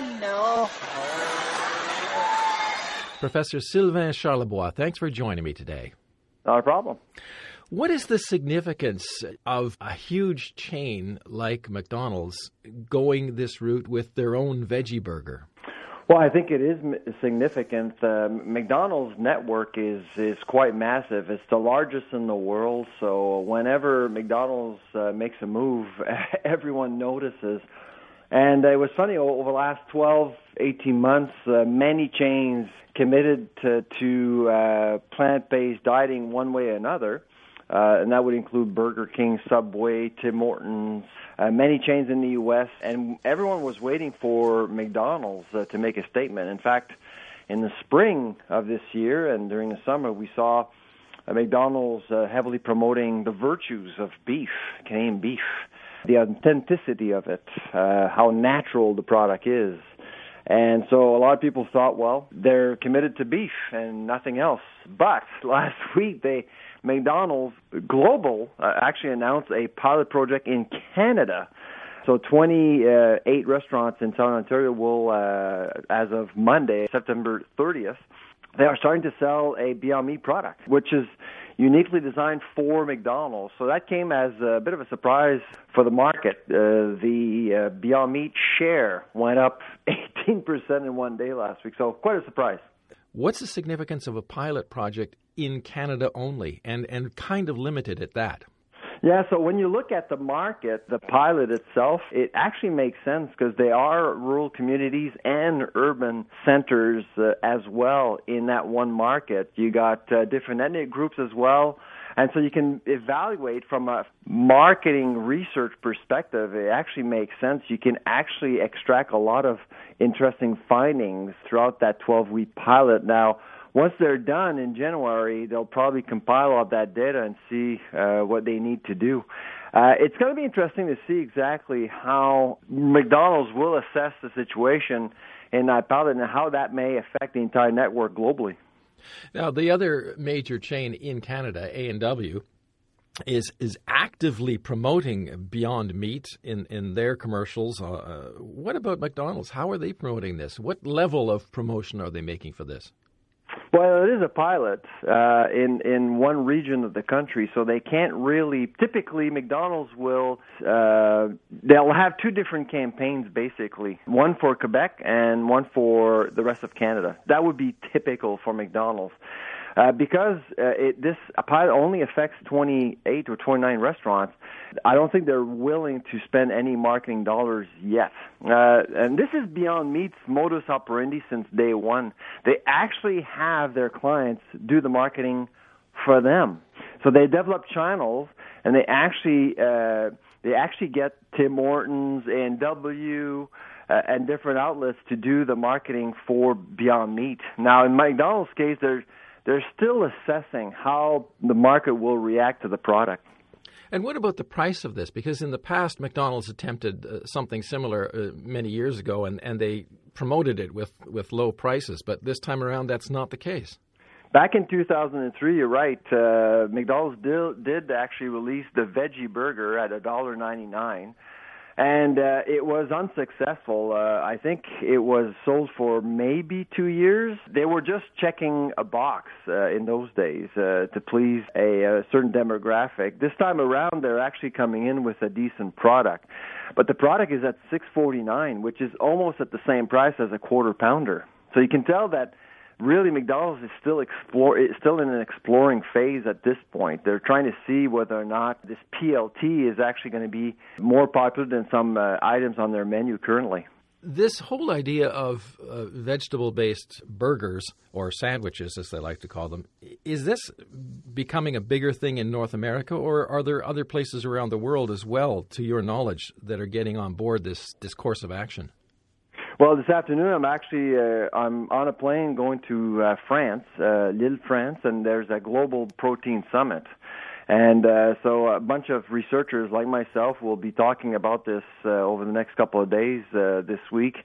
McDonald's. Professor Sylvain Charlebois, thanks for joining me today. Not a problem. What is the significance of a huge chain like McDonald's going this route with their own veggie burger? Well, I think it is significant. Uh, McDonald's network is is quite massive. It's the largest in the world. So whenever McDonald's uh, makes a move, everyone notices. And it was funny over the last 12, 18 months, uh, many chains committed to, to uh, plant-based dieting one way or another. Uh, and that would include Burger King, Subway, Tim Hortons, uh, many chains in the U.S. And everyone was waiting for McDonald's uh, to make a statement. In fact, in the spring of this year and during the summer, we saw uh, McDonald's uh, heavily promoting the virtues of beef, Canadian beef, the authenticity of it, uh, how natural the product is. And so a lot of people thought, well, they're committed to beef and nothing else. But last week they McDonald's Global uh, actually announced a pilot project in Canada. So 28 restaurants in Southern Ontario will, uh, as of Monday, September 30th, they are starting to sell a Beyond Meat product, which is uniquely designed for McDonald's. So that came as a bit of a surprise for the market. Uh, the uh, Beyond Meat share went up 18% in one day last week. So quite a surprise. What's the significance of a pilot project in Canada only and, and kind of limited at that? Yeah, so when you look at the market, the pilot itself, it actually makes sense because they are rural communities and urban centers uh, as well in that one market. You got uh, different ethnic groups as well. And so you can evaluate from a marketing research perspective, it actually makes sense. You can actually extract a lot of interesting findings throughout that 12 week pilot. Now, once they're done in January, they'll probably compile all that data and see uh, what they need to do. Uh, it's going to be interesting to see exactly how McDonald's will assess the situation in that pilot and how that may affect the entire network globally. Now, the other major chain in Canada, A&W, is is actively promoting Beyond Meat in, in their commercials. Uh, what about McDonald's? How are they promoting this? What level of promotion are they making for this? Well, it is a pilot uh, in in one region of the country, so they can't really. Typically, McDonald's will uh, they'll have two different campaigns, basically, one for Quebec and one for the rest of Canada. That would be typical for McDonald's. Uh, because uh, it, this pilot only affects 28 or 29 restaurants, I don't think they're willing to spend any marketing dollars yet. Uh, and this is Beyond Meat's modus operandi since day one. They actually have their clients do the marketing for them. So they develop channels, and they actually uh, they actually get Tim Hortons and W. Uh, and different outlets to do the marketing for Beyond Meat. Now, in McDonald's case, they're they're still assessing how the market will react to the product. And what about the price of this? Because in the past, McDonald's attempted uh, something similar uh, many years ago, and, and they promoted it with, with low prices. But this time around, that's not the case. Back in 2003, you're right. Uh, McDonald's did, did actually release the veggie burger at $1.99 and uh, it was unsuccessful. Uh, I think it was sold for maybe two years. They were just checking a box uh, in those days uh, to please a, a certain demographic. This time around, they're actually coming in with a decent product, but the product is at 6.49, which is almost at the same price as a quarter pounder. So you can tell that really McDonald's is still explore is still in an exploring phase at this point. They're trying to see whether or not this PLT is actually going to be more popular than some uh, items on their menu currently. This whole idea of uh, vegetable based burgers or sandwiches, as they like to call them, is this becoming a bigger thing in North America, or are there other places around the world as well, to your knowledge, that are getting on board this, this course of action? Well, this afternoon I'm actually uh, I'm on a plane going to uh, France, uh, Lille, France, and there's a global protein summit. And uh, so a bunch of researchers like myself will be talking about this uh, over the next couple of days uh, this week.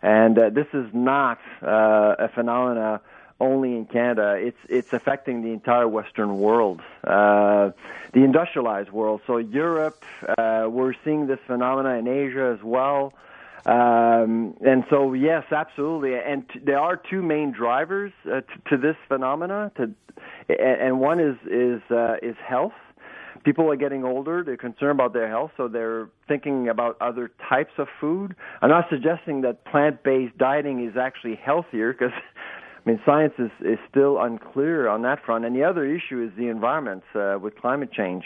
And uh, this is not uh, a phenomena only in Canada. It's it's affecting the entire Western world, uh, the industrialized world. So Europe, uh, we're seeing this phenomena in Asia as well. Um, and so, yes, absolutely. And t- there are two main drivers uh, t- to this phenomena. To, and one is is uh, is health. People are getting older; they're concerned about their health, so they're thinking about other types of food. I'm not suggesting that plant-based dieting is actually healthier, because I mean science is is still unclear on that front. And the other issue is the environment uh, with climate change.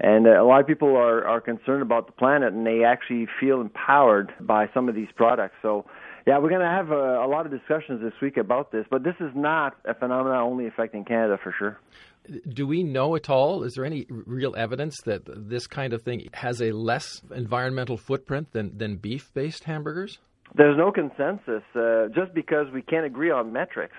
And uh, a lot of people are, are concerned about the planet, and they actually feel empowered by some of these products. So, yeah, we're going to have a, a lot of discussions this week about this, but this is not a phenomenon only affecting Canada for sure. Do we know at all? Is there any real evidence that this kind of thing has a less environmental footprint than, than beef based hamburgers? There's no consensus uh, just because we can't agree on metrics.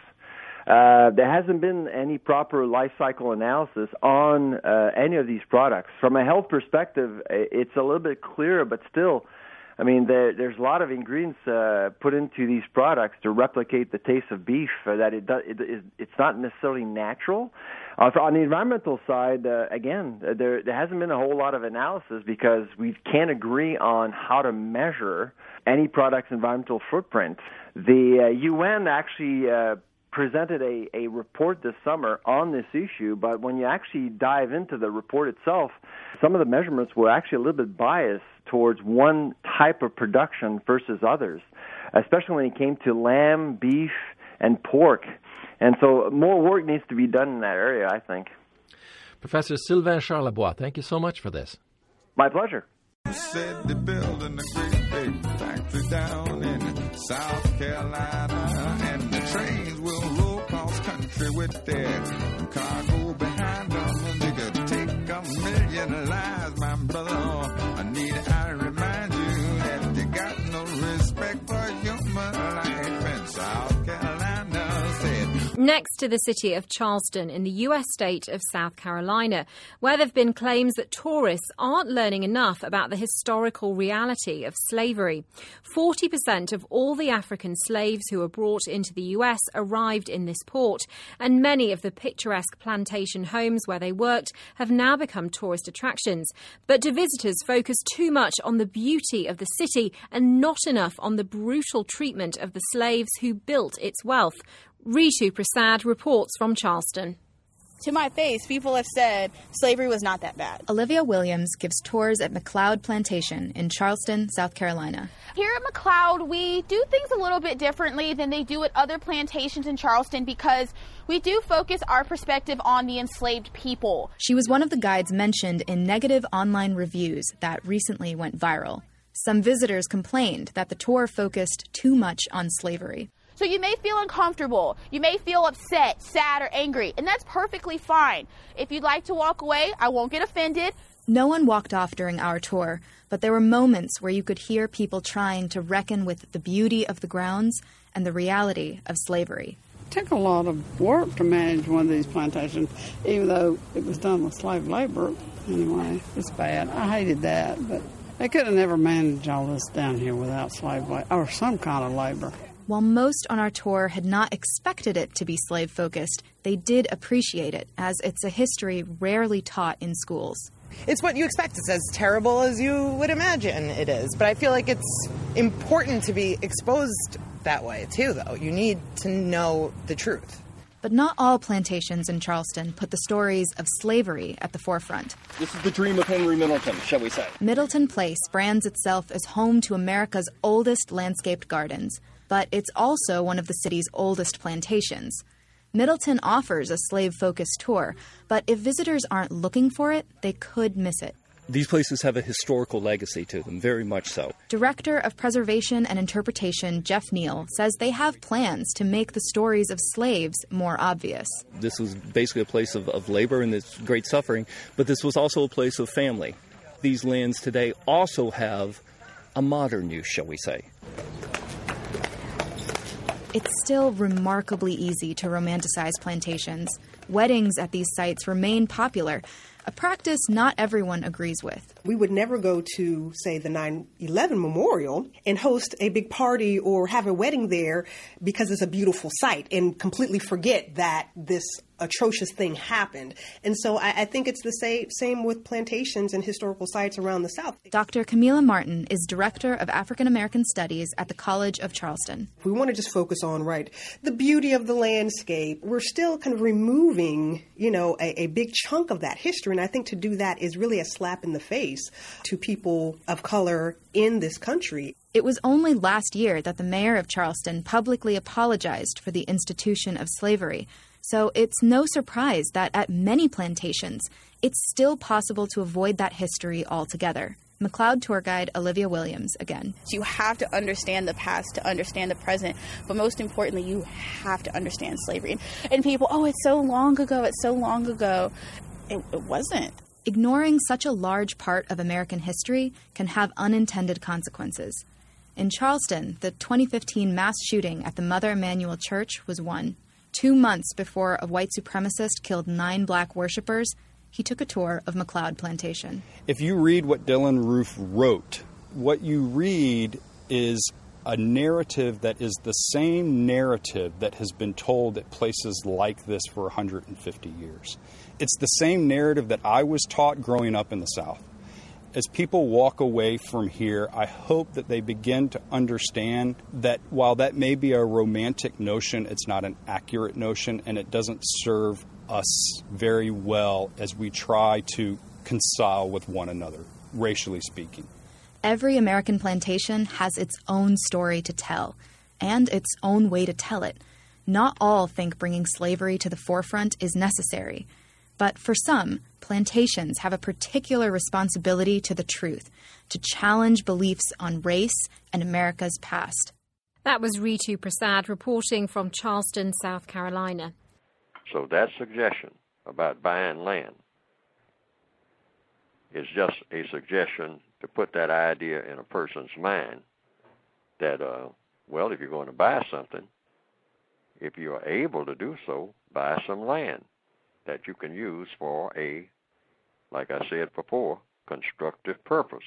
Uh, there hasn't been any proper life cycle analysis on uh, any of these products. From a health perspective, it's a little bit clearer, but still, I mean, there, there's a lot of ingredients uh, put into these products to replicate the taste of beef. Uh, that it, does, it's not necessarily natural. Uh, on the environmental side, uh, again, uh, there there hasn't been a whole lot of analysis because we can't agree on how to measure any product's environmental footprint. The uh, UN actually uh, presented a, a report this summer on this issue, but when you actually dive into the report itself, some of the measurements were actually a little bit biased towards one type of production versus others, especially when it came to lamb, beef, and pork. And so more work needs to be done in that area, I think. Professor Sylvain Charlebois, thank you so much for this. My pleasure. Said they're building a great big factory down in South Carolina, with their cargo behind them. They could take a million lives, next to the city of Charleston in the U.S. state of South Carolina, where there have been claims that tourists aren't learning enough about the historical reality of slavery. 40% of all the African slaves who were brought into the U.S. arrived in this port, and many of the picturesque plantation homes where they worked have now become tourist attractions. But do visitors focus too much on the beauty of the city and not enough on the brutal treatment of the slaves who built its wealth? Ritu Prasad reports from Charleston. To my face, people have said slavery was not that bad. Olivia Williams gives tours at McLeod Plantation in Charleston, South Carolina. Here at McLeod, we do things a little bit differently than they do at other plantations in Charleston because we do focus our perspective on the enslaved people. She was one of the guides mentioned in negative online reviews that recently went viral. Some visitors complained that the tour focused too much on slavery. So you may feel uncomfortable, you may feel upset, sad, or angry, and that's perfectly fine. If you'd like to walk away, I won't get offended. No one walked off during our tour, but there were moments where you could hear people trying to reckon with the beauty of the grounds and the reality of slavery. It took a lot of work to manage one of these plantations, even though it was done with slave labor. Anyway, it's bad. I hated that, but they could have never managed all this down here without slave labor or some kind of labor. While most on our tour had not expected it to be slave focused, they did appreciate it, as it's a history rarely taught in schools. It's what you expect. It's as terrible as you would imagine it is. But I feel like it's important to be exposed that way, too, though. You need to know the truth. But not all plantations in Charleston put the stories of slavery at the forefront. This is the dream of Henry Middleton, shall we say. Middleton Place brands itself as home to America's oldest landscaped gardens but it's also one of the city's oldest plantations. Middleton offers a slave focused tour, but if visitors aren't looking for it, they could miss it. These places have a historical legacy to them, very much so. Director of Preservation and Interpretation Jeff Neale says they have plans to make the stories of slaves more obvious. This was basically a place of, of labor and this great suffering, but this was also a place of family. These lands today also have a modern use, shall we say. It's still remarkably easy to romanticize plantations. Weddings at these sites remain popular, a practice not everyone agrees with. We would never go to, say, the 9 11 memorial and host a big party or have a wedding there because it's a beautiful site and completely forget that this atrocious thing happened. And so I, I, think it's the same, same with plantations and historical sites around the South. Dr. Kameelah Martin is Director of African American Studies at the College of Charleston. We want to just focus on, right, the beauty of the landscape. We're still kind of removing, you know, a, a big chunk of that history. And I think to do that is really a slap in the face to people of color in this country. It was only last year that the mayor of Charleston publicly apologized for the institution of slavery. So it's no surprise that at many plantations, it's still possible to avoid that history altogether. McLeod tour guide Olivia Williams again. You have to understand the past to understand the present, but most importantly, you have to understand slavery. And people, oh, it's so long ago, it's so long ago. It, it wasn't. Ignoring such a large part of American history can have unintended consequences. In Charleston, the 2015 mass shooting at the Mother Emanuel Church was one. Two months before a white supremacist killed nine black worshippers, he took a tour of McLeod Plantation. If you read what Dylann Roof wrote, what you read is a narrative that is the same narrative that has been told at places like this for 150 years. It's the same narrative that I was taught growing up in the South as people walk away from here, I hope that they begin to understand that while that may be a romantic notion, it's not an accurate notion and it doesn't serve us very well as we try to reconcile with one another, racially speaking. Every American plantation has its own story to tell and its own way to tell it. Not all think bringing slavery to the forefront is necessary. But for some, plantations have a particular responsibility to the truth, to challenge beliefs on race and America's past. That was Ritu Prasad reporting from Charleston, South Carolina. So that suggestion about buying land is just a suggestion to put that idea in a person's mind that, uh, well, if you're going to buy something, if you are able to do so, buy some land that you can use for a, like I said before, constructive purpose.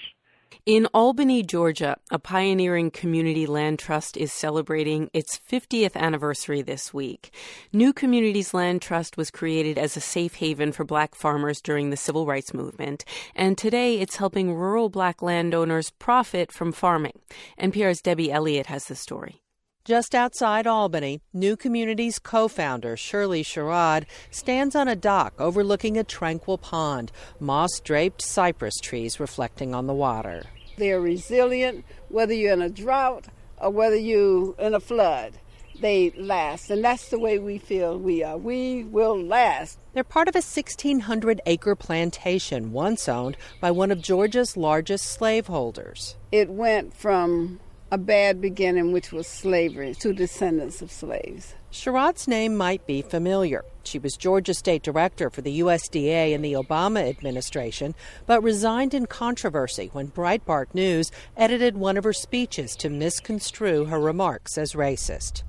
In Albany, Georgia, a pioneering community land trust is celebrating its 50th anniversary this week. New Communities Land Trust was created as a safe haven for black farmers during the civil rights movement, and today it's helping rural black landowners profit from farming. NPR's Debbie Elliott has the story. Just outside Albany, New Communities co founder Shirley Sherrod stands on a dock overlooking a tranquil pond, moss draped cypress trees reflecting on the water. They're resilient, whether you're in a drought or whether you're in a flood. They last, and that's the way we feel we are. We will last. They're part of a 1,600 acre plantation once owned by one of Georgia's largest slaveholders. It went from a bad beginning, which was slavery, to descendants of slaves. Sherrod's name might be familiar. She was Georgia State Director for the USDA in the Obama administration, but resigned in controversy when Breitbart News edited one of her speeches to misconstrue her remarks as racist.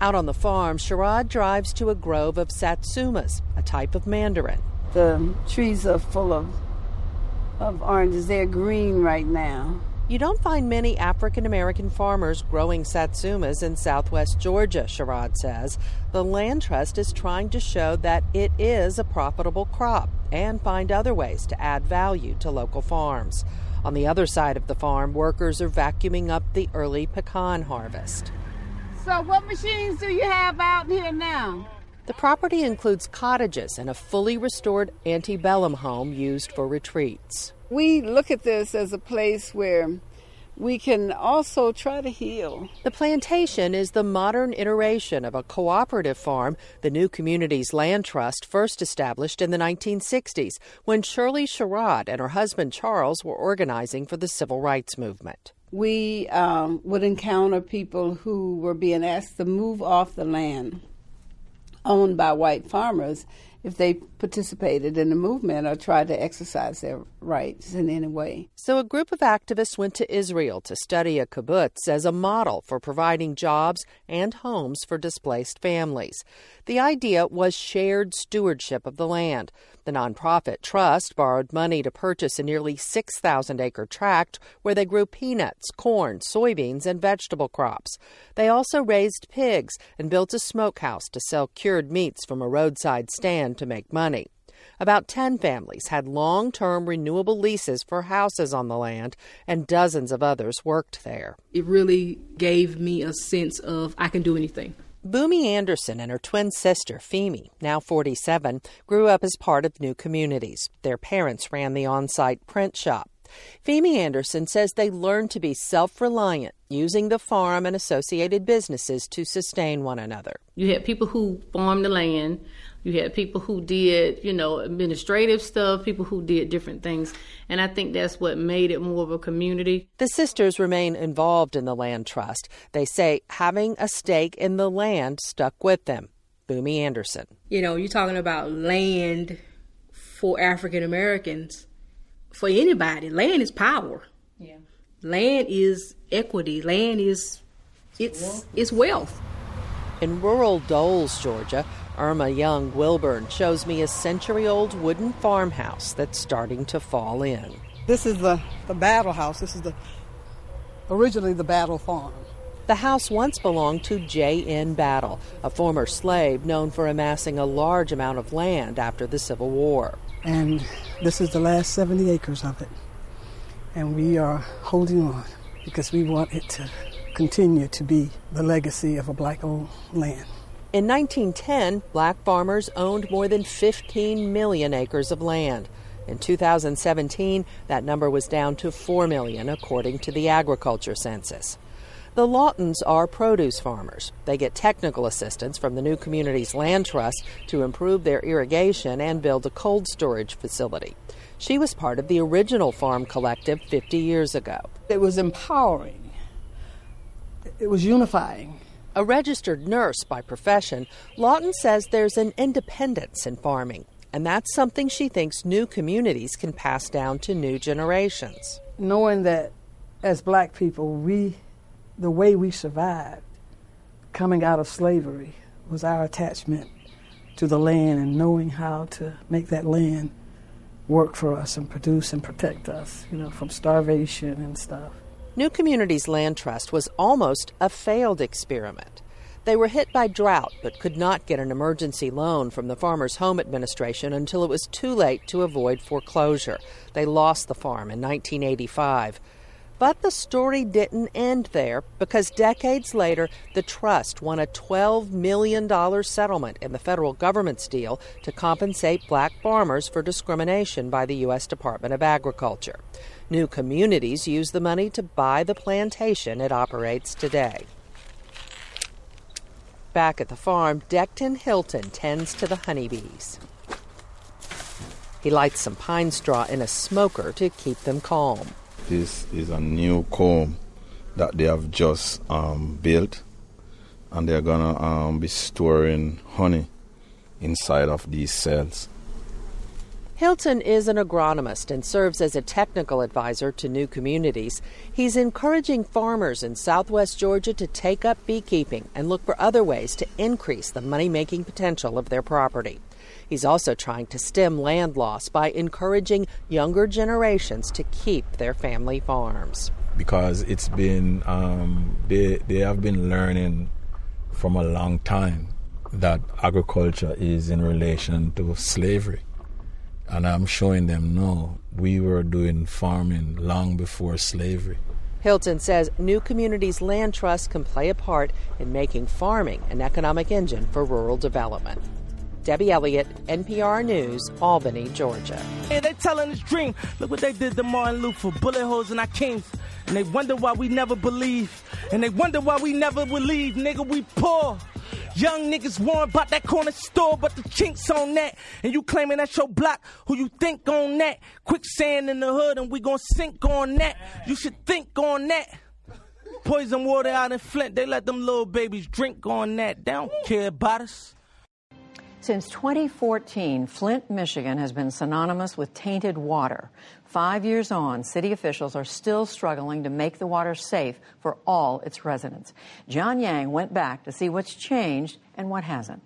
Out on the farm, Sherrod drives to a grove of satsumas, a type of mandarin. The trees are full of, of oranges. They're green right now. You don't find many African American farmers growing satsumas in southwest Georgia, Sherrod says. The Land Trust is trying to show that it is a profitable crop and find other ways to add value to local farms. On the other side of the farm, workers are vacuuming up the early pecan harvest. So, what machines do you have out here now? The property includes cottages and a fully restored antebellum home used for retreats. We look at this as a place where we can also try to heal. The plantation is the modern iteration of a cooperative farm the New Communities Land Trust first established in the 1960s when Shirley Sherrod and her husband Charles were organizing for the civil rights movement. We um, would encounter people who were being asked to move off the land owned by white farmers if they participated in the movement or tried to exercise their rights in any way. So, a group of activists went to Israel to study a kibbutz as a model for providing jobs and homes for displaced families. The idea was shared stewardship of the land. The nonprofit trust borrowed money to purchase a nearly 6,000 acre tract where they grew peanuts, corn, soybeans, and vegetable crops. They also raised pigs and built a smokehouse to sell cured meats from a roadside stand to make money. About 10 families had long term renewable leases for houses on the land, and dozens of others worked there. It really gave me a sense of I can do anything. Boomy Anderson and her twin sister, Femi, now 47, grew up as part of new communities. Their parents ran the on site print shop. Femi Anderson says they learned to be self reliant, using the farm and associated businesses to sustain one another. You had people who farmed the land, you had people who did, you know, administrative stuff, people who did different things. And I think that's what made it more of a community. The sisters remain involved in the land trust. They say having a stake in the land stuck with them. Boomy Anderson. You know, you're talking about land for African Americans. For anybody, land is power. Yeah. Land is equity. Land is it's it's wealth. In rural Doles, Georgia, Irma Young Wilburn shows me a century old wooden farmhouse that's starting to fall in. This is the, the battle house. This is the originally the battle farm. The house once belonged to J.N. Battle, a former slave known for amassing a large amount of land after the Civil War. And this is the last 70 acres of it. And we are holding on because we want it to continue to be the legacy of a black owned land. In 1910, black farmers owned more than 15 million acres of land. In 2017, that number was down to 4 million, according to the agriculture census. The Lawtons are produce farmers. They get technical assistance from the New Communities Land Trust to improve their irrigation and build a cold storage facility. She was part of the original farm collective 50 years ago. It was empowering, it was unifying. A registered nurse by profession, Lawton says there's an independence in farming, and that's something she thinks new communities can pass down to new generations. Knowing that as black people, we the way we survived coming out of slavery was our attachment to the land and knowing how to make that land work for us and produce and protect us, you know, from starvation and stuff. New Communities Land Trust was almost a failed experiment. They were hit by drought but could not get an emergency loan from the Farmers Home Administration until it was too late to avoid foreclosure. They lost the farm in 1985. But the story didn't end there because decades later, the trust won a $12 million settlement in the federal government's deal to compensate black farmers for discrimination by the U.S. Department of Agriculture. New communities use the money to buy the plantation it operates today. Back at the farm, Decton Hilton tends to the honeybees. He lights some pine straw in a smoker to keep them calm. This is a new comb that they have just um, built, and they're gonna um, be storing honey inside of these cells. Hilton is an agronomist and serves as a technical advisor to new communities. He's encouraging farmers in southwest Georgia to take up beekeeping and look for other ways to increase the money making potential of their property. He's also trying to stem land loss by encouraging younger generations to keep their family farms. Because it's been, um, they, they have been learning from a long time that agriculture is in relation to slavery. And I'm showing them no, we were doing farming long before slavery. Hilton says New Communities Land Trust can play a part in making farming an economic engine for rural development. Debbie Elliott, NPR News, Albany, Georgia. Hey, they telling this dream. Look what they did to Martin Luther, bullet holes in our kings. And they wonder why we never believe. And they wonder why we never will leave. Nigga, we poor. Young niggas worrying about that corner store, but the chinks on that. And you claiming that's your block, who you think on that? Quicksand in the hood, and we gon' sink on that. You should think on that. Poison water out in Flint, they let them little babies drink on that. They don't care about us. Since 2014, Flint, Michigan has been synonymous with tainted water. Five years on, city officials are still struggling to make the water safe for all its residents. John Yang went back to see what's changed and what hasn't.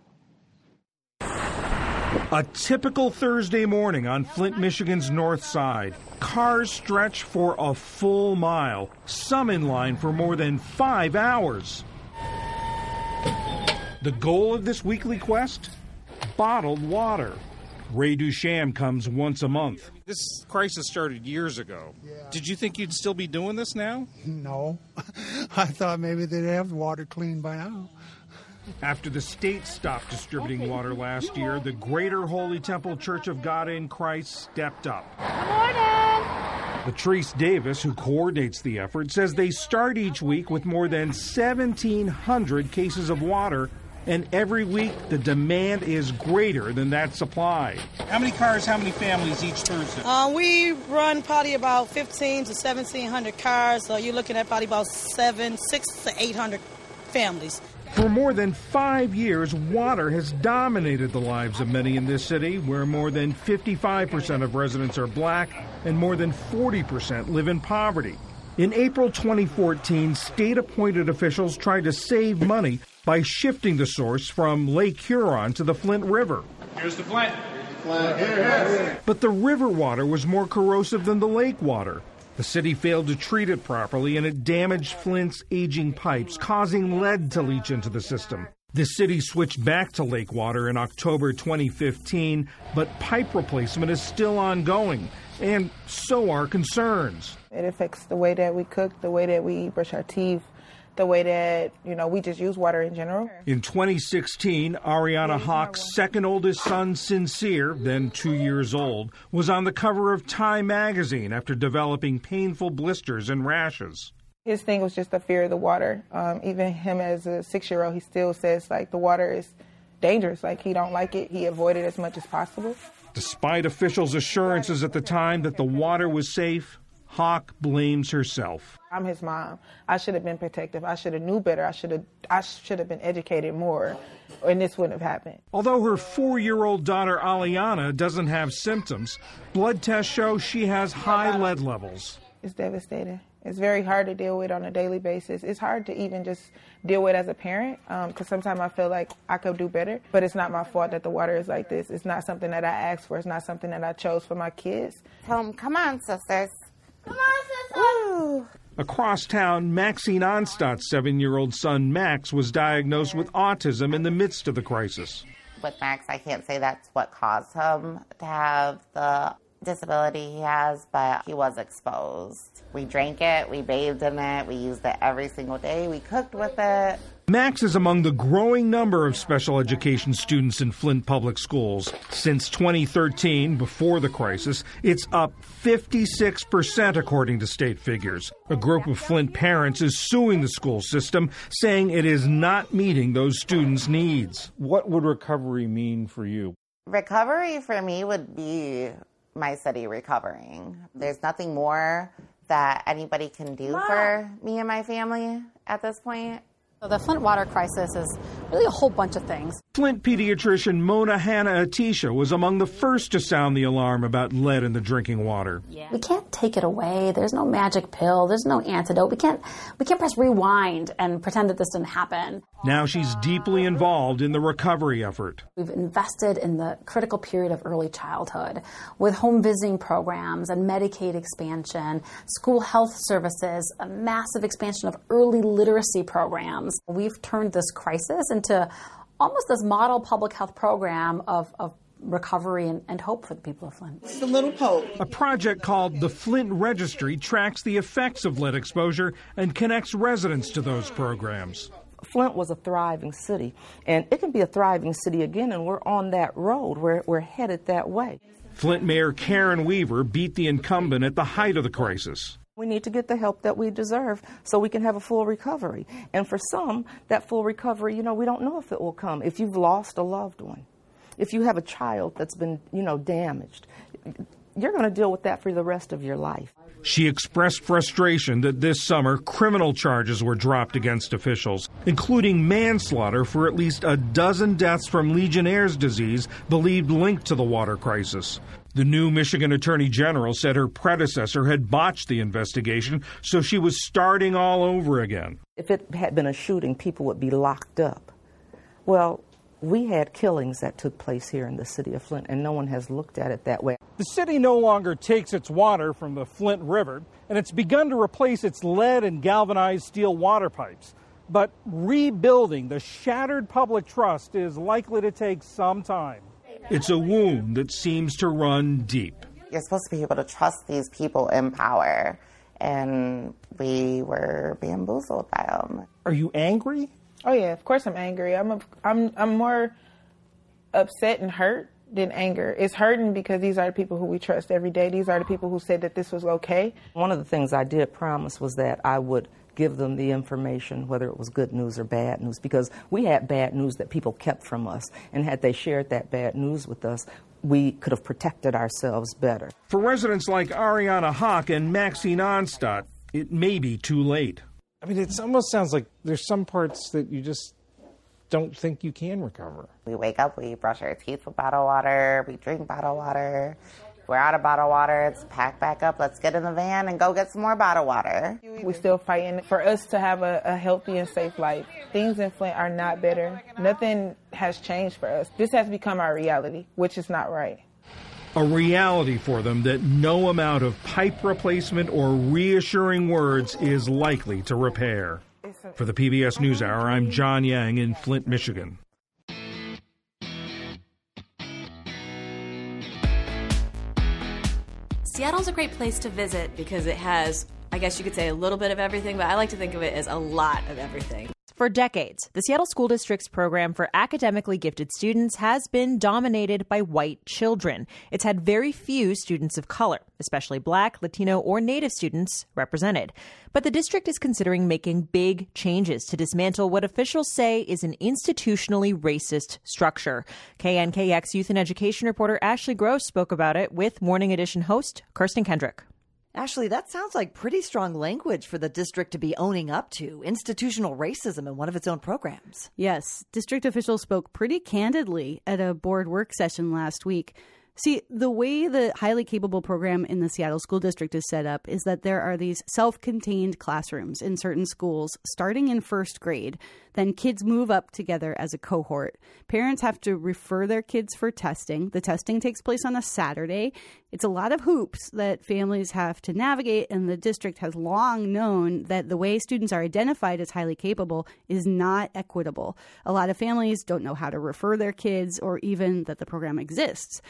A typical Thursday morning on Flint, Michigan's north side. Cars stretch for a full mile, some in line for more than five hours. The goal of this weekly quest? Bottled water. Ray Dusham comes once a month. This crisis started years ago. Yeah. Did you think you'd still be doing this now? No. I thought maybe they'd have water clean by now. After the state stopped distributing water last year, the Greater Holy Temple Church of God in Christ stepped up. Good morning. Latrice Davis, who coordinates the effort, says they start each week with more than 1,700 cases of water and every week the demand is greater than that supply. How many cars, how many families each Thursday? Uh, we run probably about 15 to 1700 cars, so you're looking at probably about seven, six to 800 families. For more than five years, water has dominated the lives of many in this city, where more than 55% of residents are black and more than 40% live in poverty. In April 2014, state appointed officials tried to save money by shifting the source from Lake Huron to the Flint River. Here's the Flint. Flint. Here, here. But the river water was more corrosive than the lake water. The city failed to treat it properly and it damaged Flint's aging pipes, causing lead to leach into the system. The city switched back to lake water in October 2015, but pipe replacement is still ongoing, and so are concerns. It affects the way that we cook, the way that we brush our teeth, the way that you know we just use water in general. In 2016, Ariana Hawk's second oldest son, Sincere, then two years old, was on the cover of Time magazine after developing painful blisters and rashes. His thing was just the fear of the water. Um, even him as a six-year-old, he still says like the water is dangerous. Like he don't like it. He avoided as much as possible. Despite officials' assurances at the time that the water was safe, Hawk blames herself. I'm his mom. I should have been protective. I should have knew better. I should have I should have been educated more, and this wouldn't have happened. Although her four-year-old daughter Aliana doesn't have symptoms, blood tests show she has high lead levels. It's devastating. It's very hard to deal with on a daily basis. It's hard to even just deal with as a parent because um, sometimes I feel like I could do better, but it's not my fault that the water is like this. It's not something that I asked for. It's not something that I chose for my kids. Tell them, come on, sisters. Come on, Across town, Maxine Onstadt's seven year old son Max was diagnosed with autism in the midst of the crisis. With Max, I can't say that's what caused him to have the disability he has, but he was exposed. We drank it, we bathed in it, we used it every single day, we cooked with it. Max is among the growing number of special education students in Flint Public Schools. Since 2013, before the crisis, it's up 56% according to state figures. A group of Flint parents is suing the school system, saying it is not meeting those students' needs. What would recovery mean for you? Recovery for me would be my city recovering. There's nothing more that anybody can do for me and my family at this point. So the Flint water crisis is really a whole bunch of things. Flint pediatrician Mona Hanna Attisha was among the first to sound the alarm about lead in the drinking water. We can't take it away. There's no magic pill. There's no antidote. We can't we can't press rewind and pretend that this didn't happen. Now she's deeply involved in the recovery effort. We've invested in the critical period of early childhood with home visiting programs and Medicaid expansion, school health services, a massive expansion of early literacy programs. We've turned this crisis into almost this model public health program of, of recovery and, and, hope for the people of Flint. It's the Little Pope. A project called the Flint Registry tracks the effects of lead exposure and connects residents to those programs. Flint was a thriving city, and it can be a thriving city again, and we're on that road. We're, we're headed that way. Flint Mayor Karen Weaver beat the incumbent at the height of the crisis. We need to get the help that we deserve so we can have a full recovery. And for some, that full recovery, you know, we don't know if it will come. If you've lost a loved one, if you have a child that's been, you know, damaged, you're going to deal with that for the rest of your life. She expressed frustration that this summer criminal charges were dropped against officials, including manslaughter for at least a dozen deaths from Legionnaire's disease believed linked to the water crisis. The new Michigan Attorney General said her predecessor had botched the investigation, so she was starting all over again. If it had been a shooting, people would be locked up. Well, we had killings that took place here in the city of Flint, and no one has looked at it that way. The city no longer takes its water from the Flint River, and it's begun to replace its lead and galvanized steel water pipes. But rebuilding the shattered public trust is likely to take some time. It's a wound that seems to run deep. You're supposed to be able to trust these people in power, and we were bamboozled by them. Are you angry? Oh yeah, of course I'm angry. I'm a, I'm I'm more upset and hurt than anger. It's hurting because these are the people who we trust every day. These are the people who said that this was okay. One of the things I did promise was that I would give them the information, whether it was good news or bad news, because we had bad news that people kept from us. And had they shared that bad news with us, we could have protected ourselves better. For residents like Ariana Hawk and Maxine Onstadt, it may be too late. I mean, it almost sounds like there's some parts that you just don't think you can recover. We wake up, we brush our teeth with bottled water, we drink bottled water. If we're out of bottled water, it's packed back up, let's get in the van and go get some more bottled water. We're still fighting for us to have a, a healthy and safe life. Things in Flint are not better. Nothing has changed for us. This has become our reality, which is not right a reality for them that no amount of pipe replacement or reassuring words is likely to repair. For the PBS NewsHour, I'm John Yang in Flint, Michigan. Seattle's a great place to visit because it has, I guess you could say, a little bit of everything, but I like to think of it as a lot of everything. For decades, the Seattle School District's program for academically gifted students has been dominated by white children. It's had very few students of color, especially black, Latino, or Native students, represented. But the district is considering making big changes to dismantle what officials say is an institutionally racist structure. KNKX Youth and Education reporter Ashley Gross spoke about it with Morning Edition host Kirsten Kendrick. Ashley, that sounds like pretty strong language for the district to be owning up to institutional racism in one of its own programs. Yes, district officials spoke pretty candidly at a board work session last week. See, the way the highly capable program in the Seattle School District is set up is that there are these self contained classrooms in certain schools starting in first grade. Then kids move up together as a cohort. Parents have to refer their kids for testing. The testing takes place on a Saturday. It's a lot of hoops that families have to navigate, and the district has long known that the way students are identified as highly capable is not equitable. A lot of families don't know how to refer their kids or even that the program exists.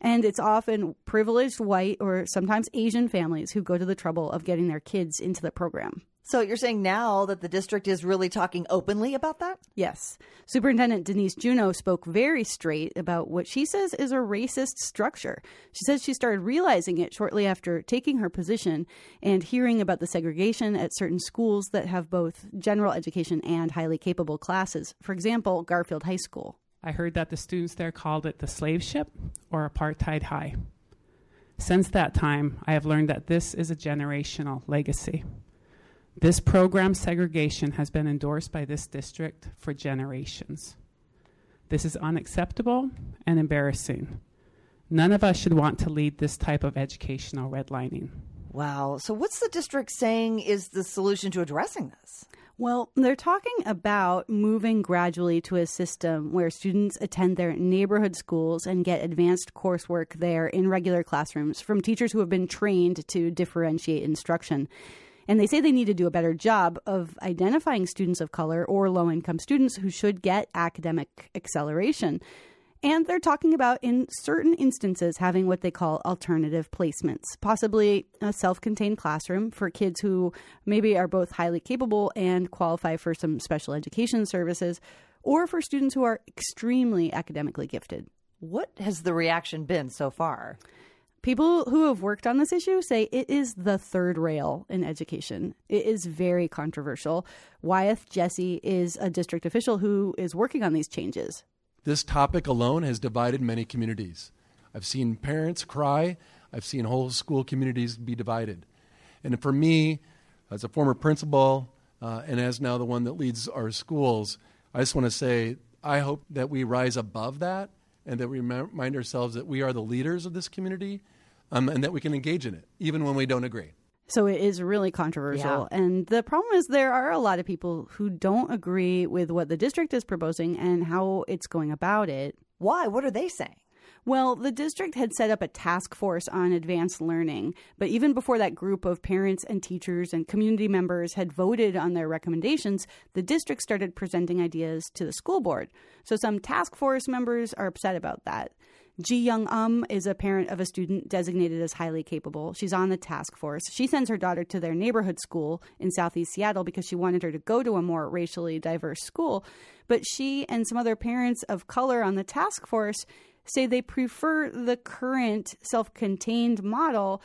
And it's often privileged white or sometimes Asian families who go to the trouble of getting their kids into the program. So you're saying now that the district is really talking openly about that? Yes. Superintendent Denise Juneau spoke very straight about what she says is a racist structure. She says she started realizing it shortly after taking her position and hearing about the segregation at certain schools that have both general education and highly capable classes. For example, Garfield High School. I heard that the students there called it the slave ship or apartheid high. Since that time, I have learned that this is a generational legacy. This program segregation has been endorsed by this district for generations. This is unacceptable and embarrassing. None of us should want to lead this type of educational redlining. Wow. So, what's the district saying is the solution to addressing this? Well, they're talking about moving gradually to a system where students attend their neighborhood schools and get advanced coursework there in regular classrooms from teachers who have been trained to differentiate instruction. And they say they need to do a better job of identifying students of color or low income students who should get academic acceleration. And they're talking about, in certain instances, having what they call alternative placements, possibly a self contained classroom for kids who maybe are both highly capable and qualify for some special education services, or for students who are extremely academically gifted. What has the reaction been so far? People who have worked on this issue say it is the third rail in education. It is very controversial. Wyeth Jessee is a district official who is working on these changes. This topic alone has divided many communities. I've seen parents cry, I've seen whole school communities be divided. And for me, as a former principal uh, and as now the one that leads our schools, I just want to say I hope that we rise above that and that we remind ourselves that we are the leaders of this community um, and that we can engage in it, even when we don't agree. So it is really controversial. Yeah. And the problem is there are a lot of people who don't agree with what the district is proposing and how it's going about it. Why? What are they saying? Well, the district had set up a task force on advanced learning, but even before that group of parents and teachers and community members had voted on their recommendations, the district started presenting ideas to the school board. So some task force members are upset about that. Ji Young Um is a parent of a student designated as highly capable. She's on the task force. She sends her daughter to their neighborhood school in southeast Seattle because she wanted her to go to a more racially diverse school. But she and some other parents of color on the task force say they prefer the current self contained model.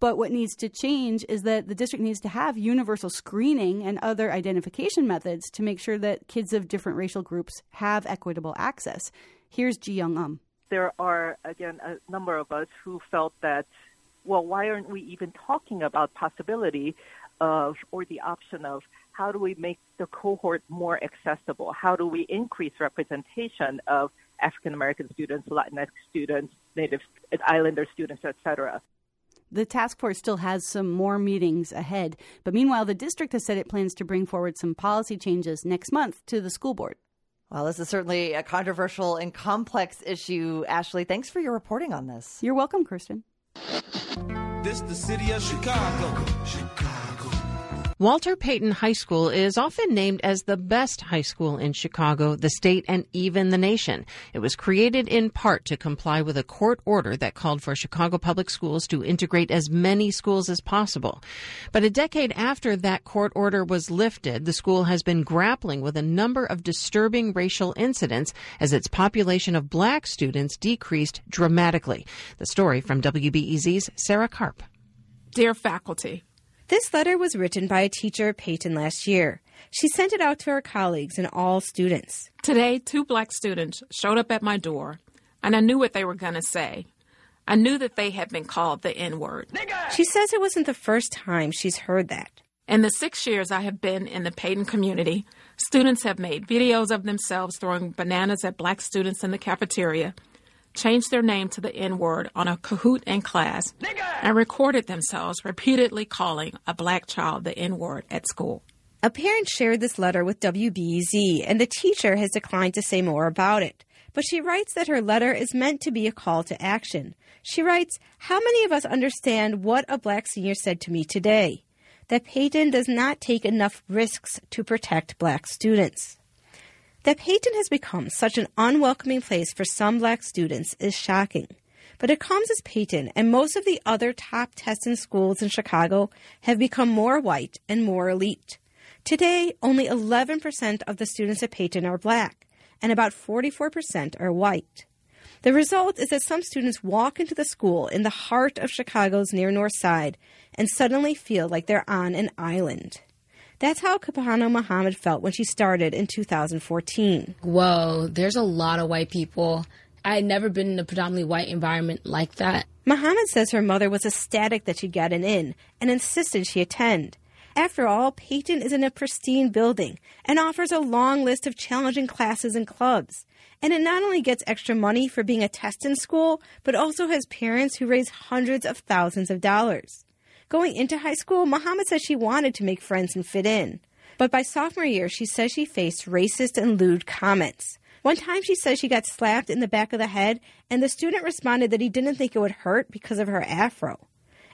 But what needs to change is that the district needs to have universal screening and other identification methods to make sure that kids of different racial groups have equitable access. Here's Ji Young Um. There are, again, a number of us who felt that, well, why aren't we even talking about possibility of or the option of how do we make the cohort more accessible? How do we increase representation of African American students, Latinx students, Native Islander students, etc. The task force still has some more meetings ahead, but meanwhile, the district has said it plans to bring forward some policy changes next month to the school board. Well, this is certainly a controversial and complex issue. Ashley, thanks for your reporting on this. You're welcome, Kristen. This the city of Chicago. Walter Payton High School is often named as the best high school in Chicago, the state, and even the nation. It was created in part to comply with a court order that called for Chicago public schools to integrate as many schools as possible. But a decade after that court order was lifted, the school has been grappling with a number of disturbing racial incidents as its population of black students decreased dramatically. The story from WBEZ's Sarah Karp. Dear faculty, this letter was written by a teacher at Payton last year. She sent it out to her colleagues and all students. Today, two black students showed up at my door, and I knew what they were going to say. I knew that they had been called the N word. She says it wasn't the first time she's heard that. In the six years I have been in the Payton community, students have made videos of themselves throwing bananas at black students in the cafeteria changed their name to the N word on a Kahoot in class, and recorded themselves repeatedly calling a black child the N word at school. A parent shared this letter with WBEZ, and the teacher has declined to say more about it. But she writes that her letter is meant to be a call to action. She writes, How many of us understand what a black senior said to me today? That Payton does not take enough risks to protect black students. That Payton has become such an unwelcoming place for some black students is shocking. But it comes as Payton and most of the other top testing schools in Chicago have become more white and more elite. Today, only 11% of the students at Payton are black, and about 44% are white. The result is that some students walk into the school in the heart of Chicago's near north side and suddenly feel like they're on an island. That's how Kapano Muhammad felt when she started in 2014. Whoa, there's a lot of white people. I had never been in a predominantly white environment like that. Muhammad says her mother was ecstatic that she'd gotten in and insisted she attend. After all, Payton is in a pristine building and offers a long list of challenging classes and clubs. And it not only gets extra money for being a test in school, but also has parents who raise hundreds of thousands of dollars. Going into high school, Muhammad says she wanted to make friends and fit in. But by sophomore year, she says she faced racist and lewd comments. One time she says she got slapped in the back of the head, and the student responded that he didn't think it would hurt because of her afro.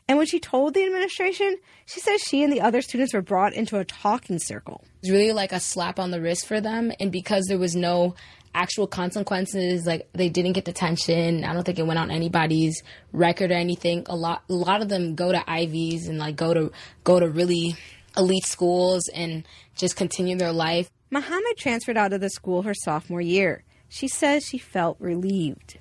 And when she told the administration, she says she and the other students were brought into a talking circle. It was really like a slap on the wrist for them, and because there was no actual consequences, like they didn't get detention. I don't think it went on anybody's record or anything. A lot, a lot of them go to Ivies and like go to go to really elite schools and just continue their life. Muhammad transferred out of the school her sophomore year. She says she felt relieved.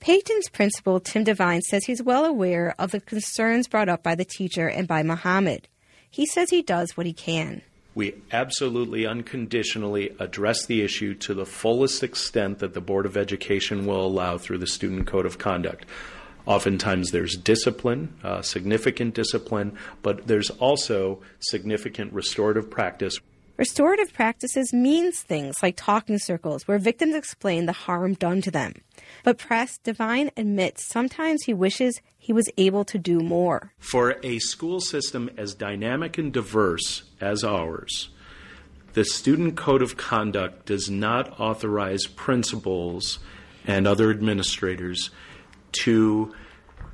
Payton's principal, Tim Devine, says he's well aware of the concerns brought up by the teacher and by Muhammad. He says he does what he can. We absolutely unconditionally address the issue to the fullest extent that the Board of Education will allow through the Student Code of Conduct. Oftentimes there's discipline, uh, significant discipline, but there's also significant restorative practice. Restorative practices means things like talking circles where victims explain the harm done to them. But Press Devine admits sometimes he wishes he was able to do more. For a school system as dynamic and diverse as ours, the Student Code of Conduct does not authorize principals and other administrators to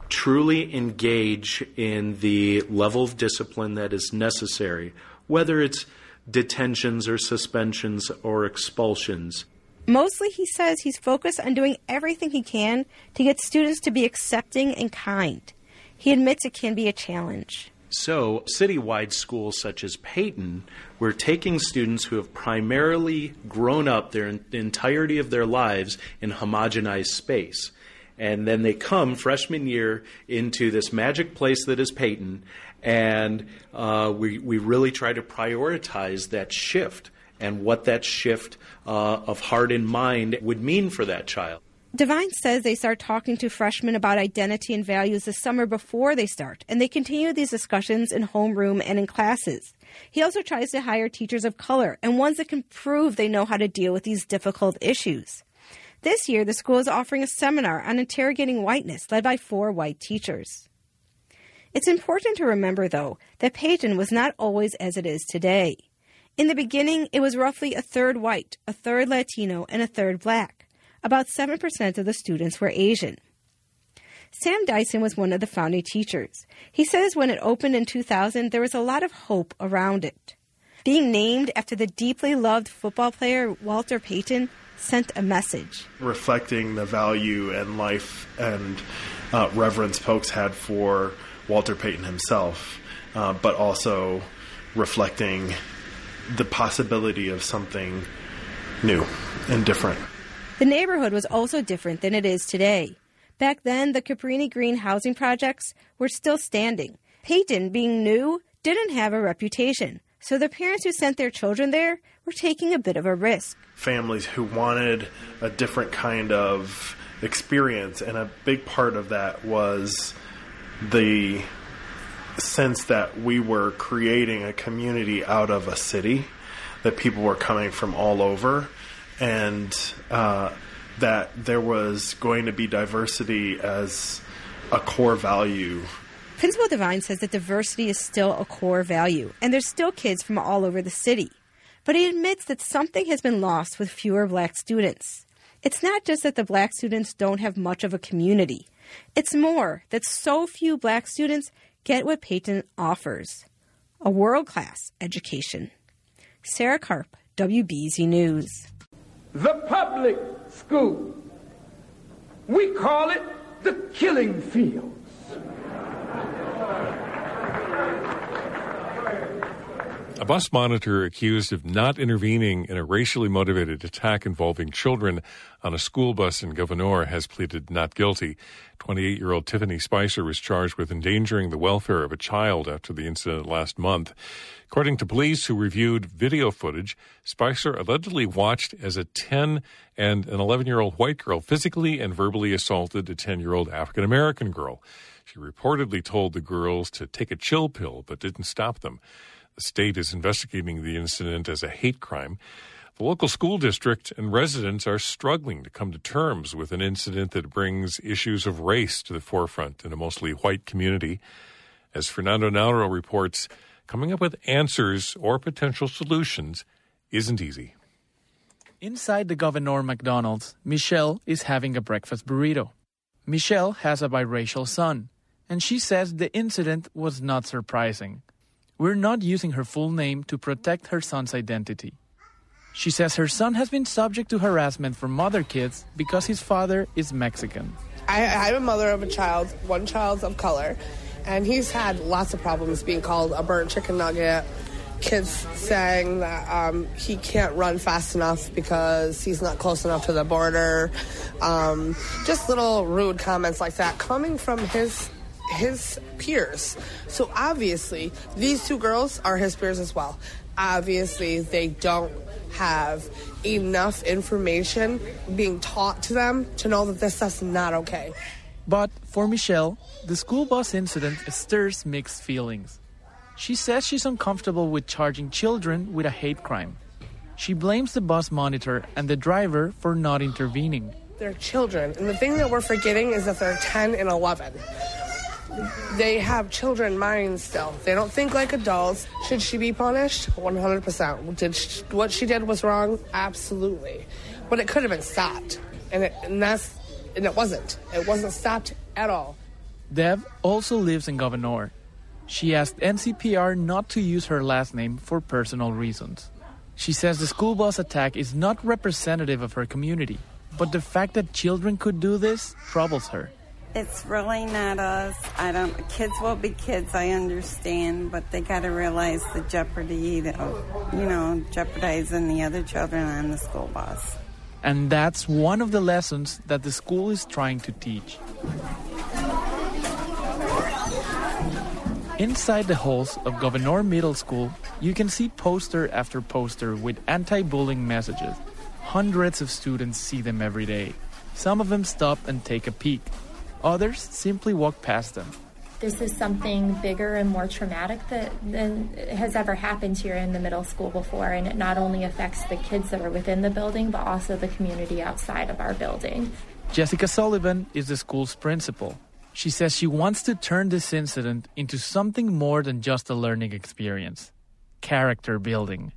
truly engage in the level of discipline that is necessary, whether it's detentions or suspensions or expulsions. Mostly, he says he's focused on doing everything he can to get students to be accepting and kind. He admits it can be a challenge. So, citywide schools such as Payton, we're taking students who have primarily grown up their the entirety of their lives in homogenized space. And then they come freshman year into this magic place that is Payton, and uh, we, we really try to prioritize that shift and what that shift uh, of heart and mind would mean for that child. Devine says they start talking to freshmen about identity and values the summer before they start, and they continue these discussions in homeroom and in classes. He also tries to hire teachers of color and ones that can prove they know how to deal with these difficult issues. This year, the school is offering a seminar on interrogating whiteness led by four white teachers. It's important to remember, though, that Payton was not always as it is today. In the beginning, it was roughly a third white, a third Latino, and a third black. About 7% of the students were Asian. Sam Dyson was one of the founding teachers. He says when it opened in 2000, there was a lot of hope around it. Being named after the deeply loved football player Walter Payton sent a message. Reflecting the value and life and uh, reverence folks had for Walter Payton himself, uh, but also reflecting the possibility of something new and different. The neighborhood was also different than it is today. Back then, the Cabrini Green housing projects were still standing. Payton, being new, didn't have a reputation, so the parents who sent their children there were taking a bit of a risk. Families who wanted a different kind of experience, and a big part of that was the sense that we were creating a community out of a city, that people were coming from all over, and uh, that there was going to be diversity as a core value. Principal Devine says that diversity is still a core value, and there's still kids from all over the city. But he admits that something has been lost with fewer black students. It's not just that the black students don't have much of a community. It's more that so few black students get what Payton offers a world class education. Sarah Karp, WBEZ News. The public school. We call it the killing fields. A bus monitor accused of not intervening in a racially motivated attack involving children on a school bus in Gouverneur has pleaded not guilty. 28 year old Tiffany Spicer was charged with endangering the welfare of a child after the incident last month. According to police who reviewed video footage, Spicer allegedly watched as a 10 and an 11 year old white girl physically and verbally assaulted a 10 year old African American girl. She reportedly told the girls to take a chill pill but didn't stop them. The state is investigating the incident as a hate crime. The local school district and residents are struggling to come to terms with an incident that brings issues of race to the forefront in a mostly white community. As Fernando Nauro reports, coming up with answers or potential solutions isn't easy. Inside the Gouverneur McDonald's, Michelle is having a breakfast burrito. Michelle has a biracial son, and she says the incident was not surprising. We're not using her full name to protect her son's identity. She says her son has been subject to harassment from other kids because his father is Mexican. I, I'm a mother of a child, one child of color, and he's had lots of problems being called a burnt chicken nugget. Kids saying that um, he can't run fast enough because he's not close enough to the border. Um, just little rude comments like that coming from his his peers. So obviously, these two girls are his peers as well. Obviously, they don't have enough information being taught to them to know that this stuff's not okay. But for Michelle, the school bus incident stirs mixed feelings. She says she's uncomfortable with charging children with a hate crime. She blames the bus monitor and the driver for not intervening. They're children, and the thing that we're forgetting is that they're 10 and 11 they have children minds still. They don't think like adults. Should she be punished? 100%. Did she, what she did was wrong? Absolutely. But it could have been stopped. And, it, and that's and it wasn't. It wasn't stopped at all. Dev also lives in Gouverneur. She asked NCPR not to use her last name for personal reasons. She says the school bus attack is not representative of her community, but the fact that children could do this troubles her. It's really not us. I don't. Kids will be kids. I understand, but they got to realize the jeopardy of, you know, jeopardizing the other children on the school bus. And that's one of the lessons that the school is trying to teach. Inside the halls of Gouverneur Middle School, you can see poster after poster with anti bullying messages. Hundreds of students see them every day. Some of them stop and take a peek. Others simply walk past them. This is something bigger and more traumatic that, than has ever happened here in the middle school before, and it not only affects the kids that are within the building, but also the community outside of our building. Jessica Sullivan is the school's principal. She says she wants to turn this incident into something more than just a learning experience character building.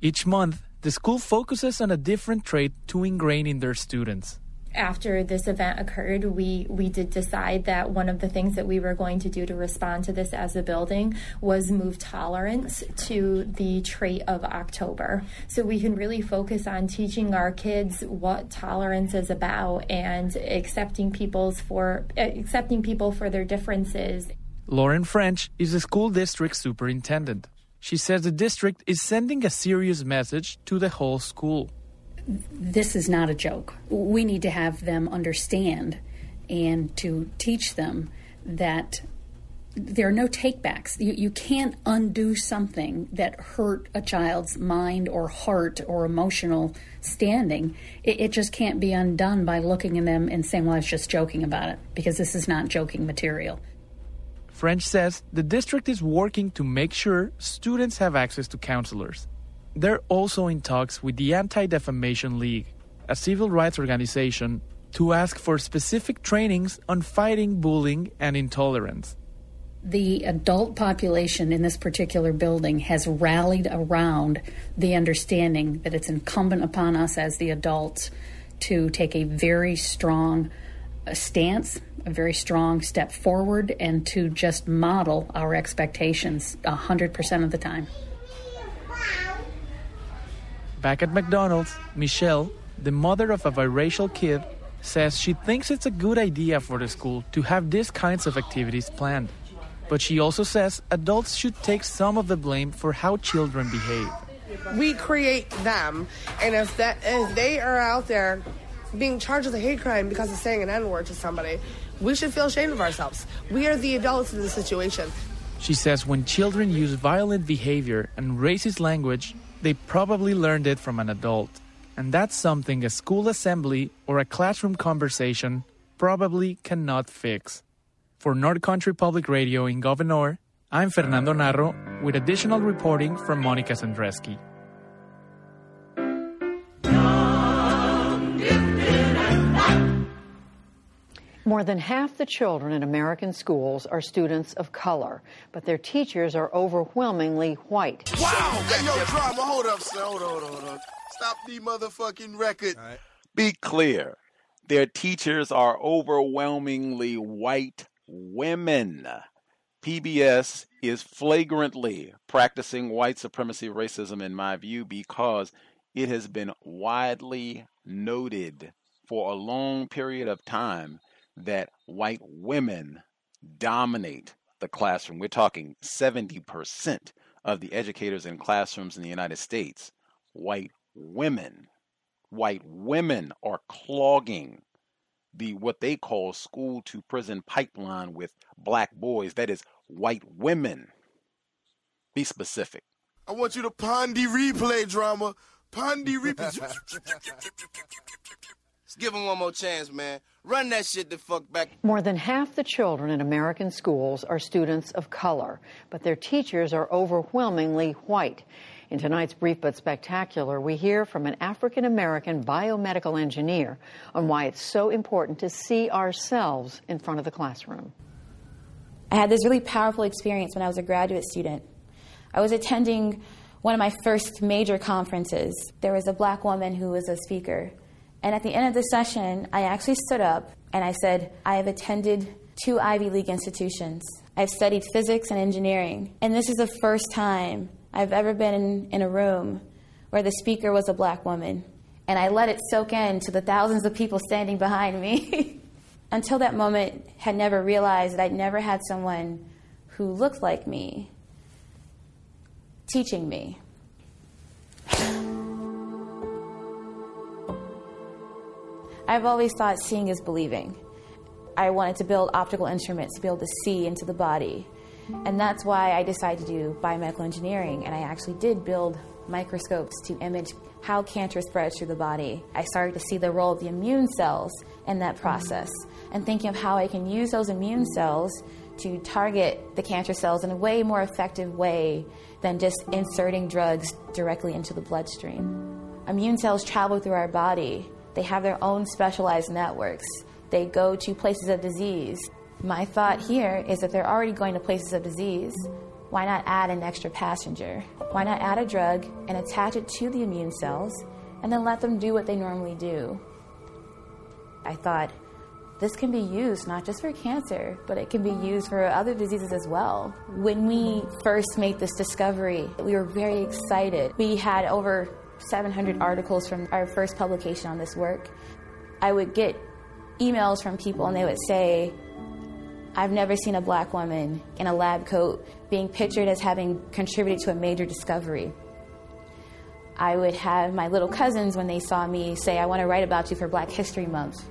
Each month, the school focuses on a different trait to ingrain in their students after this event occurred, we we did decide that one of the things that we were going to do to respond to this as a building was move tolerance to the trait of October, so we can really focus on teaching our kids what tolerance is about and accepting people's for accepting people for their differences. Lauren French is the school district superintendent. She says the district is sending a serious message to the whole school this is not a joke. We need to have them understand and to teach them that there are no takebacks. You, you can't undo something that hurt a child's mind or heart or emotional standing. It, it just can't be undone by looking at them and saying, well, I was just joking about it, because this is not joking material. French says the district is working to make sure students have access to counselors. They're also in talks with the Anti Defamation League, a civil rights organization, to ask for specific trainings on fighting bullying and intolerance. The adult population in this particular building has rallied around the understanding that it's incumbent upon us as the adults to take a very strong uh, stance, a very strong step forward, and to just model our expectations 100% of the time. Back at McDonald's, Michelle, the mother of a biracial kid, says she thinks it's a good idea for the school to have these kinds of activities planned. But she also says adults should take some of the blame for how children behave. We create them, and if that if they are out there being charged with a hate crime because of saying an N word to somebody, we should feel ashamed of ourselves. We are the adults in the situation. She says when children use violent behavior and racist language, they probably learned it from an adult. And that's something a school assembly or a classroom conversation probably cannot fix. For North Country Public Radio in Gouverneur, I'm Fernando uh, Narro with additional reporting from Monica Sandreczki. More than half the children in American schools are students of color, but their teachers are overwhelmingly white. Wow! Hey, yo, drama, hold up, son. Hold on, hold on, hold on. Stop the motherfucking record. Be clear. Their teachers are overwhelmingly white women. PBS is flagrantly practicing white supremacy racism, in my view, because it has been widely noted for a long period of time that white women dominate the classroom. We're talking 70% of the educators in classrooms in the United States, white women. White women are clogging the what they call school to prison pipeline with black boys. That is white women. Be specific. I want you to Pon de Replay drama. Pon de Replay. Let's give him one more chance, man. Run that shit the fuck back. More than half the children in American schools are students of color, but their teachers are overwhelmingly white. In tonight's Brief but Spectacular, we hear from an African American biomedical engineer on why it's so important to see ourselves in front of the classroom. I had this really powerful experience when I was a graduate student. I was attending one of my first major conferences. There was a black woman who was a speaker. And at the end of the session, I actually stood up and I said, I have attended two Ivy League institutions. I've studied physics and engineering. And this is the first time I've ever been in, in a room where the speaker was a black woman. And I let it soak in to the thousands of people standing behind me. Until that moment, had never realized that I'd never had someone who looked like me teaching me. I've always thought seeing is believing. I wanted to build optical instruments to be able to see into the body. And that's why I decided to do biomedical engineering. And I actually did build microscopes to image how cancer spreads through the body. I started to see the role of the immune cells in that process and thinking of how I can use those immune cells to target the cancer cells in a way more effective way than just inserting drugs directly into the bloodstream. Immune cells travel through our body they have their own specialized networks. They go to places of disease. My thought here is that they're already going to places of disease. Why not add an extra passenger? Why not add a drug and attach it to the immune cells and then let them do what they normally do? I thought, this can be used not just for cancer, but it can be used for other diseases as well. When we first made this discovery, we were very excited. We had over 700 articles from our first publication on this work. I would get emails from people and they would say, I've never seen a black woman in a lab coat being pictured as having contributed to a major discovery. I would have my little cousins, when they saw me, say, I want to write about you for Black History Month.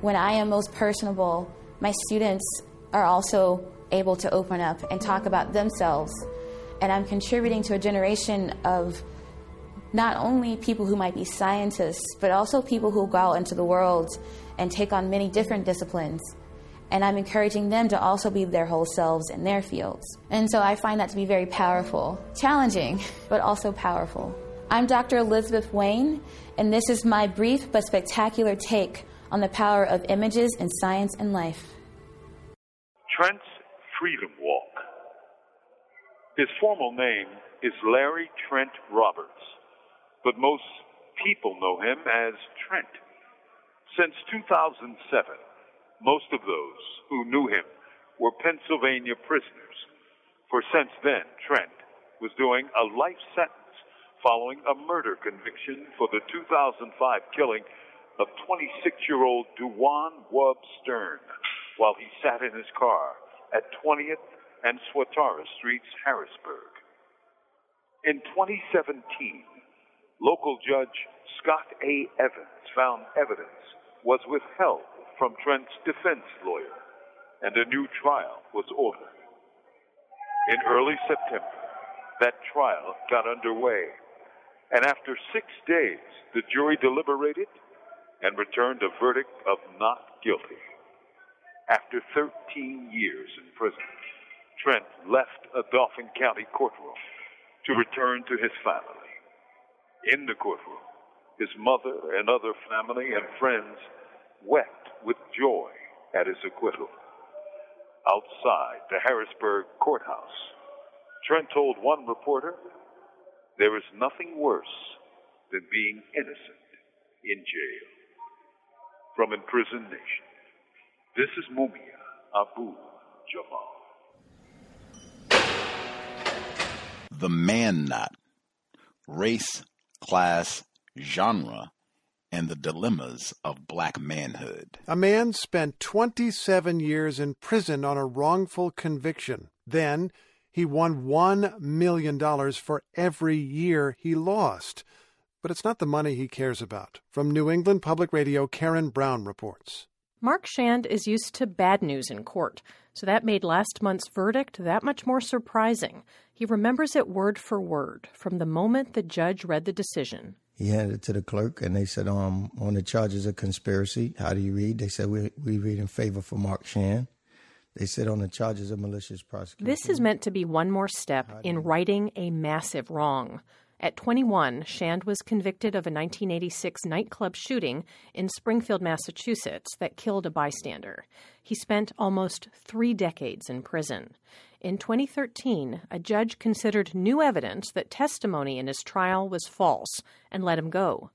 When I am most personable, my students are also able to open up and talk about themselves. And I'm contributing to a generation of not only people who might be scientists, but also people who go out into the world and take on many different disciplines. And I'm encouraging them to also be their whole selves in their fields. And so I find that to be very powerful, challenging, but also powerful. I'm Dr. Elizabeth Wayne, and this is my brief but spectacular take on the power of images in science and life. Trent's Freedom Walk. His formal name is Larry Trent Roberts but most people know him as Trent. Since 2007, most of those who knew him were Pennsylvania prisoners, for since then, Trent was doing a life sentence following a murder conviction for the 2005 killing of 26 year old Duwan Wub Stern while he sat in his car at 20th and Swatara Streets, Harrisburg. In 2017, local judge Scott A. Evans found evidence was withheld from Trent's defense lawyer, and a new trial was ordered. In early September, that trial got underway, and after six days, the jury deliberated and returned a verdict of not guilty. After 13 years in prison, Trent left a Dauphin County courtroom to return to his family. In the courtroom, his mother and other family and friends wept with joy at his acquittal. Outside the Harrisburg courthouse, Trent told one reporter, There is nothing worse than being innocent in jail. From Imprisoned Nation, this is Mumia Abu Jamal. The Man-Not Race, Class, Genre, and the Dilemmas of Black Manhood. A man spent 27 years in prison on a wrongful conviction. Then he won $1 million for every year he lost. But it's not the money he cares about. From New England Public Radio, Karen Brown reports. Mark Schand is used to bad news in court, so that made last month's verdict that much more surprising. He remembers it word for word from the moment the judge read the decision. He handed it to the clerk, and they said, um, on the charges of conspiracy, how do you read? They said, we, we read in favor for Mark Schand. They said on the charges of malicious prosecution. This is meant to be one more step in righting a massive wrong. At 21, Schand was convicted of a 1986 nightclub shooting in Springfield, Massachusetts, that killed a bystander. He spent almost three decades in prison. In 2013, a judge considered new evidence that testimony in his trial was false and let him go.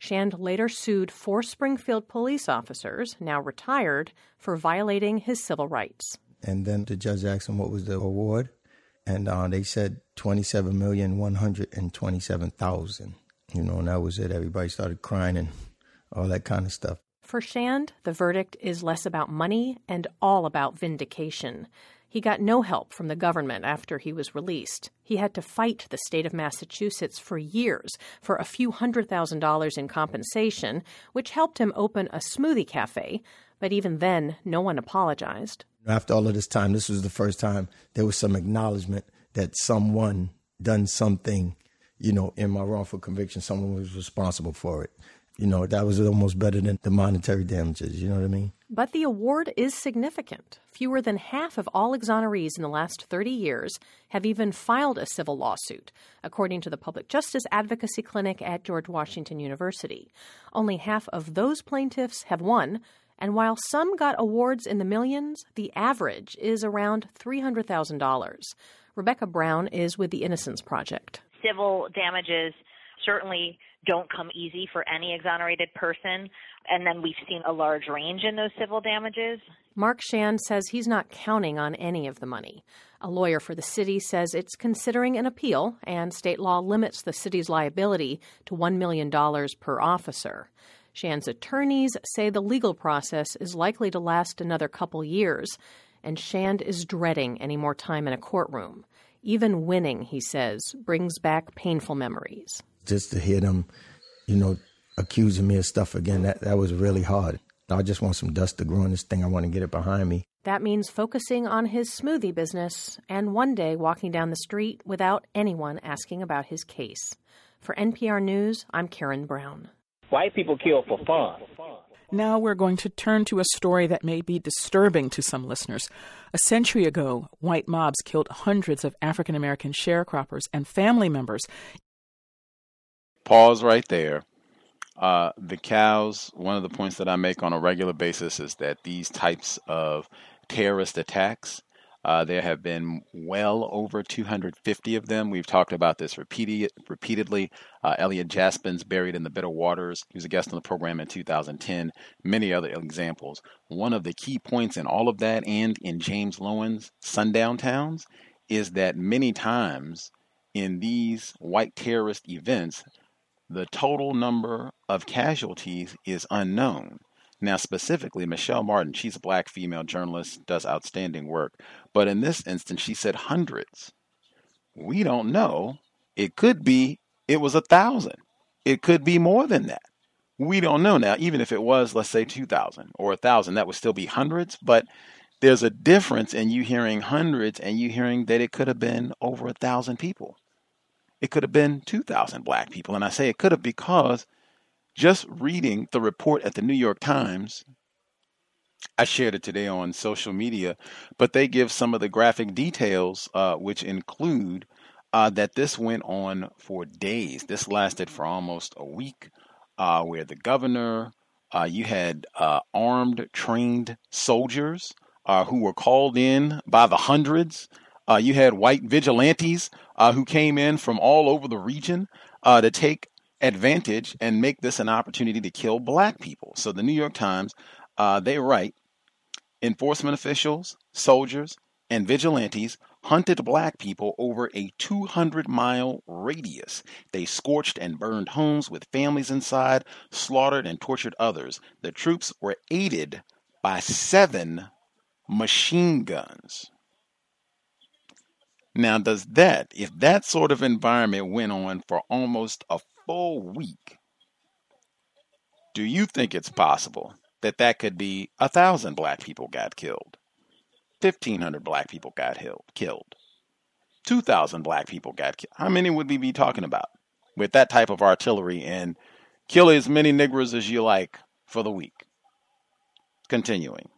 Schand later sued four Springfield police officers, now retired, for violating his civil rights. And then the judge asked him what was the award, and uh, they said twenty-seven million one hundred and twenty-seven thousand. You know, and that was it. Everybody started crying and all that kind of stuff. For Schand, the verdict is less about money and all about vindication. He got no help from the government after he was released. He had to fight the state of Massachusetts for years for a few hundred thousand dollars in compensation, which helped him open a smoothie cafe. But even then, no one apologized. After all of this time, this was the first time there was some acknowledgement that someone done something, you know, in my wrongful conviction, someone was responsible for it. You know, that was almost better than the monetary damages, you know what I mean? But the award is significant. Fewer than half of all exonerees in the last 30 years have even filed a civil lawsuit, according to the Public Justice Advocacy Clinic at George Washington University. Only half of those plaintiffs have won, and while some got awards in the millions, the average is around $300,000. Rebecca Brown is with the Innocence Project. Civil damages certainly don't come easy for any exonerated person. And then we've seen a large range in those civil damages. Mark Schand says he's not counting on any of the money. A lawyer for the city says it's considering an appeal, and state law limits the city's liability to $1 million per officer. Schand's attorneys say the legal process is likely to last another couple years, and Schand is dreading any more time in a courtroom. Even winning, he says, brings back painful memories just to hear them, you know, accusing me of stuff again, that, that was really hard. I just want some dust to grow on this thing. I want to get it behind me. That means focusing on his smoothie business and one day walking down the street without anyone asking about his case. For NPR News, I'm Karen Brown. White people kill for fun. Now we're going to turn to a story that may be disturbing to some listeners. A century ago, white mobs killed hundreds of African American sharecroppers and family members pause right there. Uh, the cows, one of the points that I make on a regular basis is that these types of terrorist attacks, uh, there have been well over 250 of them. We've talked about this repeated, repeatedly. Uh, Elliot Jaspin's Buried in the Bitter Waters. He was a guest on the program in 2010. Many other examples. One of the key points in all of that and in James Loewen's Sundown Towns is that many times in these white terrorist events, The total number of casualties is unknown. Now, specifically, Michelle Martin, she's a black female journalist, does outstanding work. But in this instance, she said hundreds. We don't know. It could be, it was a thousand. It could be more than that. We don't know now. Even if it was, let's say, 2,000 or a 1,000, that would still be hundreds. But there's a difference in you hearing hundreds and you hearing that it could have been over a thousand people. It could have been 2,000 black people. And I say it could have because just reading the report at the New York Times, I shared it today on social media, but they give some of the graphic details, uh, which include uh, that this went on for days. This lasted for almost a week, uh, where the governor, uh, you had uh, armed, trained soldiers uh, who were called in by the hundreds. you had white vigilantes who came in from all over the region to take advantage and make this an opportunity to kill black people. So the New York Times, uh, they write, enforcement officials, soldiers, and vigilantes hunted black people over a 200 mile radius. They scorched and burned homes with families inside, slaughtered and tortured others. The troops were aided by seven machine guns. Now, does that, if that sort of environment went on for almost a full week, do you think it's possible that that could be a thousand black people got killed? 1,500 black people got killed. 2,000 black people got killed. How many would we be talking about with that type of artillery and kill as many niggers as you like for the week? Continuing.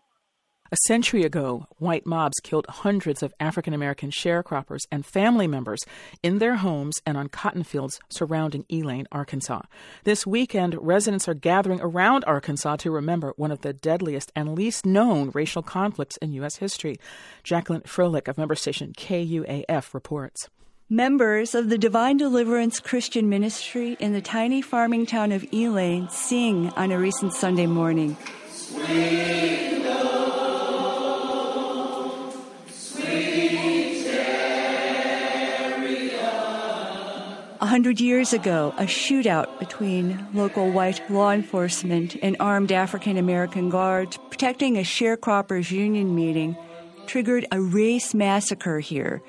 A century ago, white mobs killed hundreds of African American sharecroppers and family members in their homes and on cotton fields surrounding Elaine, Arkansas. This weekend, residents are gathering around Arkansas to remember one of the deadliest and least known racial conflicts in U.S. history. Jacqueline Froelich of member station KUAF reports. Members of the Divine Deliverance Christian Ministry in the tiny farming town of Elaine sing on a recent Sunday morning. Sweet. A hundred years ago, a shootout between local white law enforcement and armed African American guards protecting a sharecroppers union meeting triggered a race massacre here.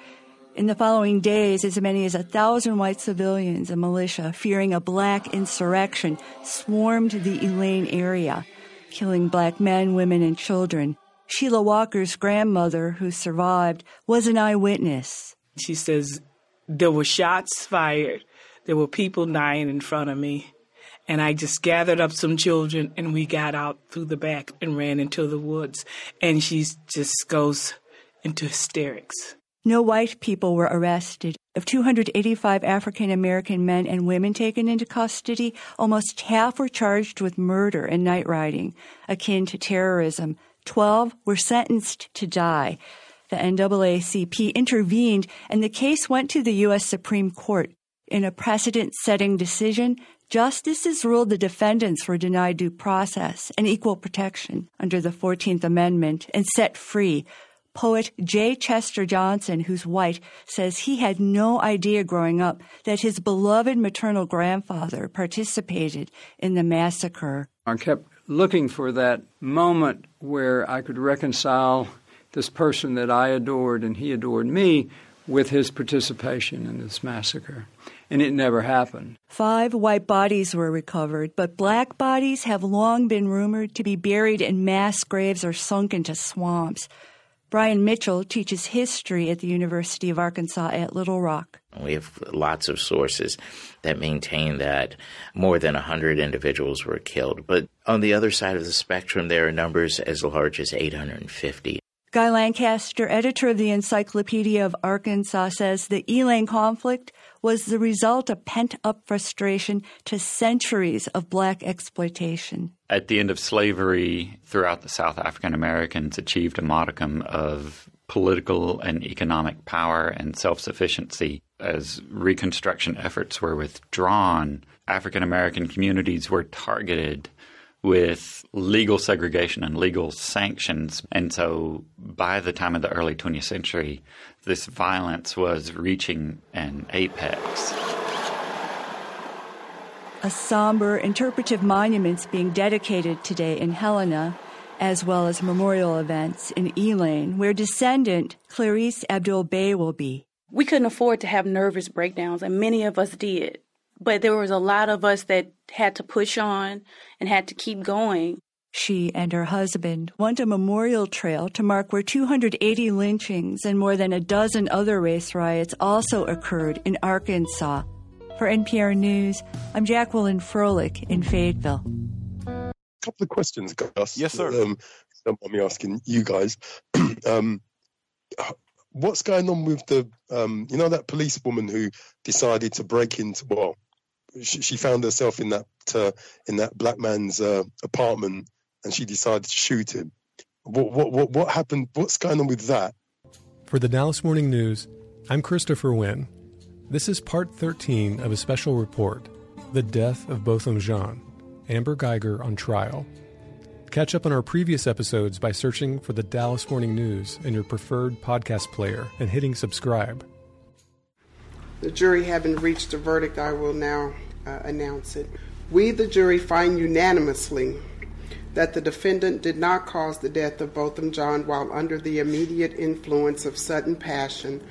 In the following days, as many as a thousand white civilians and militia, fearing a black insurrection, swarmed the Elaine area, killing black men, women, and children. Sheila Walker's grandmother, who survived, was an eyewitness. She says there were shots fired. There were people dying in front of me. And I just gathered up some children and we got out through the back and ran into the woods. And she just goes into hysterics. No white people were arrested. Of 285 African American men and women taken into custody, almost half were charged with murder and night riding, akin to terrorism. Twelve were sentenced to die. The NAACP intervened and the case went to the U.S. Supreme Court. In a precedent setting decision, justices ruled the defendants were denied due process and equal protection under the 14th Amendment and set free. Poet J. Chester Johnson, who's white, says he had no idea growing up that his beloved maternal grandfather participated in the massacre. I kept looking for that moment where I could reconcile this person that I adored and he adored me with his participation in this massacre. And it never happened. Five white bodies were recovered, but black bodies have long been rumored to be buried in mass graves or sunk into swamps. Brian Mitchell teaches history at the University of Arkansas at Little Rock. We have lots of sources that maintain that more than 100 individuals were killed. But on the other side of the spectrum, there are numbers as large as 850. Guy Lancaster, editor of the Encyclopedia of Arkansas, says the Elaine conflict was the result of pent up frustration to centuries of black exploitation. At the end of slavery, throughout the South African Americans achieved a modicum of political and economic power and self sufficiency. As Reconstruction efforts were withdrawn, African American communities were targeted with legal segregation and legal sanctions. And so by the time of the early 20th century, this violence was reaching an apex. a somber interpretive monuments being dedicated today in Helena, as well as memorial events in Elaine, where descendant Clarice Abdul Bey will be. We couldn't afford to have nervous breakdowns, and many of us did. But there was a lot of us that had to push on and had to keep going. She and her husband want a memorial trail to mark where 280 lynchings and more than a dozen other race riots also occurred in Arkansas. For NPR News, I'm Jacqueline Froelich in Fayetteville. A couple of questions, Gus. Yes, sir. Um, don't mind me asking you guys. um, what's going on with the, um, you know, that policewoman who decided to break into, well, she, she found herself in that uh, in that black man's uh, apartment, and she decided to shoot him. What, what what what happened? What's going on with that? For the Dallas Morning News, I'm Christopher Wynn. This is part 13 of a special report The Death of Botham Jean, Amber Guyger on Trial. Catch up on our previous episodes by searching for the Dallas Morning News in your preferred podcast player and hitting subscribe. The jury having reached a verdict, I will now uh, announce it. We, the jury, find unanimously that the defendant did not cause the death of Botham Jean while under the immediate influence of sudden passion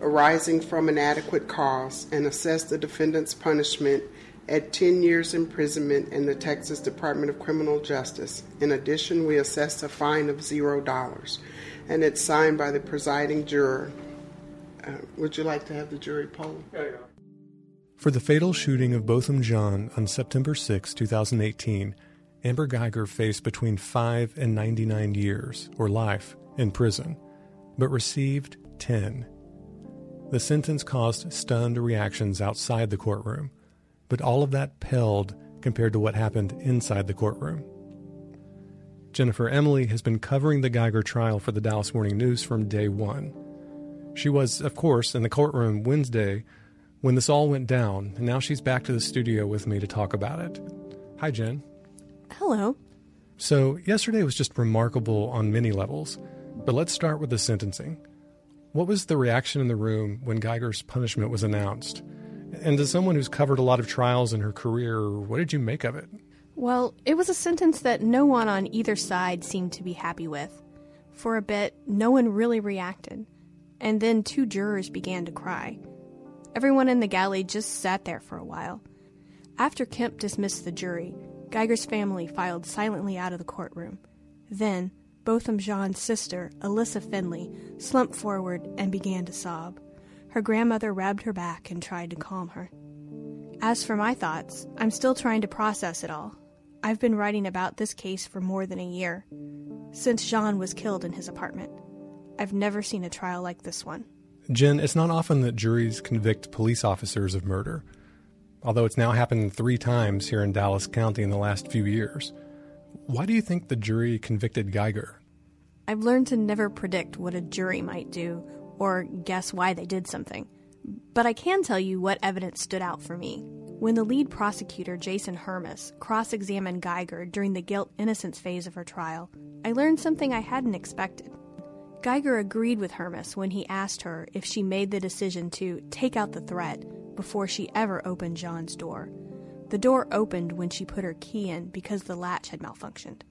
arising from an adequate cause and assess the defendant's punishment at 10 years imprisonment in the Texas Department of Criminal Justice. In addition, we assess a fine of $0 and it's signed by the presiding juror. Uh, would you like to have the jury poll? For the fatal shooting of Botham Jean on September 6, 2018, Amber Guyger faced between 5 and 99 years, or life, in prison, but received 10. The sentence caused stunned reactions outside the courtroom, but all of that paled compared to what happened inside the courtroom. Jennifer Emily has been covering the Guyger trial for the Dallas Morning News from day one. She was, of course, in the courtroom Wednesday when this all went down, and now she's back to the studio with me to talk about it. Hi, Jen. Hello. So, yesterday was just remarkable on many levels, but let's start with the sentencing. What was the reaction in the room when Guyger's punishment was announced? And as someone who's covered a lot of trials in her career, what did you make of it? Well, it was a sentence that no one on either side seemed to be happy with. For a bit, no one really reacted. And then two jurors began to cry. Everyone in the galley just sat there for a while. After Kemp dismissed the jury, Guyger's family filed silently out of the courtroom. Then, Botham Jean's sister, Allisa Findley, slumped forward and began to sob. Her grandmother rubbed her back and tried to calm her. As for my thoughts, I'm still trying to process it all. I've been writing about this case for more than a year, since Jean was killed in his apartment. I've never seen a trial like this one. Jen, it's not often that juries convict police officers of murder, although it's now happened three times here in Dallas County in the last few years. Why do you think the jury convicted Guyger? I've learned to never predict what a jury might do or guess why they did something. But I can tell you what evidence stood out for me. When the lead prosecutor, Jason Hermus, cross examined Guyger during the guilt innocence phase of her trial, I learned something I hadn't expected. Guyger agreed with Hermus when he asked her if she made the decision to take out the threat before she ever opened Jean's door. The door opened when she put her key in because the latch had malfunctioned.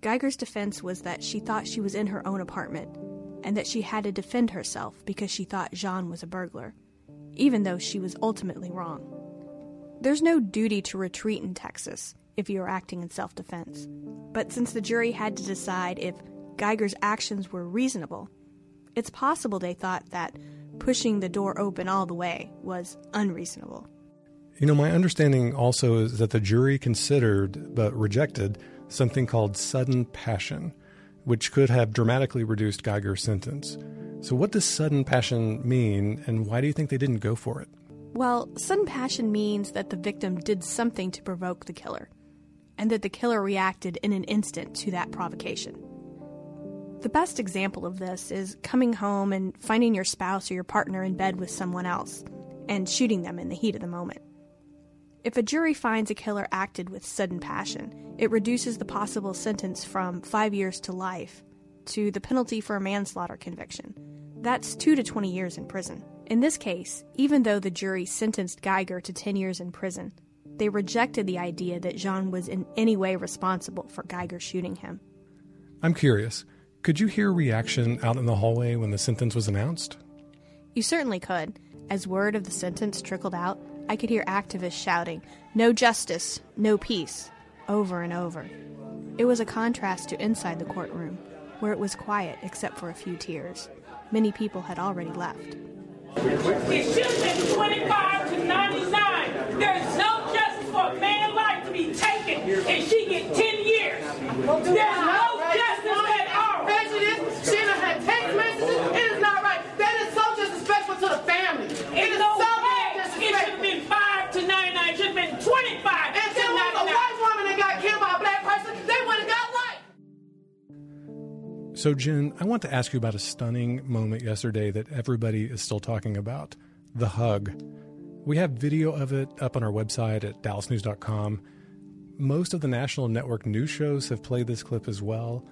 Guyger's defense was that she thought she was in her own apartment and that she had to defend herself because she thought Jean was a burglar, even though she was ultimately wrong. There's no duty to retreat in Texas if you are acting in self defense, but since the jury had to decide if Guyger's actions were reasonable, it's possible they thought that pushing the door open all the way was unreasonable. You know, my understanding also is that the jury considered but rejected something called sudden passion, which could have dramatically reduced Guyger's sentence. So, what does sudden passion mean, and why do you think they didn't go for it? Well, sudden passion means that the victim did something to provoke the killer, and that the killer reacted in an instant to that provocation. The best example of this is coming home and finding your spouse or your partner in bed with someone else and shooting them in the heat of the moment. If a jury finds a killer acted with sudden passion, it reduces the possible sentence from five years to life to the penalty for a manslaughter conviction. That's two to 20 years in prison. In this case, even though the jury sentenced Guyger to 10 years in prison, They rejected the idea that Jean was in any way responsible for Guyger shooting him. I'm curious. Could you hear reaction out in the hallway when the sentence was announced? You certainly could. As word of the sentence trickled out, I could hear activists shouting, No justice, no peace, over and over. It was a contrast to inside the courtroom, where it was quiet except for a few tears. Many people had already left. It should have been 25 to 99. There's no justice for a man's life to be taken and she get 10 years. There's no So, Jen, I want to ask you about a stunning moment yesterday that everybody is still talking about the hug. We have video of it up on our website at dallasnews.com. Most of the national network news shows have played this clip as well.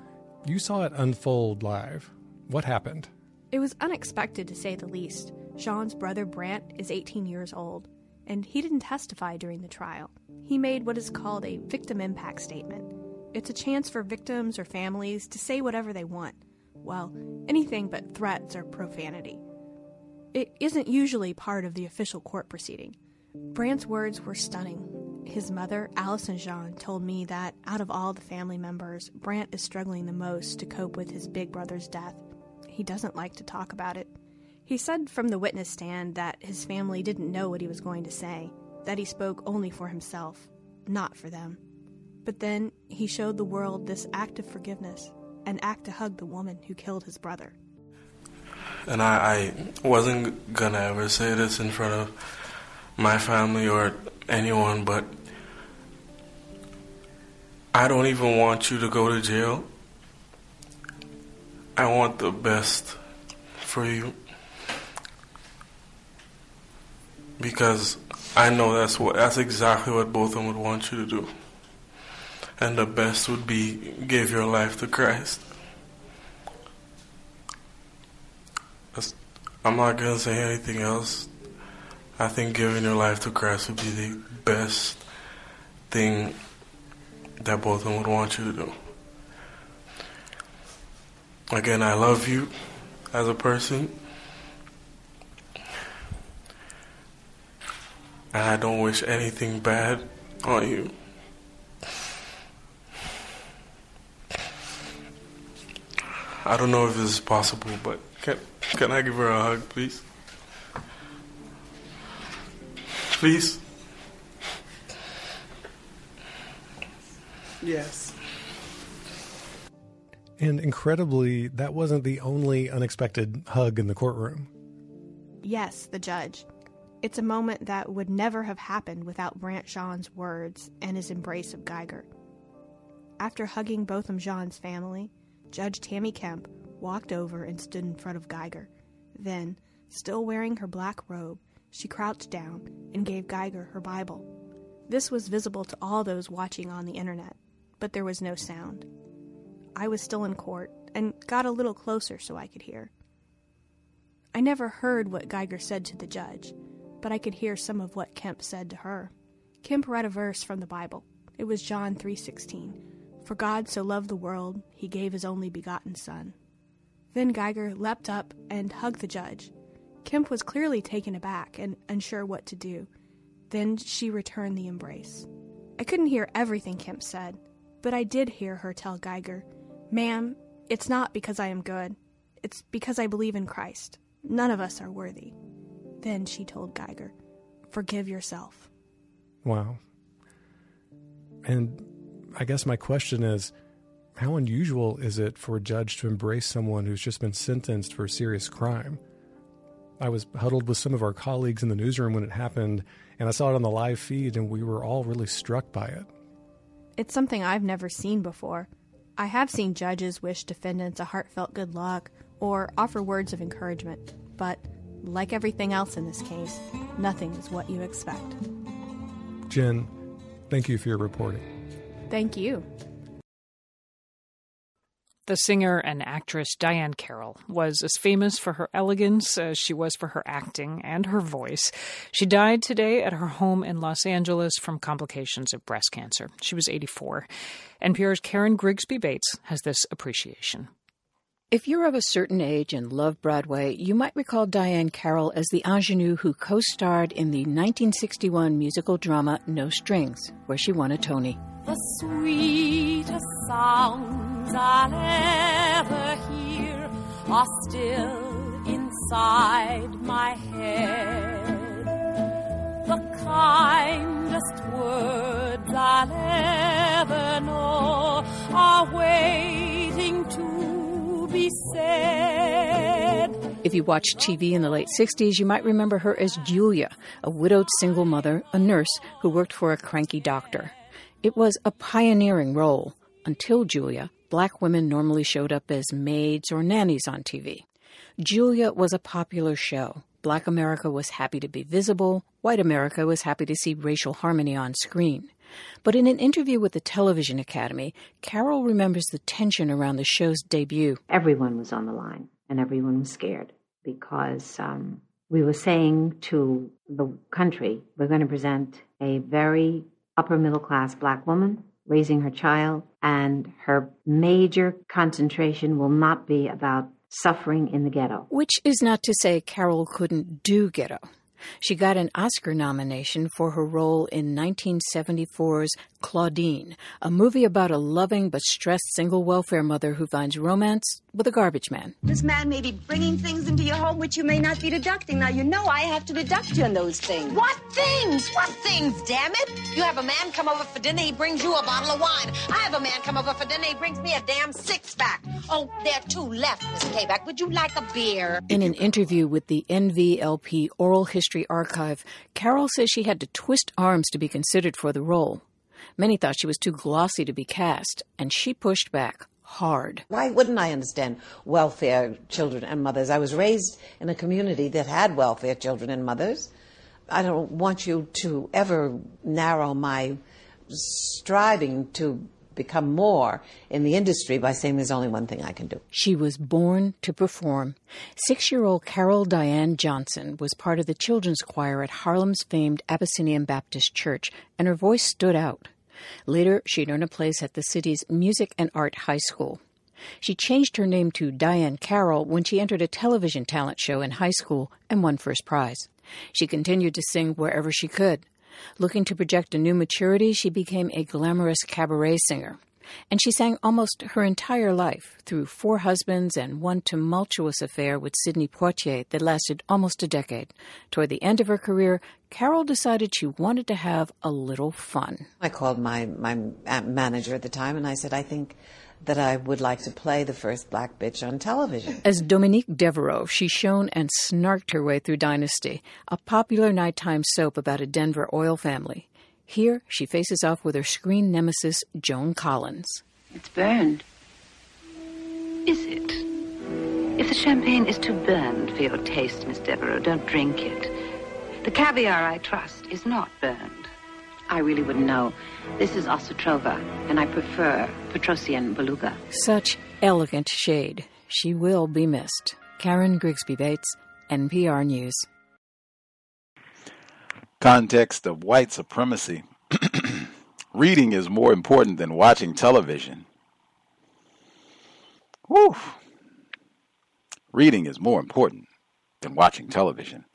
You saw it unfold live. What happened? It was unexpected to say the least. Jean's brother Brandt is 18 years old, and he didn't testify during the trial. He made what is called a victim impact statement. It's a chance for victims or families to say whatever they want. Well, anything but threats or profanity. It isn't usually part of the official court proceeding. Brandt's words were stunning. His mother, Allison Jean, told me that out of all the family members, Brandt is struggling the most to cope with his big brother's death. He doesn't like to talk about it. He said from the witness stand that his family didn't know what he was going to say, that he spoke only for himself, not for them. But then he showed the world this act of forgiveness, an act to hug the woman who killed his brother. And I, I wasn't gonna ever say this in front of my family or anyone, but I don't even want you to go to jail. I want the best for you. Because I know that's what that's exactly what both of them would want you to do. And the best would be give your life to Christ. I'm not gonna say anything else. I think giving your life to Christ would be the best thing that both of them would want you to do. Again, I love you as a person. And I don't wish anything bad on you. I don't know if this is possible, but can, can I give her a hug, please? Please? Yes. And incredibly, that wasn't the only unexpected hug in the courtroom. Yes, the judge. It's a moment that would never have happened without Brandt Jean's words and his embrace of Guyger. After hugging Botham Jean's family, Judge Tammy Kemp walked over and stood in front of Guyger. Then, still wearing her black robe, she crouched down and gave Guyger her Bible. This was visible to all those watching on the internet, but there was no sound. I was still in court and got a little closer so I could hear. I never heard what Guyger said to the judge, but I could hear some of what Kemp said to her. Kemp read a verse from the Bible. It was John 3:16. For God so loved the world, he gave his only begotten son. Then Guyger leapt up and hugged the judge. Kemp was clearly taken aback and unsure what to do. Then she returned the embrace. I couldn't hear everything Kemp said, but I did hear her tell Guyger, Ma'am, it's not because I am good. It's because I believe in Christ. None of us are worthy. Then she told Guyger, Forgive yourself. Wow. And I guess my question is how unusual is it for a judge to embrace someone who's just been sentenced for a serious crime? I was huddled with some of our colleagues in the newsroom when it happened, and I saw it on the live feed, and we were all really struck by it. It's something I've never seen before. I have seen judges wish defendants a heartfelt good luck or offer words of encouragement, but like everything else in this case, nothing is what you expect. Jen, thank you for your reporting. Thank you. The singer and actress Diahann Carroll was as famous for her elegance as she was for her acting and her voice. She died today at her home in Los Angeles from complications of breast cancer. She was 84. NPR's Karen Grigsby Bates has this appreciation. If you're of a certain age and love Broadway, you might recall Diahann Carroll as the ingenue who co starred in the 1961 musical drama No Strings, where she won a Tony. The sweetest sounds I'll ever hear are still inside my head. The kindest words I'll ever know are waiting to be said. If you watched TV in the late 60s, you might remember her as Julia, a widowed single mother, a nurse who worked for a cranky doctor. It was a pioneering role. Until Julia, black women normally showed up as maids or nannies on TV. Julia was a popular show. Black America was happy to be visible. White America was happy to see racial harmony on screen. But in an interview with the Television Academy, Carroll remembers the tension around the show's debut. Everyone was on the line, and everyone was scared because um, we were saying to the country, we're going to present a very upper middle class black woman raising her child, and her major concentration will not be about suffering in the ghetto. Which is not to say Carroll couldn't do ghetto. She got an Oscar nomination for her role in 1974's Claudine, a movie about a loving but stressed single welfare mother who finds romance with a garbage man. This man may be bringing things into your home which you may not be deducting. Now, you know I have to deduct you on those things. What things? What things, damn it? You have a man come over for dinner, he brings you a bottle of wine. I have a man come over for dinner, he brings me a damn six pack. Oh, there are two left, Miss K-Back. Would you like a beer? In an interview with the NVLP Oral History Archive, Carroll says she had to twist arms to be considered for the role. Many thought she was too glossy to be cast, and she pushed back hard. Why wouldn't I understand welfare children and mothers? I was raised in a community that had welfare children and mothers. I don't want you to ever narrow my striving to become more in the industry by saying there's only one thing I can do. She was born to perform. Six year old Carol Diane Johnson was part of the children's choir at Harlem's famed Abyssinian Baptist Church, and her voice stood out. Later, she'd earn a place at the city's Music and Art High School. She changed her name to Diahann Carroll when she entered a television talent show in high school and won first prize. She continued to sing wherever she could. Looking to project a new maturity, she became a glamorous cabaret singer. And she sang almost her entire life through four husbands and one tumultuous affair with Sidney Poitier that lasted almost a decade. Toward the end of her career, Carroll decided she wanted to have a little fun. I called my, my manager at the time and I said, I think that I would like to play the first black bitch on television. As Dominique Devereaux, she shone and snarked her way through Dynasty, a popular nighttime soap about a Denver oil family. Here, she faces off with her screen nemesis, Joan Collins. It's burned. Is it? If the champagne is too burned for your taste, Miss Devereaux, don't drink it. The caviar, I trust, is not burned. I really wouldn't know. This is Osotrova, and I prefer Petrossian Beluga. Such elegant shade. She will be missed. Karen Grigsby Bates, NPR News. Context of white supremacy. Reading is more important than watching television. Whew. Reading is more important than watching television.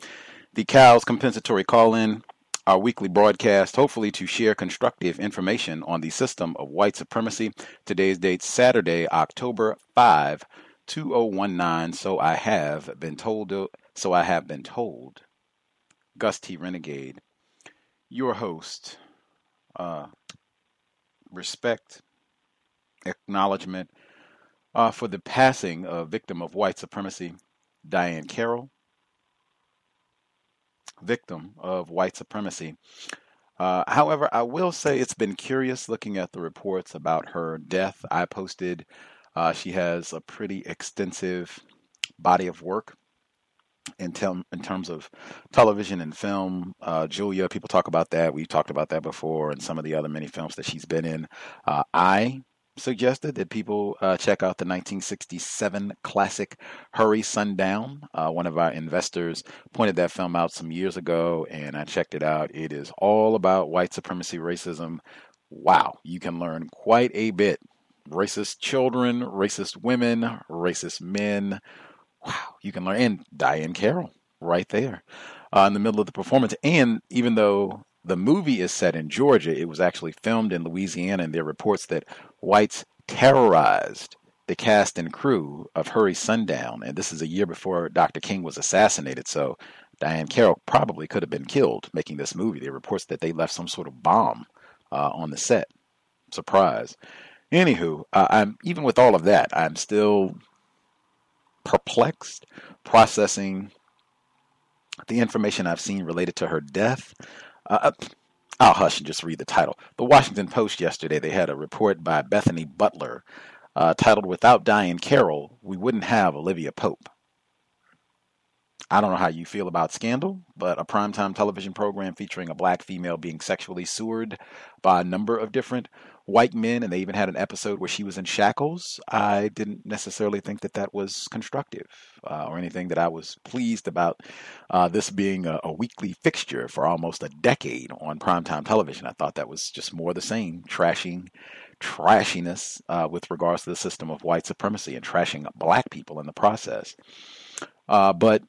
The Cows compensatory call in our weekly broadcast, hopefully to share constructive information on the system of white supremacy. Today's date, Saturday, October 5, 2019. So I have been told, so I have been told. Gus T. Renegade, your host. Uh, respect, acknowledgement uh, for the passing of victim of white supremacy, Diahann Carroll victim of white supremacy. Uh, however, I will say it's been curious looking at the reports about her death. I posted, uh, she has a pretty extensive body of work in, tel- in terms of television and film. Uh, Julia, people talk about that. We've talked about that before, and some of the other many films that she's been in. Uh, I suggested that people uh, check out the 1967 classic Hurry Sundown. Uh, one of our investors pointed that film out some years ago, and I checked it out. It is all about white supremacy, racism. Wow, you can learn quite a bit. Racist children, racist women, racist men. Wow, you can learn. And Diahann Carroll, right there uh, in the middle of the performance. And even though the movie is set in Georgia, it was actually filmed in Louisiana, and there are reports that whites terrorized the cast and crew of Hurry Sundown. And this is a year before Dr. King was assassinated, so Diahann Carroll probably could have been killed making this movie. There are reports that they left some sort of bomb uh, on the set. Surprise. Anywho, uh, I'm even with all of that, I'm still perplexed, processing the information I've seen related to her death. Uh, uh, I'll hush and just read the title. The Washington Post yesterday, they had a report by Bethonie Butler uh, titled Without Diahann Carroll, We Wouldn't Have Olivia Pope. I don't know how you feel about Scandal, but a primetime television program featuring a black female being sexually sewered by a number of different white men, and they even had an episode where she was in shackles. I didn't necessarily think that that was constructive uh, or anything that I was pleased about uh, this being a, a, weekly fixture for almost a decade on primetime television. I thought that was just more the same, trashing trashiness uh, with regards to the system of white supremacy and trashing black people in the process. Uh, but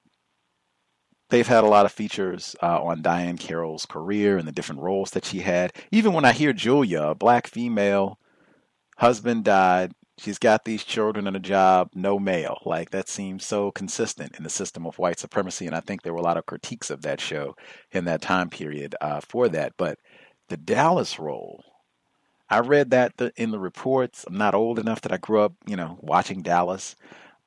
they've had a lot of features uh, on Diahann Carroll's career and the different roles that she had. Even when I hear Julia, a black female, husband died, she's got these children and a job, no male. Like that seems so consistent in the system of white supremacy. And I think there were a lot of critiques of that show in that time period uh, for that. But the Dallas role, I read that in the reports. I'm not old enough that I grew up, you know, watching Dallas.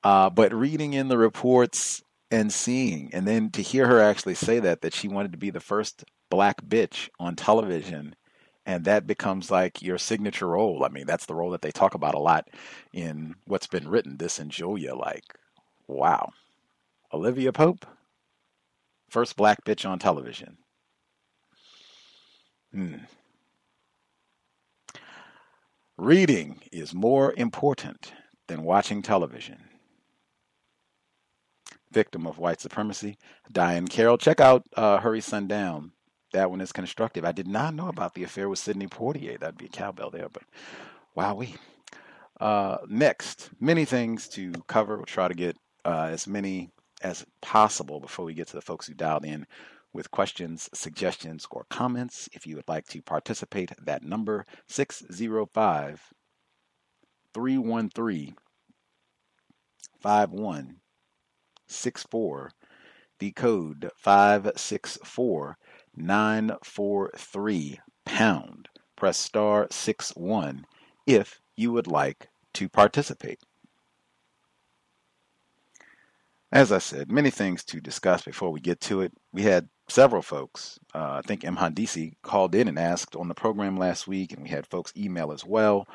Uh, but reading in the reports, and seeing. And then to hear her actually say that, that she wanted to be the first black bitch on television. And that becomes like your signature role. I mean, that's the role that they talk about a lot in what's been written. This and Julia, like, wow. Olivia Pope, first black bitch on television. Hmm. Reading is more important than watching television victim of white supremacy, Diahann Carroll. Check out uh, Hurry Sundown. That one is constructive. I did not know about the affair with Sidney Poitier. That'd be a cowbell there, but wow, we. Uh, next, many things to cover. We'll try to get uh, as many as possible before we get to the folks who dialed in with questions, suggestions, or comments. If you would like to participate, that number 605 313 51 64. The code 564943 pound. Press star 61 if you would like to participate. As I said, many things to discuss before we get to it. We had several folks. Uh, I think M. Called in and asked on the program last week, and we had folks email as well.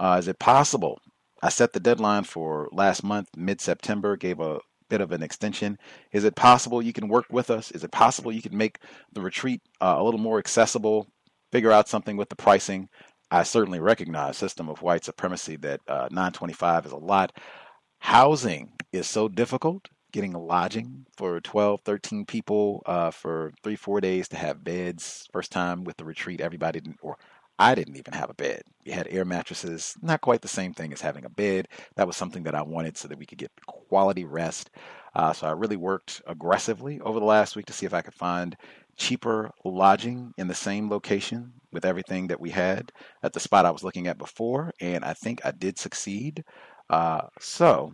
Uh, is it possible? I set the deadline for last month, mid September, gave a bit of an extension. Is it possible you can work with us? Is it possible you can make the retreat uh, a little more accessible? Figure out something with the pricing. I certainly recognize system of white supremacy that uh, 925 is a lot. Housing is so difficult. Getting lodging for 12, 13 people uh, for three, four days to have beds. First time with the retreat, everybody didn't, or I didn't even have a bed. We had air mattresses, not quite the same thing as having a bed. That was something that I wanted so that we could get quality rest. Uh, so I really worked aggressively over the last week to see if I could find cheaper lodging in the same location with everything that we had at the spot I was looking at before. And I think I did succeed. Uh, so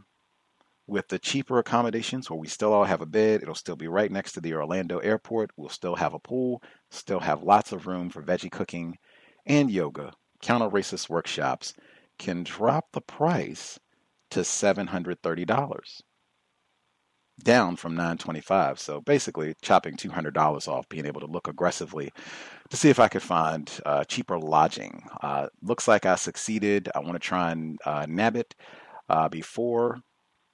with the cheaper accommodations where we still all have a bed, it'll still be right next to the Orlando airport. We'll still have a pool, still have lots of room for veggie cooking and yoga, counter racist workshops can drop the price to $730 down from 925 so basically chopping $200 off being able to look aggressively to see if i could find uh, cheaper lodging. Uh, looks like i succeeded. I want to try and uh, nab it uh, before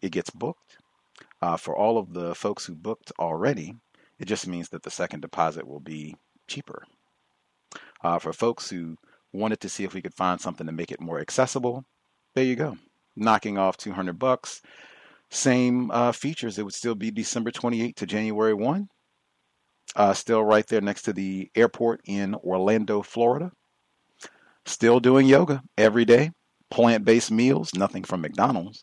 it gets booked. Uh, for all of the folks who booked already it just means that the second deposit will be cheaper uh, for folks who wanted to see if we could find something to make it more accessible. There you go. Knocking off 200 bucks. Same uh, features. It would still be December 28 to January 1. Uh, still right there next to the airport in Orlando, Florida. Still doing yoga every day. Plant based meals, nothing from McDonald's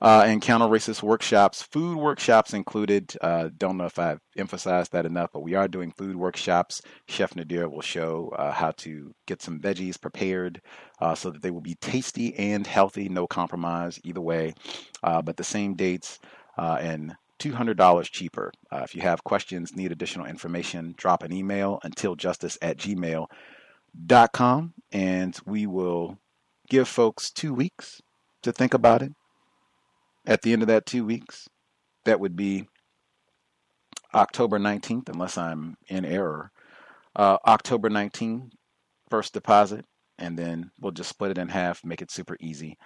uh, and counter racist workshops. Food workshops included. Uh, don't know if I've emphasized that enough, but we are doing food workshops. Chef Nadir will show uh, how to get some veggies prepared uh, so that they will be tasty and healthy, no compromise either way. Uh, but the same dates uh, and $200 cheaper. if you have questions, need additional information, drop an email until justice at gmail.com and we will give folks two weeks to think about it at the end of that two weeks. That would be October 19th, unless I'm in error. Uh, October 19th, first deposit, and then we'll just split it in half, make it super easy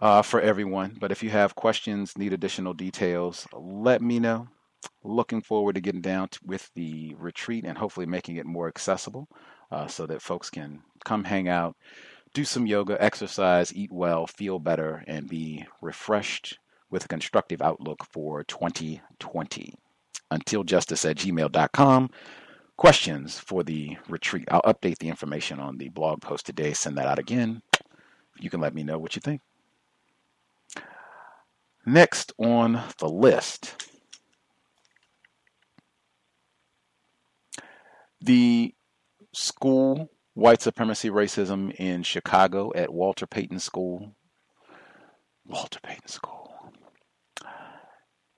uh, for everyone. But if you have questions, need additional details, let me know. Looking forward to getting down to, with the retreat and hopefully making it more accessible uh, so that folks can come hang out, do some yoga, exercise, eat well, feel better, and be refreshed with a constructive outlook for 2020. Until justice at gmail.com. Questions for the retreat. I'll update the information on the blog post today, send that out again. You can let me know what you think. Next on the list, the school white supremacy racism in Chicago at Walter Payton School. Walter Payton School.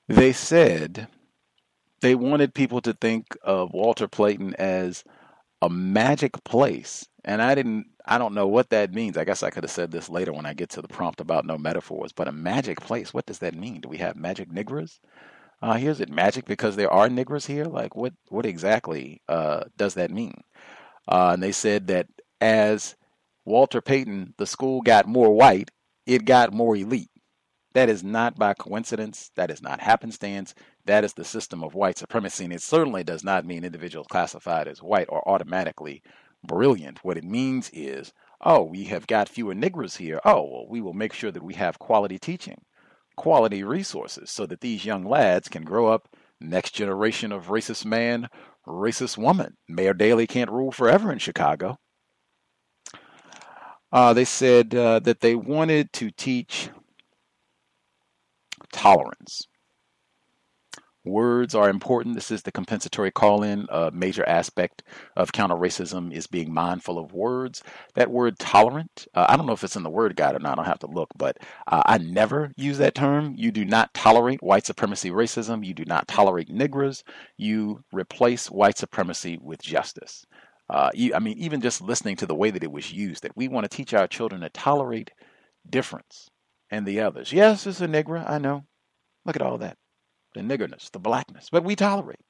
They said they wanted people to think of Walter Payton as a magic place. And I didn't, I don't know what that means. I guess I could have said this later when I get to the prompt about no metaphors, but a magic place, what does that mean? Do we have magic niggers? Uh, here's it magic because there are niggers here? Like, what, what exactly uh, does that mean? Uh, and they said that as Walter Payton, the school got more white, it got more elite. That is not by coincidence. That is not happenstance. That is the system of white supremacy. And it certainly does not mean individuals classified as white are automatically brilliant. What it means is, oh, we have got fewer niggers here. Oh, well, we will make sure that we have quality teaching, quality resources, so that these young lads can grow up next generation of racist man, racist woman. Mayor Daley can't rule forever in Chicago. Uh, they said uh, that they wanted to teach tolerance. Words are important. This is the compensatory call in. A major aspect of counter racism is being mindful of words. That word tolerant, uh, I don't know if it's in the word guide or not. I don't have to look, but uh, I never use that term. You do not tolerate white supremacy racism. You do not tolerate niggers. You replace white supremacy with justice. Uh, you, I mean, even just listening to the way that it was used, that we want to teach our children to tolerate difference and the others. Yes, it's a nigger, I know. Look at all that. The niggerness, the blackness. But we tolerate.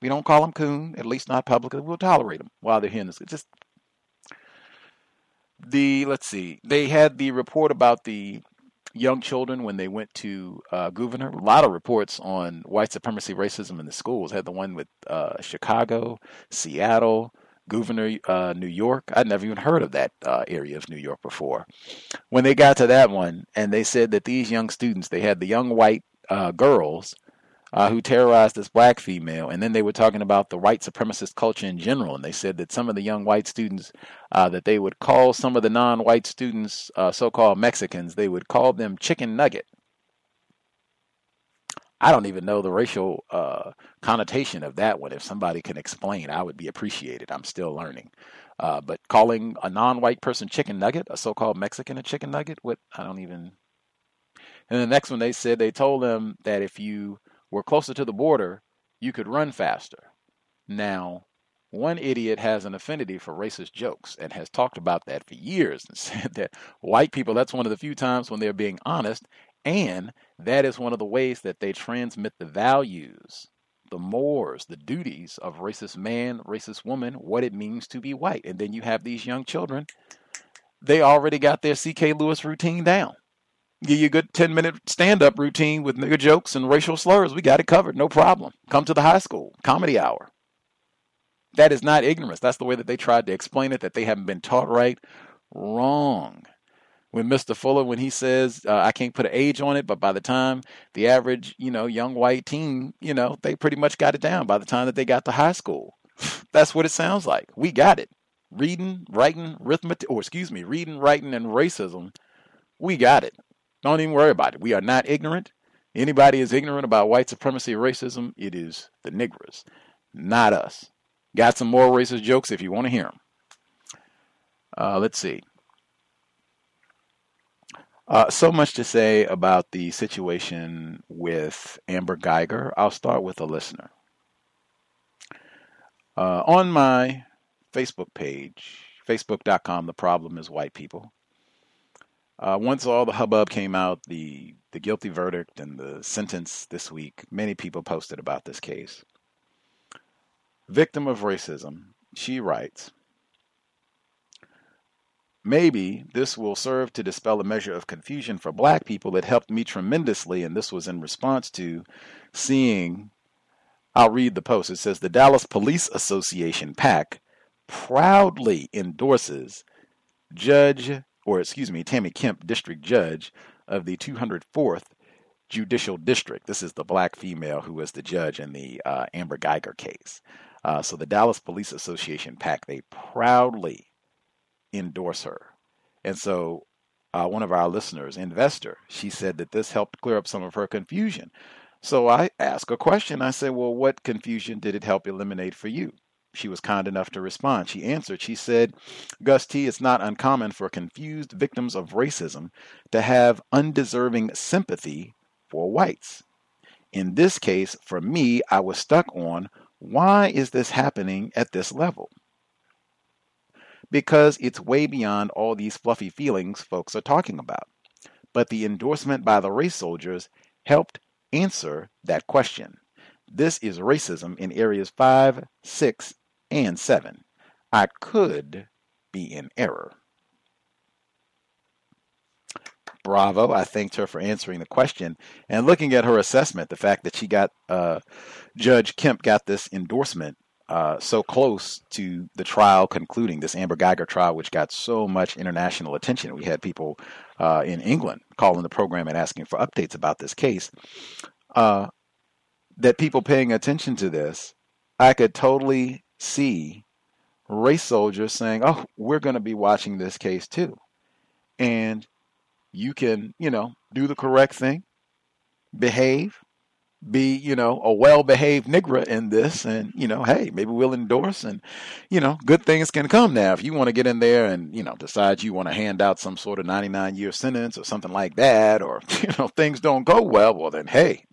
We don't call them coon, at least not publicly. We'll tolerate them while they're here in this. Just the, let's see, they had the report about the young children when they went to uh, Gouverneur. A lot of reports on white supremacy racism in the schools. Had the one with uh, Chicago, Seattle, Gouverneur, uh, New York. I'd never even heard of that uh, area of New York before. When they got to that one, and they said that these young students, they had the young white uh, girls uh, who terrorized this black female, and then they were talking about the white supremacist culture in general, and they said that some of the young white students, uh, that they would call some of the non-white students, uh, so-called Mexicans, they would call them chicken nugget. I don't even know the racial uh, connotation of that one. If somebody can explain, I would be appreciated. I'm still learning. Uh, but calling a non-white person chicken nugget, a so-called Mexican a chicken nugget, what I don't even. And the next one, they said they told them that if you were closer to the border, you could run faster. Now, one idiot has an affinity for racist jokes and has talked about that for years and said that white people, that's one of the few times when they're being honest, and that is one of the ways that they transmit the values, the mores, the duties of racist man, racist woman, what it means to be white. And then you have these young children, they already got their CK Lewis routine down. Give you a good 10 minute stand up routine with nigger jokes and racial slurs. We got it covered, no problem. Come to the high school, comedy hour. That is not ignorance. That's the way that they tried to explain it, that they haven't been taught right. Wrong. When Mr. Fuller, when he says, uh, I can't put an age on it, but by the time the average, you know, young white teen, you know, they pretty much got it down by the time that they got to high school. That's what it sounds like. We got it. Reading, writing, arithmetic, or excuse me, reading, writing, and racism. We got it. Don't even worry about it. We are not ignorant. Anybody is ignorant about white supremacy racism, it is the niggers, not us. Got some more racist jokes if you want to hear them. Uh, let's see. Uh, so much to say about the situation with Amber Guyger. I'll start with a listener. Uh, on my Facebook page, facebook.com, the problem is white people. Uh, once all the hubbub came out, the, the guilty verdict and the sentence this week, many people posted about this case. Victim of racism, she writes, Maybe this will serve to dispel a measure of confusion for black people. It helped me tremendously, and this was in response to seeing. I'll read the post. It says The Dallas Police Association, PAC, proudly endorses Judge, or excuse me, Tammy Kemp, District Judge of the 204th Judicial District. This is the black female who was the judge in the uh, Amber Guyger case. Uh, so the Dallas Police Association, PAC, they proudly endorse her. And so uh, one of our listeners, investor, she said that this helped clear up some of her confusion. So I asked a question. I said, Well, what confusion did it help eliminate for you? She was kind enough to respond. She answered, She said, Gus T, it's not uncommon for confused victims of racism to have undeserving sympathy for whites. In this case, for me, I was stuck on why is this happening at this level? Because it's way beyond all these fluffy feelings folks are talking about. But the endorsement by the race soldiers helped answer that question. This is racism in areas 5, 6, and 7. I could be in error. Bravo. I thanked her for answering the question and looking at her assessment, the fact that she got, uh, Judge Kemp got this endorsement uh, so close to the trial concluding, this Amber Guyger trial, which got so much international attention. We had people uh, in England calling the program and asking for updates about this case. Uh, that people paying attention to this, I could totally see race soldiers saying, "Oh, we're going to be watching this case too," and you can, you know, do the correct thing, behave, be, you know, a well behaved Negro in this. And, you know, hey, maybe we'll endorse and, you know, good things can come now. If you want to get in there and, you know, decide you want to hand out some sort of 99 year sentence or something like that, or, you know, things don't go well, well, then, hey,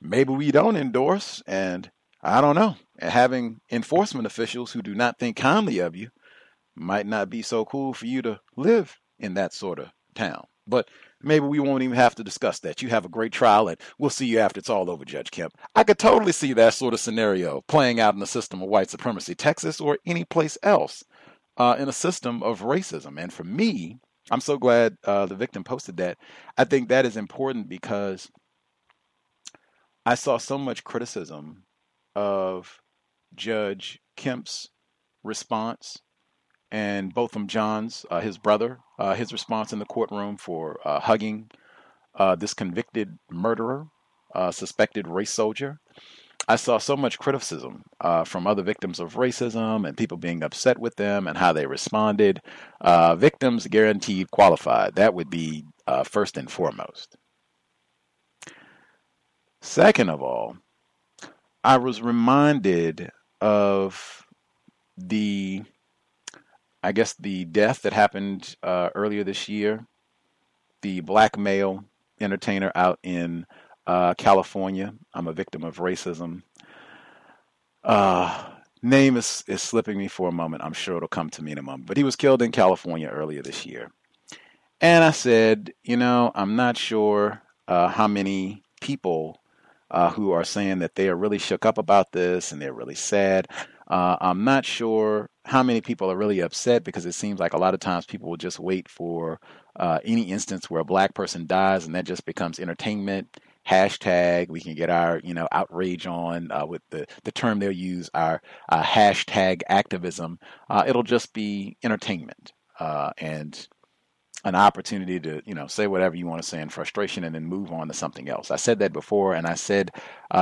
maybe we don't endorse. And I don't know. Having enforcement officials who do not think kindly of you might not be so cool for you to live in that sort of town. But maybe we won't even have to discuss that. You have a great trial, and we'll see you after it's all over, Judge Kemp. I could totally see that sort of scenario playing out in the system of white supremacy, Texas or any place else, uh, in a system of racism. And for me, I'm so glad uh, the victim posted that. I think that is important because I saw so much criticism of Judge Kemp's response and Botham Johns, uh, his brother, uh, his response in the courtroom for uh, hugging uh, this convicted murderer, uh, suspected race soldier. I saw so much criticism uh, from other victims of racism and people being upset with them and how they responded. victims guaranteed qualified. That would be first and foremost. Second of all, I was reminded of the I guess the death that happened uh, earlier this year, the black male entertainer out in uh, California. I'm a victim of racism. Uh, name is, is slipping me for a moment. I'm sure it'll come to me in a moment. But he was killed in California earlier this year. And I said, you know, I'm not sure uh, how many people uh, who are saying that they are really shook up about this and they're really sad. Uh, I'm not sure how many people are really upset because it seems like a lot of times people will just wait for uh, any instance where a black person dies and that just becomes entertainment hashtag. We can get our, you know, outrage on uh, with the, the term they'll use, our uh, hashtag activism. Uh, it'll just be entertainment uh, and an opportunity to, you know, say whatever you want to say in frustration and then move on to something else. I said that before, and I said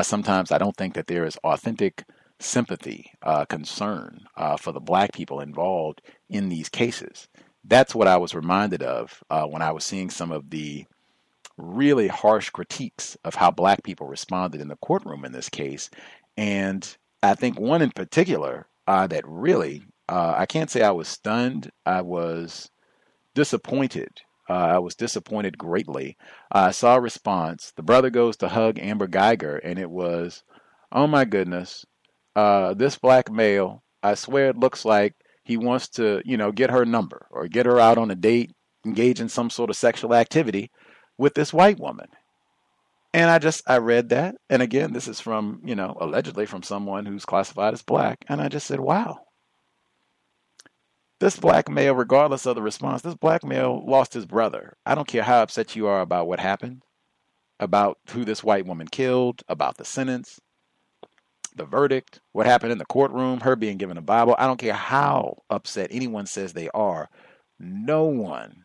sometimes I don't think that there is authentic sympathy, uh, concern for the black people involved in these cases. That's what I was reminded of when I was seeing some of the really harsh critiques of how black people responded in the courtroom in this case. And I think one in particular uh, that really, uh, I can't say I was stunned, I was disappointed. Uh, I was disappointed greatly. I saw a response. The brother goes to hug Amber Guyger, and it was, oh my goodness, uh, this black male, I swear it looks like he wants to, you know, get her number or get her out on a date, engage in some sort of sexual activity with this white woman. And I just I read that, and again, this is from you know allegedly from someone who's classified as black, and I just said, wow. This black male, regardless of the response, this black male lost his brother. I don't care how upset you are about what happened, about who this white woman killed, about the sentence, the verdict, what happened in the courtroom, her being given a Bible. I don't care how upset anyone says they are. No one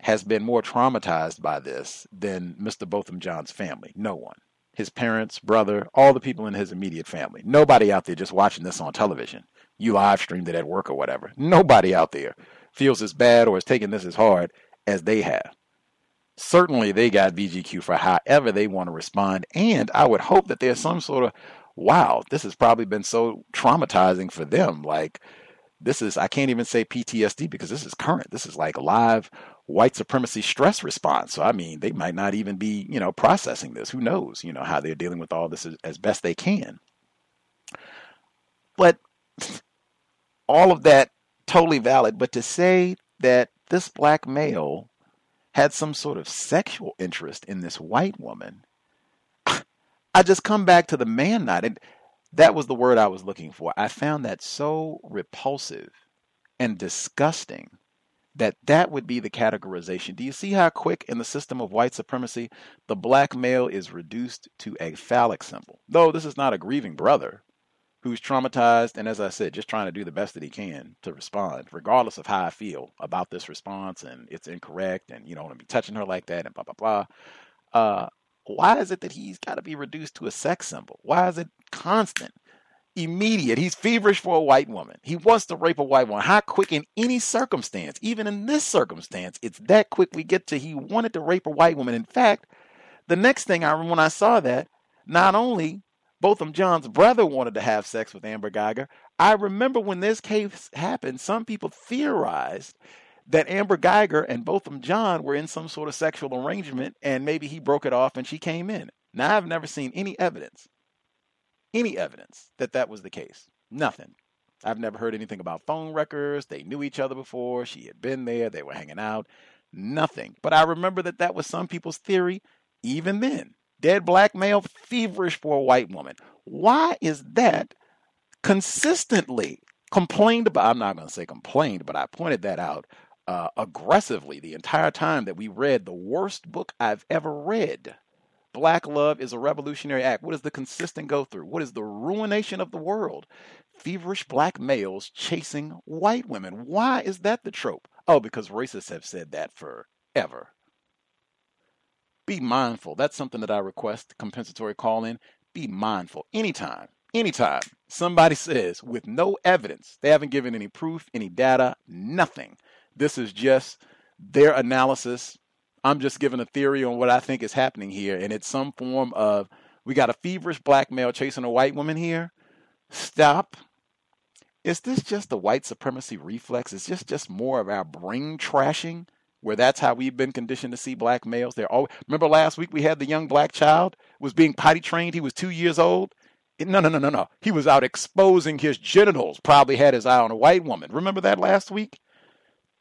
has been more traumatized by this than Mr. Botham Jean's family. No one. His parents, brother, all the people in his immediate family. Nobody out there just watching this on television. You live streamed it at work or whatever. Nobody out there feels as bad or is taking this as hard as they have. Certainly, they got VGQ for however they want to respond. And I would hope that there's some sort of, wow, this has probably been so traumatizing for them. Like, this is, I can't even say PTSD because this is current. This is like live white supremacy stress response. So I mean, they might not even be, you know, processing this. Who knows, you know, how they're dealing with all this as, as best they can. But all of that totally valid, but to say that this black male had some sort of sexual interest in this white woman, I just come back to the Man-Not. And that was the word I was looking for. I found that so repulsive and disgusting that that would be the categorization. Do you see how quick in the system of white supremacy the black male is reduced to a phallic symbol? Though this is not a grieving brother who's traumatized and as I said, just trying to do the best that he can to respond, regardless of how I feel about this response and it's incorrect and you don't want to be touching her like that and blah blah blah. Uh, why is it that he's got to be reduced to a sex symbol? Why is it constant? immediate. He's feverish for a white woman. He wants to rape a white woman. How quick in any circumstance, even in this circumstance, it's that quick we get to he wanted to rape a white woman. In fact, the next thing I remember when I saw that, not only Botham Jean's brother wanted to have sex with Amber Guyger, I remember when this case happened, some people theorized that Amber Guyger and Botham Jean were in some sort of sexual arrangement and maybe he broke it off and she came in. Now, I've never seen any evidence any evidence that that was the case. Nothing. I've never heard anything about phone records. They knew each other before. She had been there. They were hanging out. Nothing. But I remember that that was some people's theory even then. Dead black male, feverish for a white woman. Why is that consistently complained about? I'm not going to say complained, but I pointed that out uh, aggressively the entire time that we read the worst book I've ever read Black love is a revolutionary act. What is the consistent go through? What is the ruination of the world? Feverish black males chasing white women. Why is that the trope? Oh, because racists have said that forever. Be mindful. That's something that I request compensatory call in. Be mindful. Anytime, anytime somebody says with no evidence, they haven't given any proof, any data, nothing. This is just their analysis I'm just giving a theory on what I think is happening here, and it's some form of we got a feverish black male chasing a white woman here. Stop. Is this just the white supremacy reflex? Is this just more of our brain trashing, where that's how we've been conditioned to see black males? They're always remember last week we had the young black child was being potty trained. He was two years old. No, no, no, no, no. He was out exposing his genitals. Probably had his eye on a white woman. Remember that last week?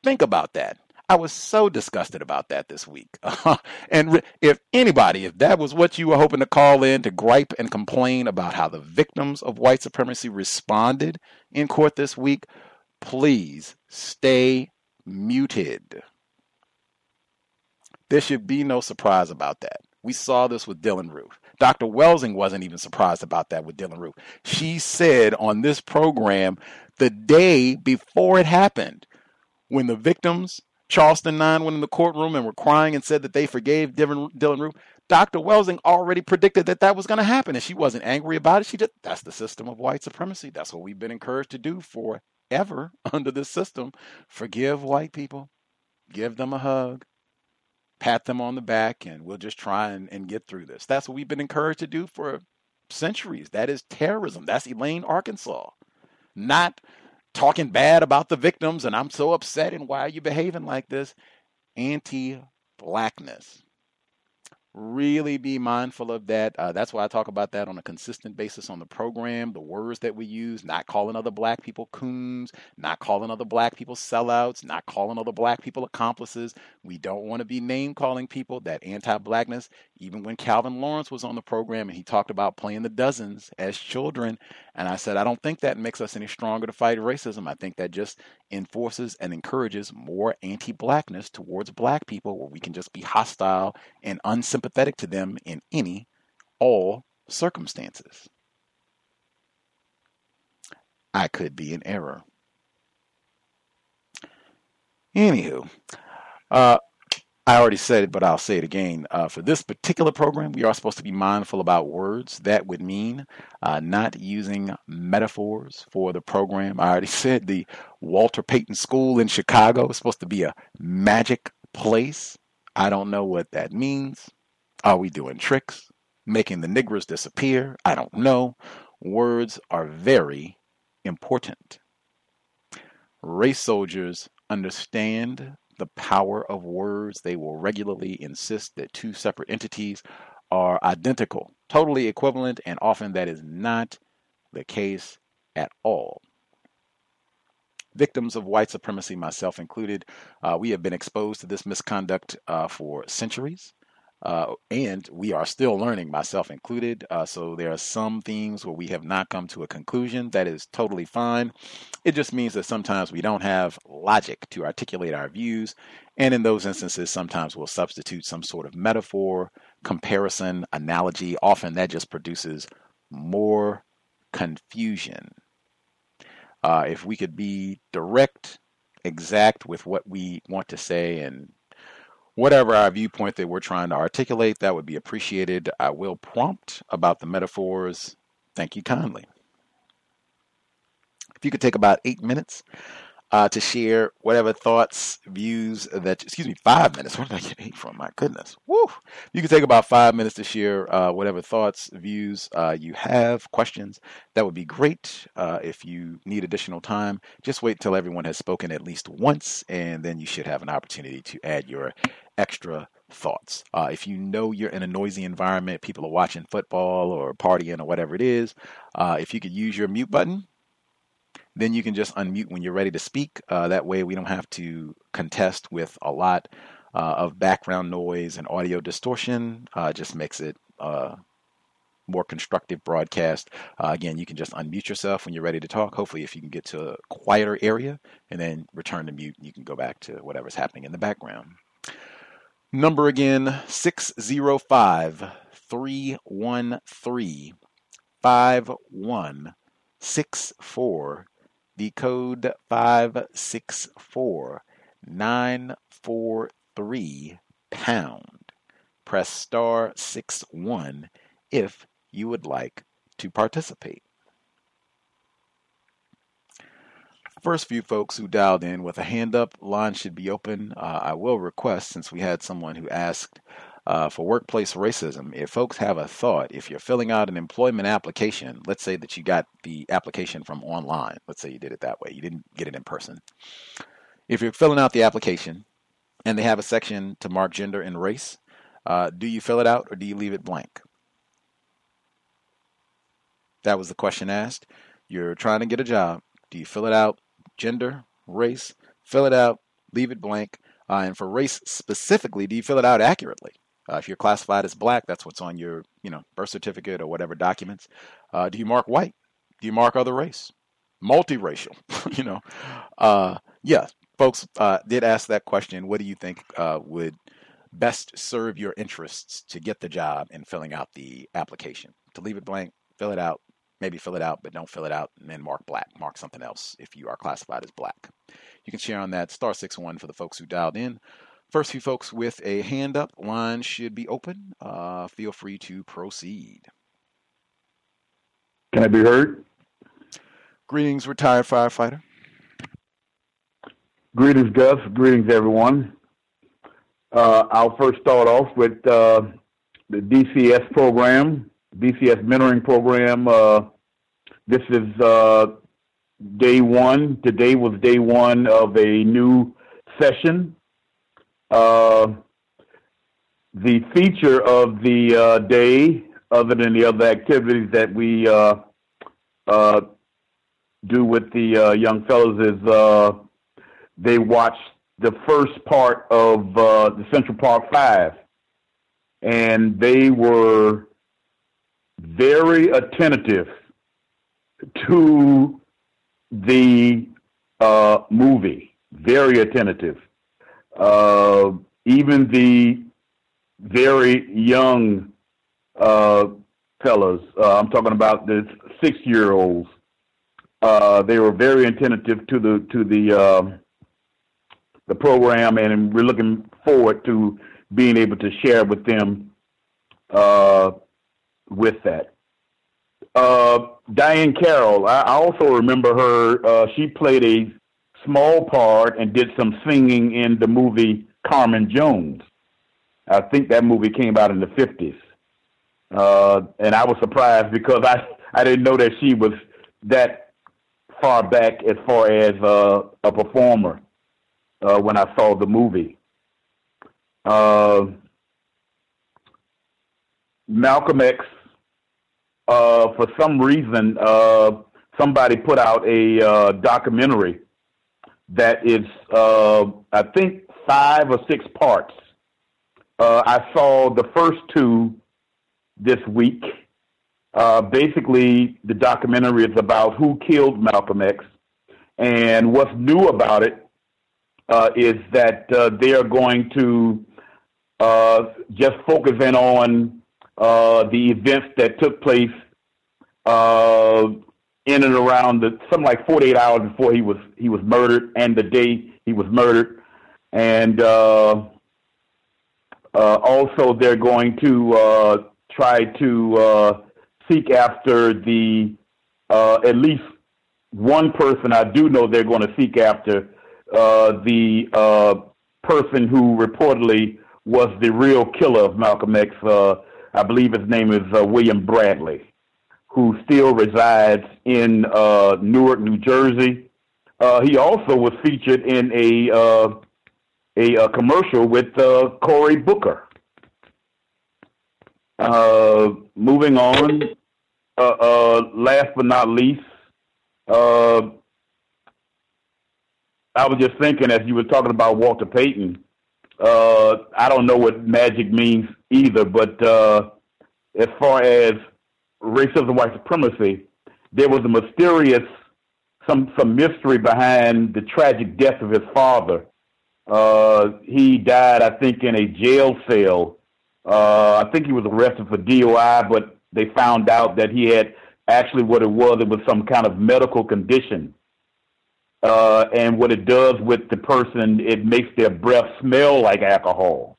Think about that. I was so disgusted about that this week. and if anybody, if that was what you were hoping to call in to gripe and complain about how the victims of white supremacy responded in court this week, please stay muted. There should be no surprise about that. We saw this with Dylann Roof. Dr. Welsing wasn't even surprised about that with Dylann Roof. She said on this program the day before it happened, when the victims, Charleston 9, went in the courtroom and were crying and said that they forgave Dylann, Dylann Roof, Dr. Welsing already predicted that that was going to happen. And she wasn't angry about it. She just, that's the system of white supremacy. That's what we've been encouraged to do forever under this system. Forgive white people, give them a hug, pat them on the back, and we'll just try and, and get through this. That's what we've been encouraged to do for centuries. That is terrorism. That's Elaine, Arkansas. Not talking bad about the victims and I'm so upset and why are you behaving like this? Anti blackness really be mindful of that. Uh, that's why I talk about that on a consistent basis on the program. The words that we use, not calling other black people coons, not calling other black people sellouts, not calling other black people accomplices. We don't want to be name calling people. That anti blackness, even when Calvin Lawrence was on the program and he talked about playing the dozens as children, and I said, I don't think that makes us any stronger to fight racism. I think that just enforces and encourages more anti blackness towards black people where we can just be hostile and unsympathetic to them in any, all circumstances. I could be in error. Anywho, uh, I already said it, but I'll say it again. Uh, for this particular program, we are supposed to be mindful about words. That would mean uh, not using metaphors for the program. I already said the Walter Payton School in Chicago is supposed to be a magic place. I don't know what that means. Are we doing tricks? Making the niggers disappear? I don't know. Words are very important. Race soldiers understand the power of words. They will regularly insist that two separate entities are identical, totally equivalent, and often that is not the case at all. Victims of white supremacy, myself included, uh, we have been exposed to this misconduct uh, for centuries. Uh, and we are still learning, myself included. Uh, so there are some themes where we have not come to a conclusion. That is totally fine. It just means that sometimes we don't have logic to articulate our views. And in those instances, sometimes we'll substitute some sort of metaphor, comparison, analogy. Often that just produces more confusion. Uh, if we could be direct, exact with what we want to say, and whatever our viewpoint that we're trying to articulate, that would be appreciated. I will prompt about the metaphors. Thank you kindly. If you could take about eight minutes uh, to share whatever thoughts, views that, excuse me, five minutes. Where did I get eight from? My goodness. Woo! You can take about five minutes to share uh, whatever thoughts, views uh, you have, questions. That would be great. Uh, if you need additional time, just wait until everyone has spoken at least once, and then you should have an opportunity to add your extra thoughts. Uh, if you know you're in a noisy environment, people are watching football or partying or whatever it is, uh, if you could use your mute button, then you can just unmute when you're ready to speak. Uh, that way, we don't have to contest with a lot uh, of background noise and audio distortion. Uh, just makes it uh, more constructive broadcast. Uh, again, you can just unmute yourself when you're ready to talk. Hopefully, if you can get to a quieter area and then return to mute, you can go back to whatever's happening in the background. Number again 605 313 5164 the code 564943 pound. Press star 6 1 if you would like to participate. First few folks who dialed in with a hand up, line should be open. Uh, I will request, since we had someone who asked uh, for workplace racism, if folks have a thought, if you're filling out an employment application, let's say that you got the application from online, let's say you did it that way, you didn't get it in person. If you're filling out the application and they have a section to mark gender and race, uh, do you fill it out or do you leave it blank? That was the question asked. You're trying to get a job. Do you fill it out, gender, race, fill it out, leave it blank? Uh, and for race specifically, do you fill it out accurately? Uh, if you're classified as black, that's what's on your, you know, birth certificate or whatever documents. Uh, do you mark white? Do you mark other race? Multiracial, you know. Uh, yeah, folks uh, did ask that question. What do you think uh, would best serve your interests to get the job in filling out the application. To leave it blank, fill it out, maybe fill it out, but don't fill it out and then mark black. Mark something else if you are classified as black. You can share on that star six one for the folks who dialed in. First few folks with a hand up, line should be open. Uh, feel free to proceed. Can I be heard? Greetings, retired firefighter. Greetings, Gus. Greetings, everyone. Uh, I'll first start off with uh, the DCS program, DCS mentoring program. Uh, this is uh, day one. Today was day one of a new session. Uh, the feature of the uh, day, other than the other activities that we do with the young fellows, is they watched the first part of uh, the Central Park Five, and they were very attentive to the uh, movie. Very attentive. Uh, even the very young uh, fellows, uh, I'm talking about the six-year-olds. Uh, they were very attentive to the to the um, the program, and we're looking forward to being able to share with them uh, with that. Uh, Diahann Carroll, I, I also remember her. She played a small part and did some singing in the movie Carmen Jones. I think that movie came out in the fifties, uh, and I was surprised because I I didn't know that she was that far back as far as uh, a performer uh, when I saw the movie. Uh, Malcolm X, uh, for some reason, uh, somebody put out a documentary that is, uh, I think, five or six parts. I saw the first two this week. basically, the documentary is about who killed Malcolm X. And what's new about it uh, is that uh, they are going to uh, just focus in on uh, the events that took place uh, in and around the something like 48 hours before he was he was murdered and the day he was murdered, and uh, uh, also they're going to uh, try to seek after the at least one person I do know they're going to seek after uh, the uh, person who reportedly was the real killer of Malcolm X. Uh, I believe his name is uh, William Bradley, who still resides in uh, Newark, New Jersey. Uh, he also was featured in a a, a, commercial with Cory Booker. moving on, last but not least, I was just thinking as you were talking about Walter Payton. Uh, I don't know what magic means either, but uh, as far as racism, white supremacy, there was a mysterious, some some mystery behind the tragic death of his father. Uh, he died, I think, in a jail cell. Uh, I think he was arrested for DUI, but they found out that he had actually what it was. It was some kind of medical condition uh, and what it does with the person, it makes their breath smell like alcohol.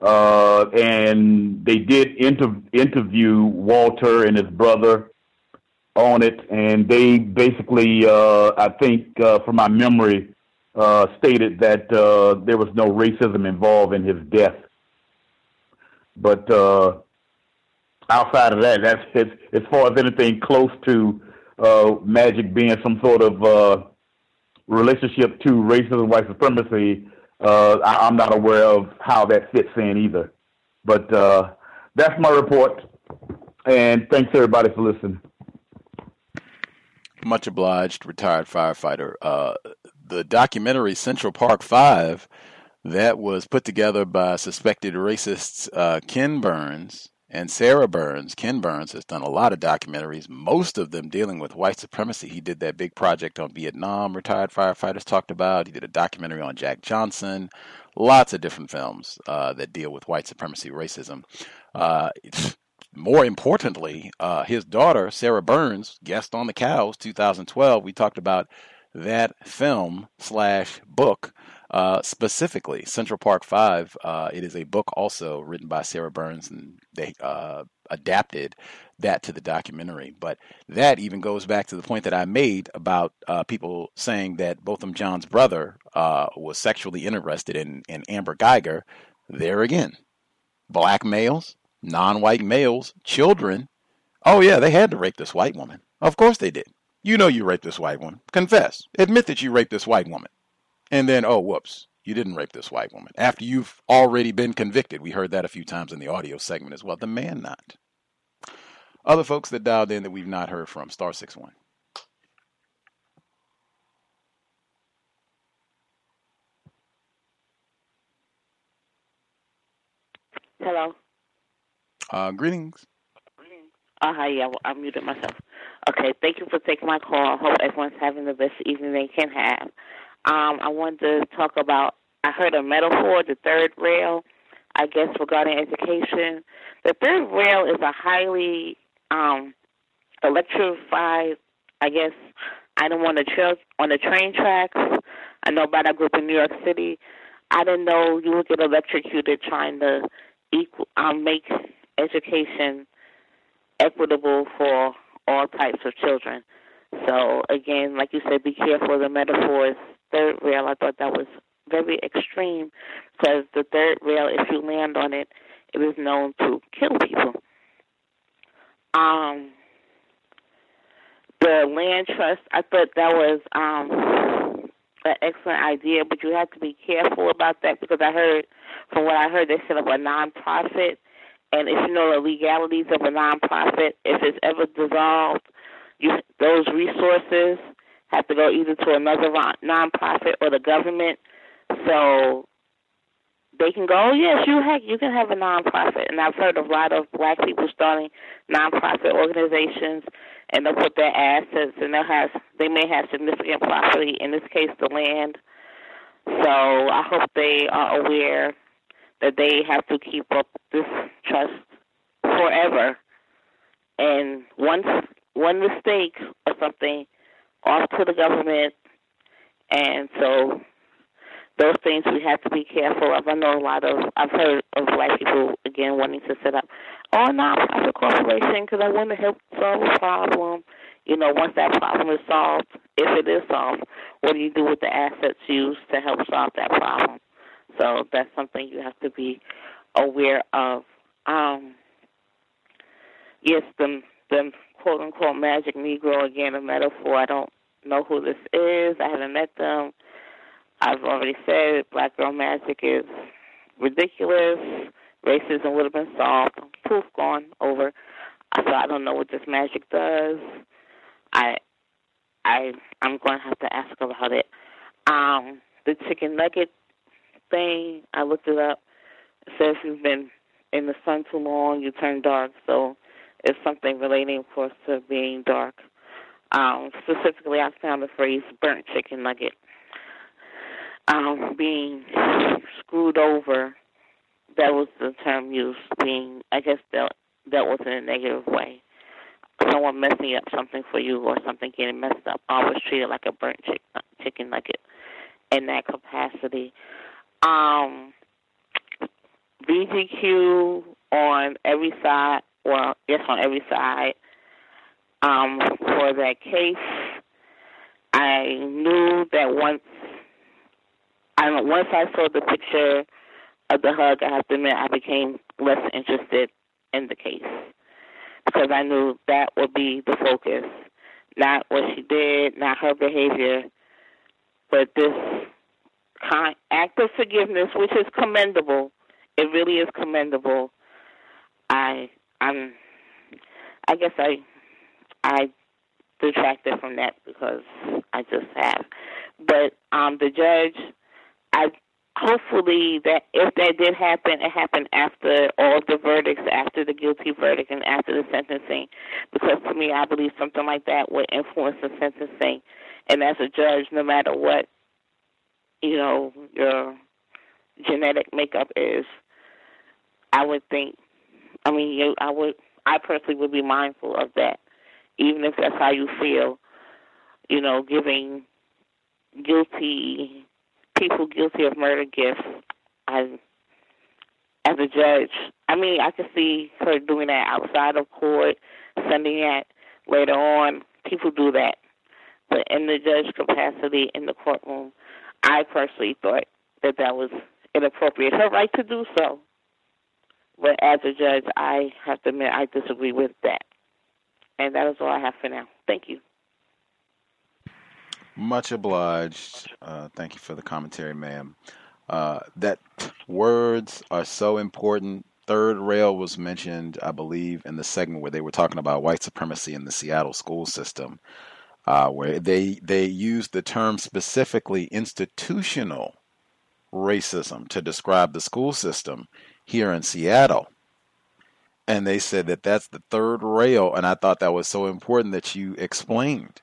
Uh, and they did inter- interview Walter and his brother on it, and they basically, uh, I think, uh, from my memory, uh, stated that uh, there was no racism involved in his death. But uh, outside of that, that's as, as far as anything close to uh, magic being some sort of uh, relationship to racism, and white supremacy, uh, I, am not aware of how that fits in either. But uh, that's my report. And thanks everybody for listening. Much obliged, retired firefighter. Uh, the documentary Central Park Five that was put together by suspected racist uh, Ken Burns And Sarah Burns, Ken Burns, has done a lot of documentaries, most of them dealing with white supremacy. He did that big project on Vietnam, retired firefighters talked about. He did a documentary on Jack Johnson. Lots of different films uh, that deal with white supremacy, racism. Uh, more importantly, uh, his daughter, Sarah Burns, guest on the Cows 2012. We talked about that film slash book uh, specifically, Central Park Five. Uh, it is a book also written by Sarah Burns, and they uh, adapted that to the documentary. But that even goes back to the point that I made about uh, people saying that Botham Jean's brother uh, was sexually interested in, in Amber Guyger. There again, black males, non-white males, children. Oh yeah, they had to rape this white woman. Of course they did. You know you raped this white woman. Confess. Admit that you raped this white woman and then oh whoops you didn't rape this white woman after you've already been convicted we heard that a few times in the audio segment as well the Man-Not other folks that dialed in that we've not heard from star 6-1 Hello. Uh, greetings. Uh, hi, yeah, I muted myself. Okay, thank you for taking my call. I hope everyone's having the best evening they can have. Um, I wanted to talk about, I heard a metaphor, the third rail, I guess, regarding education. The third rail is a highly um, electrified, I guess, item on the, trail, on the train tracks. I know about that group in New York City. I didn't know you would get electrocuted trying to equal, um, make education equitable for all types of children. So again, like you said, be careful of the metaphors third rail, I thought that was very extreme because the third rail, if you land on it, it is known to kill people. Um, the land trust, I thought that was um, an excellent idea, but you have to be careful about that because I heard, from what I heard, they set up a nonprofit, and if you know the legalities of a nonprofit, if it's ever dissolved, you those resources have to go either to another nonprofit or the government. So they can go, yes, you heck, you can have a nonprofit. And I've heard a lot of black people starting nonprofit organizations, and they'll put their assets, and they'll have, they may have significant property, in this case, the land. So I hope they are aware that they have to keep up this trust forever. And once one mistake or something off to the government, and so those things we have to be careful of. I know a lot of I've heard of black people again wanting to set up oh nonprofit corporation because I want to help solve a problem. You know, once that problem is solved, if it is solved, what do you do with the assets used to help solve that problem? So that's something you have to be aware of. Um, yes, the the quote unquote magic Negro again a metaphor. I don't know who this is. I haven't met them. I've already said black girl magic is ridiculous. Racism would have been solved. Poof, gone over. So I don't know what this magic does. I, I, I'm going to have to ask about it. Um, the chicken nugget thing, I looked it up. It says you've been in the sun too long, you turn dark. So it's something relating, of course, to being dark. Um, specifically, I found the phrase burnt chicken nugget. Um, being screwed over, that was the term used, being, I guess, dealt, dealt with in a negative way. Someone messing up something for you or something getting messed up, always treated like a burnt chick, chicken nugget in that capacity. Um, BGQ on every side, well, yes, on every side um, for that case. I knew that once I once I saw the picture of the hug, I have to admit I became less interested in the case because I knew that would be the focus, not what she did, not her behavior, but this kind act of forgiveness, which is commendable. It really is commendable. I I'm I guess I I detracted from that because I just have. But um, the judge, I hopefully that if that did happen, it happened after all the verdicts, after the guilty verdict, and after the sentencing. Because to me, I believe something like that would influence the sentencing. And as a judge, no matter what, you know, your genetic makeup is, I would think. I mean, you, I would. I personally would be mindful of that, even if that's how you feel. You know, giving guilty people guilty of murder gifts. I, as a judge, I mean, I could see her doing that outside of court, sending that later on. People do that, but in the judge capacity in the courtroom, I personally thought that that was inappropriate. Her right to do so, but as a judge, I have to admit I disagree with that. And that is all I have for now. Thank you. Much obliged. Uh, thank you for the commentary, ma'am. Uh, that words are so important. Third rail was mentioned, I believe, in the segment where they were talking about white supremacy in the Seattle school system, uh, where they they used the term specifically institutional racism to describe the school system here in Seattle. And they said that that's the third rail, and I thought that was so important that you explained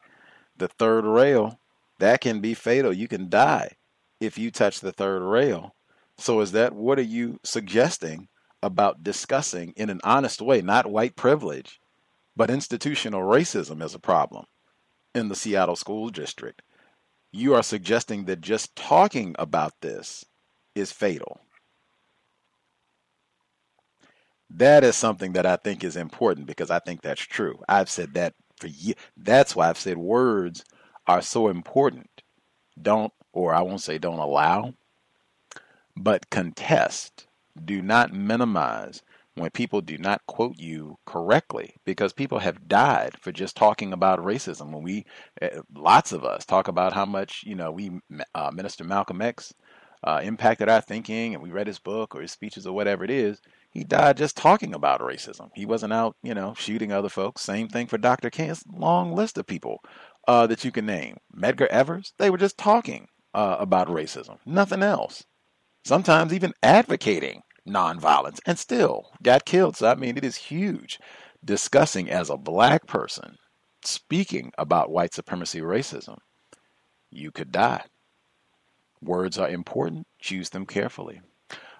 the third rail that can be fatal. You can die if you touch the third rail. So is that what are you suggesting about discussing in an honest way, not white privilege, but institutional racism is a problem in the Seattle school district? You are suggesting that just talking about this is fatal. That is something that I think is important because I think that's true. I've said that for years. That's why I've said words are so important. Don't, or I won't say don't allow, but contest. Do not minimize when people do not quote you correctly because people have died for just talking about racism. When we, uh, lots of us, talk about how much, you know, we, uh, Minister Malcolm X uh, impacted our thinking and we read his book or his speeches or whatever it is. He died just talking about racism. He wasn't out, you know, shooting other folks. Same thing for Dr. King's long list of people uh, that you can name. Medgar Evers, they were just talking uh, about racism, nothing else. Sometimes even advocating nonviolence and still got killed. So, I mean, it is huge discussing as a black person, speaking about white supremacy racism. You could die. Words are important, choose them carefully.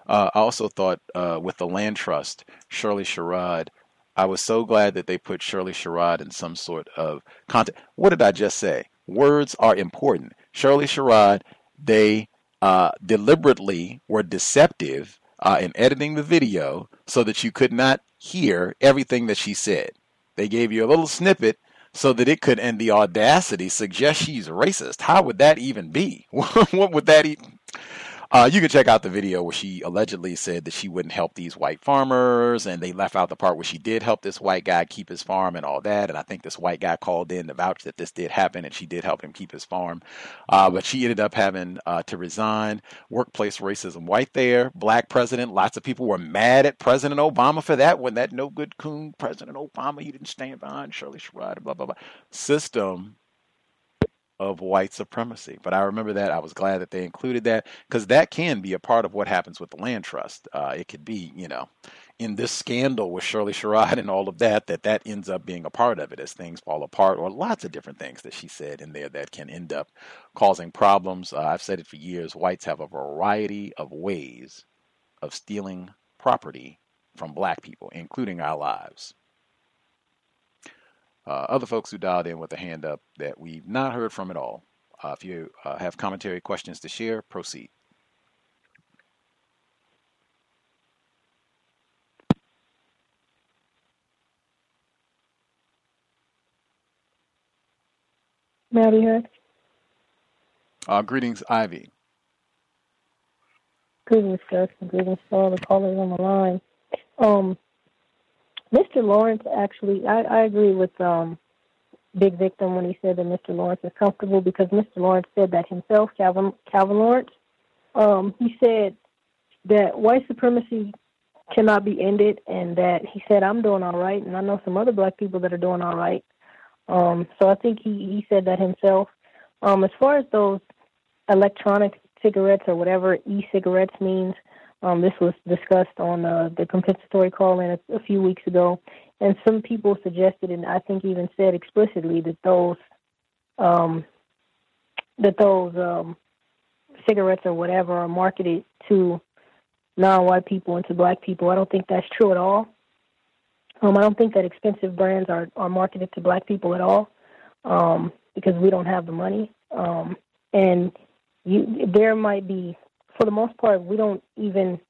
Uh, I also thought uh, with the land trust, Shirley Sherrod I was so glad that they put Shirley Sherrod in some sort of content. What did I just say? Words are important. Shirley Sherrod, they uh, deliberately were deceptive uh, in editing the video so that you could not hear everything that she said. They gave you a little snippet so that it could, and the audacity, suggest she's racist. How would that even be? what would that even? Uh, you can check out the video where she allegedly said that she wouldn't help these white farmers, and they left out the part where she did help this white guy keep his farm and all that. And I think this white guy called in to vouch that this did happen, and she did help him keep his farm. Uh, but she ended up having uh, to resign. Workplace racism, white there, black president. Lots of people were mad at President Obama for that. When that no good coon President Obama, he didn't stand behind Shirley Sherrod, blah blah blah. System of white supremacy. But I remember that. I was glad that they included that because that can be a part of what happens with the land trust. Uh, it could be, you know, in this scandal with Shirley Sherrod and all of that, that that ends up being a part of it as things fall apart, or lots of different things that she said in there that can end up causing problems. Uh, I've said it for years. Whites have a variety of ways of stealing property from black people, including our lives uh, other folks who dialed in with a hand up that we've not heard from at all. Uh, if you uh, have commentary questions to share, proceed. may Maddie here. Uh, greetings, Ivy. Greetings, Gus, and greetings to all the callers on the line. Um, Mr. Lawrence actually, I, I agree with um, Big Victim when he said that Mr. Lawrence is comfortable because Mr. Lawrence said that himself, Calvin, Calvin Lawrence. Um, he said that white supremacy cannot be ended and that he said, I'm doing all right, and I know some other black people that are doing all right. Um, so I think he, he said that himself. Um, as far as those electronic cigarettes or whatever e-cigarettes means. Um, this was discussed on uh, the compensatory call-in a, a few weeks ago, and some people suggested, and I think even said explicitly that those um, that those um, cigarettes or whatever are marketed to non-white people and to black people. I don't think that's true at all. Um, I don't think that expensive brands are, are marketed to black people at all um, because we don't have the money. Um, and you, there might be, for the most part, we don't even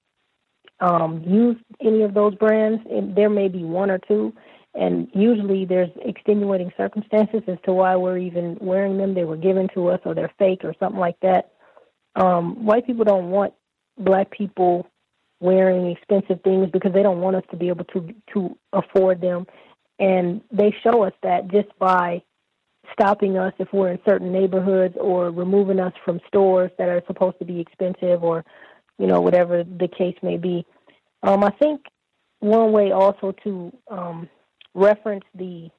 um, use any of those brands. And there may be one or two, and usually there's extenuating circumstances as to why we're even wearing them. They were given to us, or they're fake, or something like that. Um, white people don't want black people wearing expensive things because they don't want us to be able to to afford them, and they show us that just by stopping us if we're in certain neighborhoods or removing us from stores that are supposed to be expensive or you know whatever the case may be. Um, I think one way also to um, reference the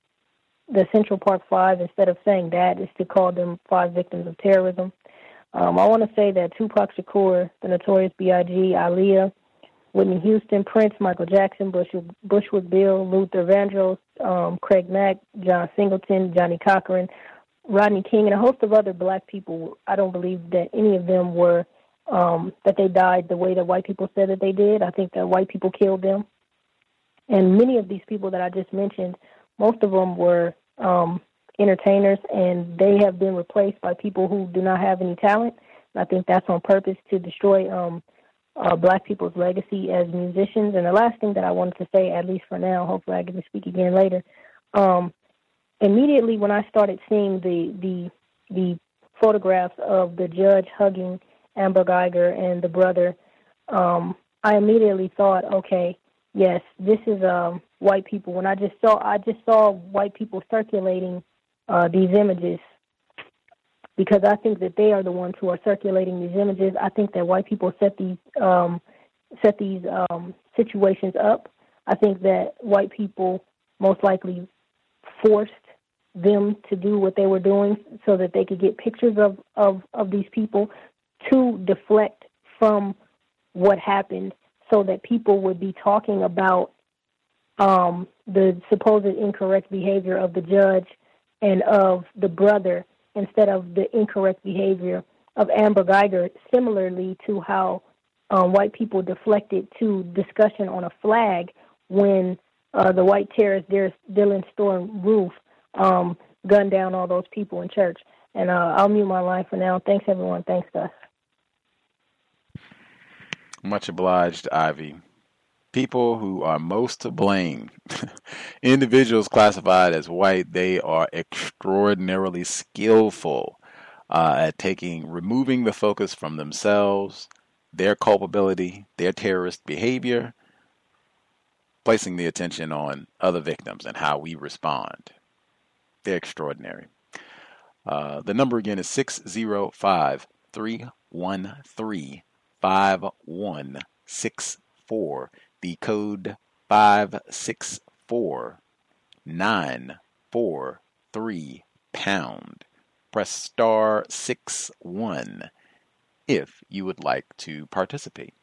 the Central Park Five instead of saying that is to call them five victims of terrorism. Um, I want to say that Tupac Shakur, the Notorious B.I.G., Aaliyah, Whitney Houston, Prince, Michael Jackson, Bush, Bushwick Bill, Luther Vandross, um, Craig Mack, John Singleton, Johnnie Cochran, Rodney King, and a host of other black people. I don't believe that any of them were um, that they died the way that white people said that they did. I think that white people killed them. And many of these people that I just mentioned, most of them were um, entertainers, and they have been replaced by people who do not have any talent. I think that's on purpose to destroy um, uh, black people's legacy as musicians. And the last thing that I wanted to say, at least for now, hopefully I get to speak again later. Um, immediately when I started seeing the the the photographs of the judge hugging Amber Guyger and the brother, um, I immediately thought, okay, yes, this is um, white people. When I just saw, I just saw white people circulating uh, these images because I think that they are the ones who are circulating these images. I think that white people set these um, set these um, situations up. I think that white people most likely forced them to do what they were doing so that they could get pictures of, of, of these people to deflect from what happened so that people would be talking about um, the supposed incorrect behavior of the judge and of the brother instead of the incorrect behavior of Amber Guyger, similarly to how um, white people deflected to discussion on a flag when uh, the white terrorist Dylann Storm Roof um, gunned down all those people in church. And uh, I'll mute my line for now. Thanks, everyone. Thanks, Gus. Much obliged, Ivy. People who are most to blame, individuals classified as white, they are extraordinarily skillful uh, at taking, removing the focus from themselves, their culpability, their terrorist behavior, placing the attention on other victims and how we respond. They're extraordinary. Uh, the number again is 605 313 5164. The code 564943 pound. Press star 6 1 if you would like to participate.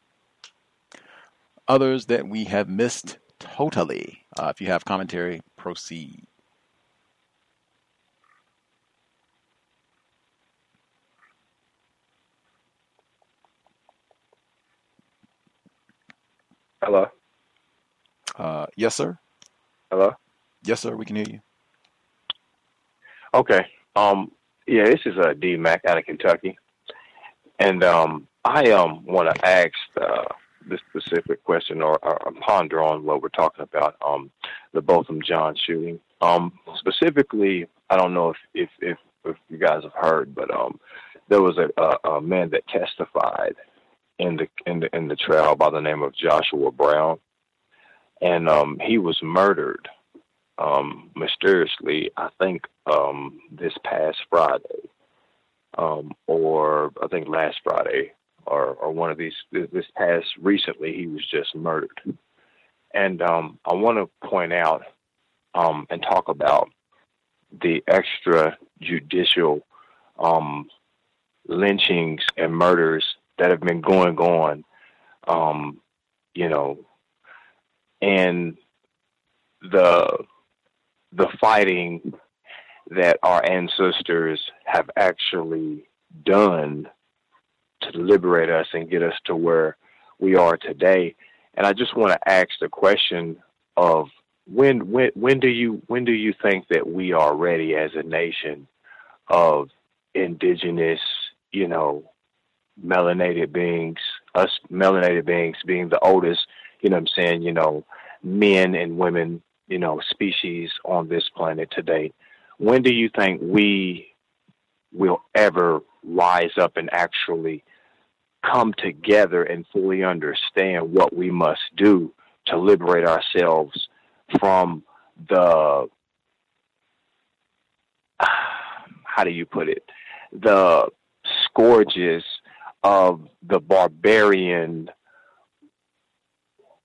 Others that we have missed totally. Uh, if you have commentary, proceed. Hello. Uh, yes, sir. Hello. Yes, sir. We can hear you. Okay. Um. Yeah, this is uh, D Mac out of Kentucky, and um, I um want to ask uh, this specific question or, or ponder on what we're talking about. Um, the Botham Jean shooting. Um, specifically, I don't know if if if, if you guys have heard, but um, there was a, a, a man that testified in the in the in the trial by the name of Joshua Brown, and um, he was murdered um, mysteriously. I think um, this past Friday, um, or I think last Friday, or or one of these this past recently. He was just murdered, and um, I want to point out um, and talk about the extrajudicial um, lynchings and murders that have been going on, um, you know, and the the fighting that our ancestors have actually done to liberate us and get us to where we are today. And I just want to ask the question of when when when do you when do you think that we are ready as a nation of indigenous, you know, melanated beings, us melanated beings being the oldest, you know what I'm saying, you know, men and women, you know, species on this planet today. When do you think we will ever rise up and actually come together and fully understand what we must do to liberate ourselves from the how do you put it the scourges of the barbarian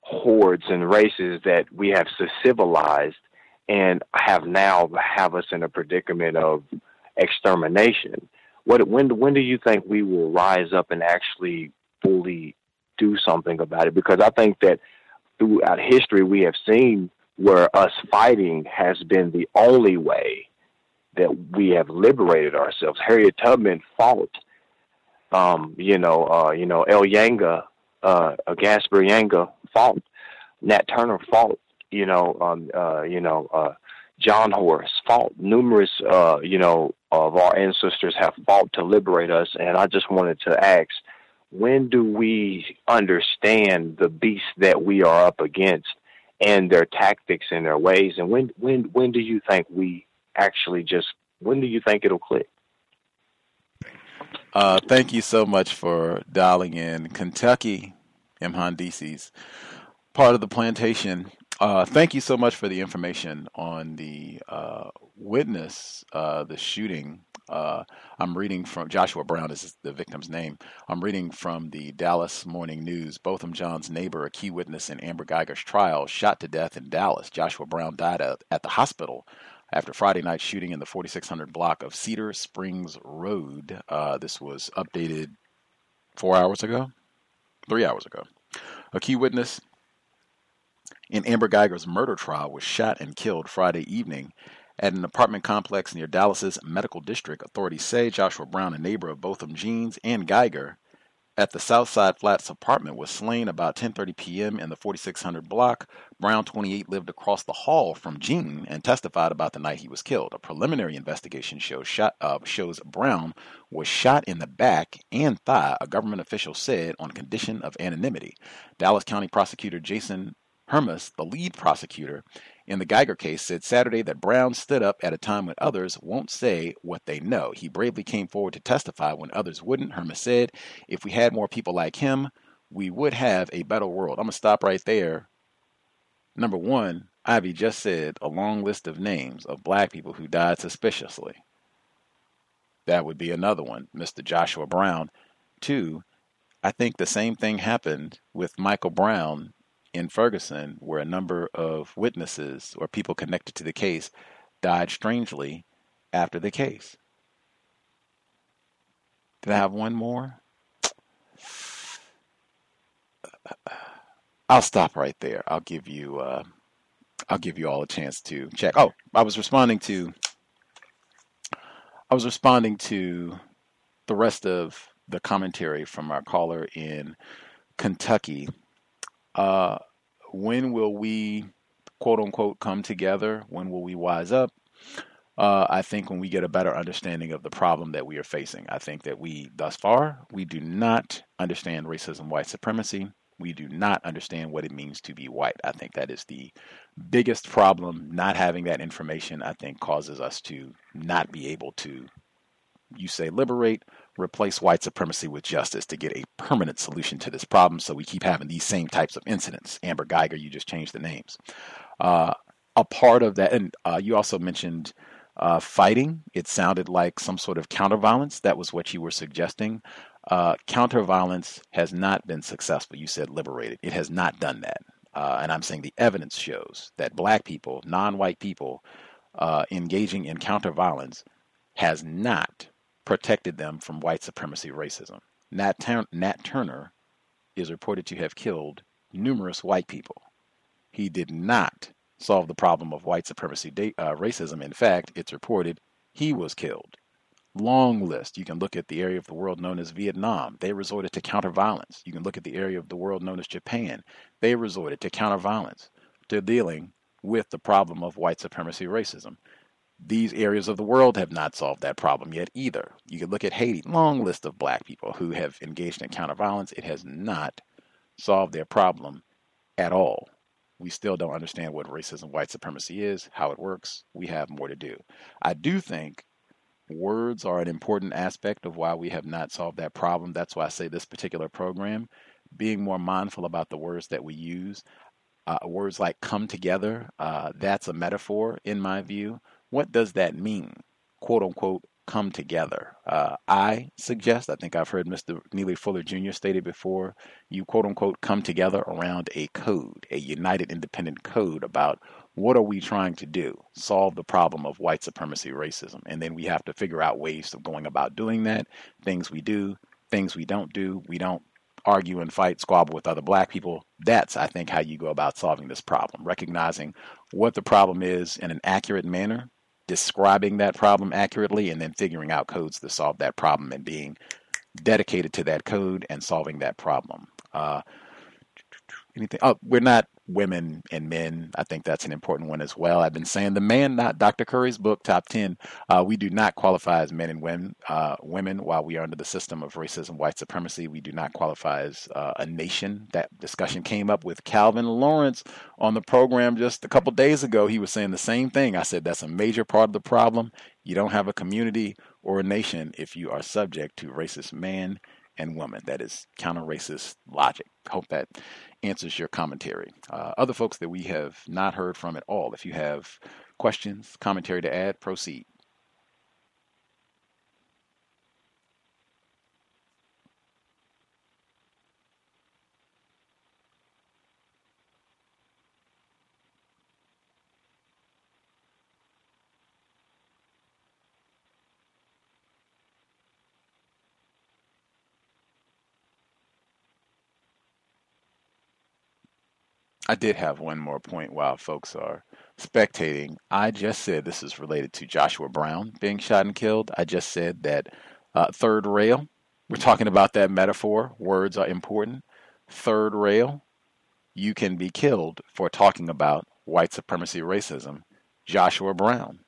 hordes and races that we have civilized and have now have us in a predicament of extermination. What when when do you think we will rise up and actually fully do something about it? Because I think that throughout history we have seen where us fighting has been the only way that we have liberated ourselves. Harriet Tubman fought, um, you know, uh, you know, El Yanga, uh, Gaspar Yanga fought, Nat Turner fought, you know, um, uh, you know, uh, John Horse fought. Numerous, uh, you know, of our ancestors have fought to liberate us, and I just wanted to ask, when do we understand the beast that we are up against and their tactics and their ways, and when when when do you think we actually just when do you think it'll click? Uh, thank you so much for dialing in. Kentucky, Mhandisi's part of the plantation uh, thank you so much for the information on the uh, witness, uh, the shooting. Uh, I'm reading from Joshua Brown is the victim's name. I'm reading from the Dallas Morning News. Botham Jean's neighbor, a key witness in Amber Guyger's trial, shot to death in Dallas. Joshua Brown died at the hospital after Friday night shooting in the 4600 block of Cedar Springs Road. Uh, this was updated four hours ago, three hours ago. A key witness in Amber Guyger's murder trial was shot and killed Friday evening at an apartment complex near Dallas's medical district. Authorities say Joshua Brown, a neighbor of both Botham Jean's and Guyger, at the Southside Flats apartment was slain about 10:30 p.m. in the 4600 block. Brown, 28, lived across the hall from Jean and testified about the night he was killed. A preliminary investigation shows shot, uh, shows Brown was shot in the back and thigh. A government official said on condition of anonymity. Dallas County prosecutor Jason Hermus, the lead prosecutor in the Guyger case, said Saturday that Brown stood up at a time when others won't say what they know. He bravely came forward to testify when others wouldn't. Hermus said, if we had more people like him, we would have a better world. I'm going to stop right there. Number one, Ivy just said a long list of names of black people who died suspiciously. That would be another one, Mr. Joshua Brown. Two, I think the same thing happened with Michael Brown in Ferguson where a number of witnesses or people connected to the case died strangely after the case. Did I have one more? I'll stop right there. I'll give you uh, I'll give you all a chance to check. Oh, I was responding to I was responding to the rest of the commentary from our caller in Kentucky uh, when will we, quote unquote, come together? When will we wise up? Uh, I think when we get a better understanding of the problem that we are facing. I think that we, thus far, we do not understand racism, white supremacy. We do not understand what it means to be white. I think that is the biggest problem. Not having that information, I think, causes us to not be able to, you say, liberate, replace white supremacy with justice to get a permanent solution to this problem so we keep having these same types of incidents. Amber Guyger, you just changed the names. Uh, a part of that, and uh, you also mentioned uh, fighting. It sounded like some sort of counterviolence. That was what you were suggesting. Uh, counterviolence has not been successful. You said liberated. It has not done that. Uh, and I'm saying the evidence shows that black people, non white people, uh, engaging in counterviolence has not protected them from white supremacy racism. Nat, Tur- Nat Turner is reported to have killed numerous white people. He did not solve the problem of white supremacy uh, racism. In fact, it's reported he was killed. Long list. You can look at the area of the world known as Vietnam. They resorted to counter violence. You can look at the area of the world known as Japan. They resorted to counter violence to dealing with the problem of white supremacy racism. These areas of the world have not solved that problem yet either. You can look at Haiti, long list of black people who have engaged in counter violence. It has not solved their problem at all. We still don't understand what racism, white supremacy is, how it works. We have more to do. I do think words are an important aspect of why we have not solved that problem. That's why I say this particular program, being more mindful about the words that we use. Uh, words like come together, uh, that's a metaphor in my view. What does that mean? Quote unquote, come together. Uh, I suggest, I think I've heard Mr. Neely Fuller Jr. stated before, you quote unquote come together around a code, a united independent code about what are we trying to do? Solve the problem of white supremacy racism. And then we have to figure out ways of going about doing that, things we do, things we don't do. We don't argue and fight, squabble with other black people. That's, I think, how you go about solving this problem, recognizing what the problem is in an accurate manner describing that problem accurately and then figuring out codes to solve that problem and being dedicated to that code and solving that problem. Uh, anything? Oh, we're not women and men. I think that's an important one as well. I've been saying the Man-Not Dr. Curry's book, Top 10. Uh, we do not qualify as men and women, uh, women while we are under the system of racism, white supremacy. We do not qualify as uh, a nation. That discussion came up with Calvin Lawrence on the program just a couple days ago. He was saying the same thing. I said that's a major part of the problem. You don't have a community or a nation if you are subject to racist man and woman. That is counter racist logic. Hope that answers your commentary. Uh, other folks that we have not heard from at all, if you have questions, commentary to add, proceed. I did have one more point while folks are spectating. I just said this is related to Joshua Brown being shot and killed. I just said that uh, third rail, we're talking about that metaphor. Words are important. Third rail, you can be killed for talking about white supremacy racism. Joshua Brown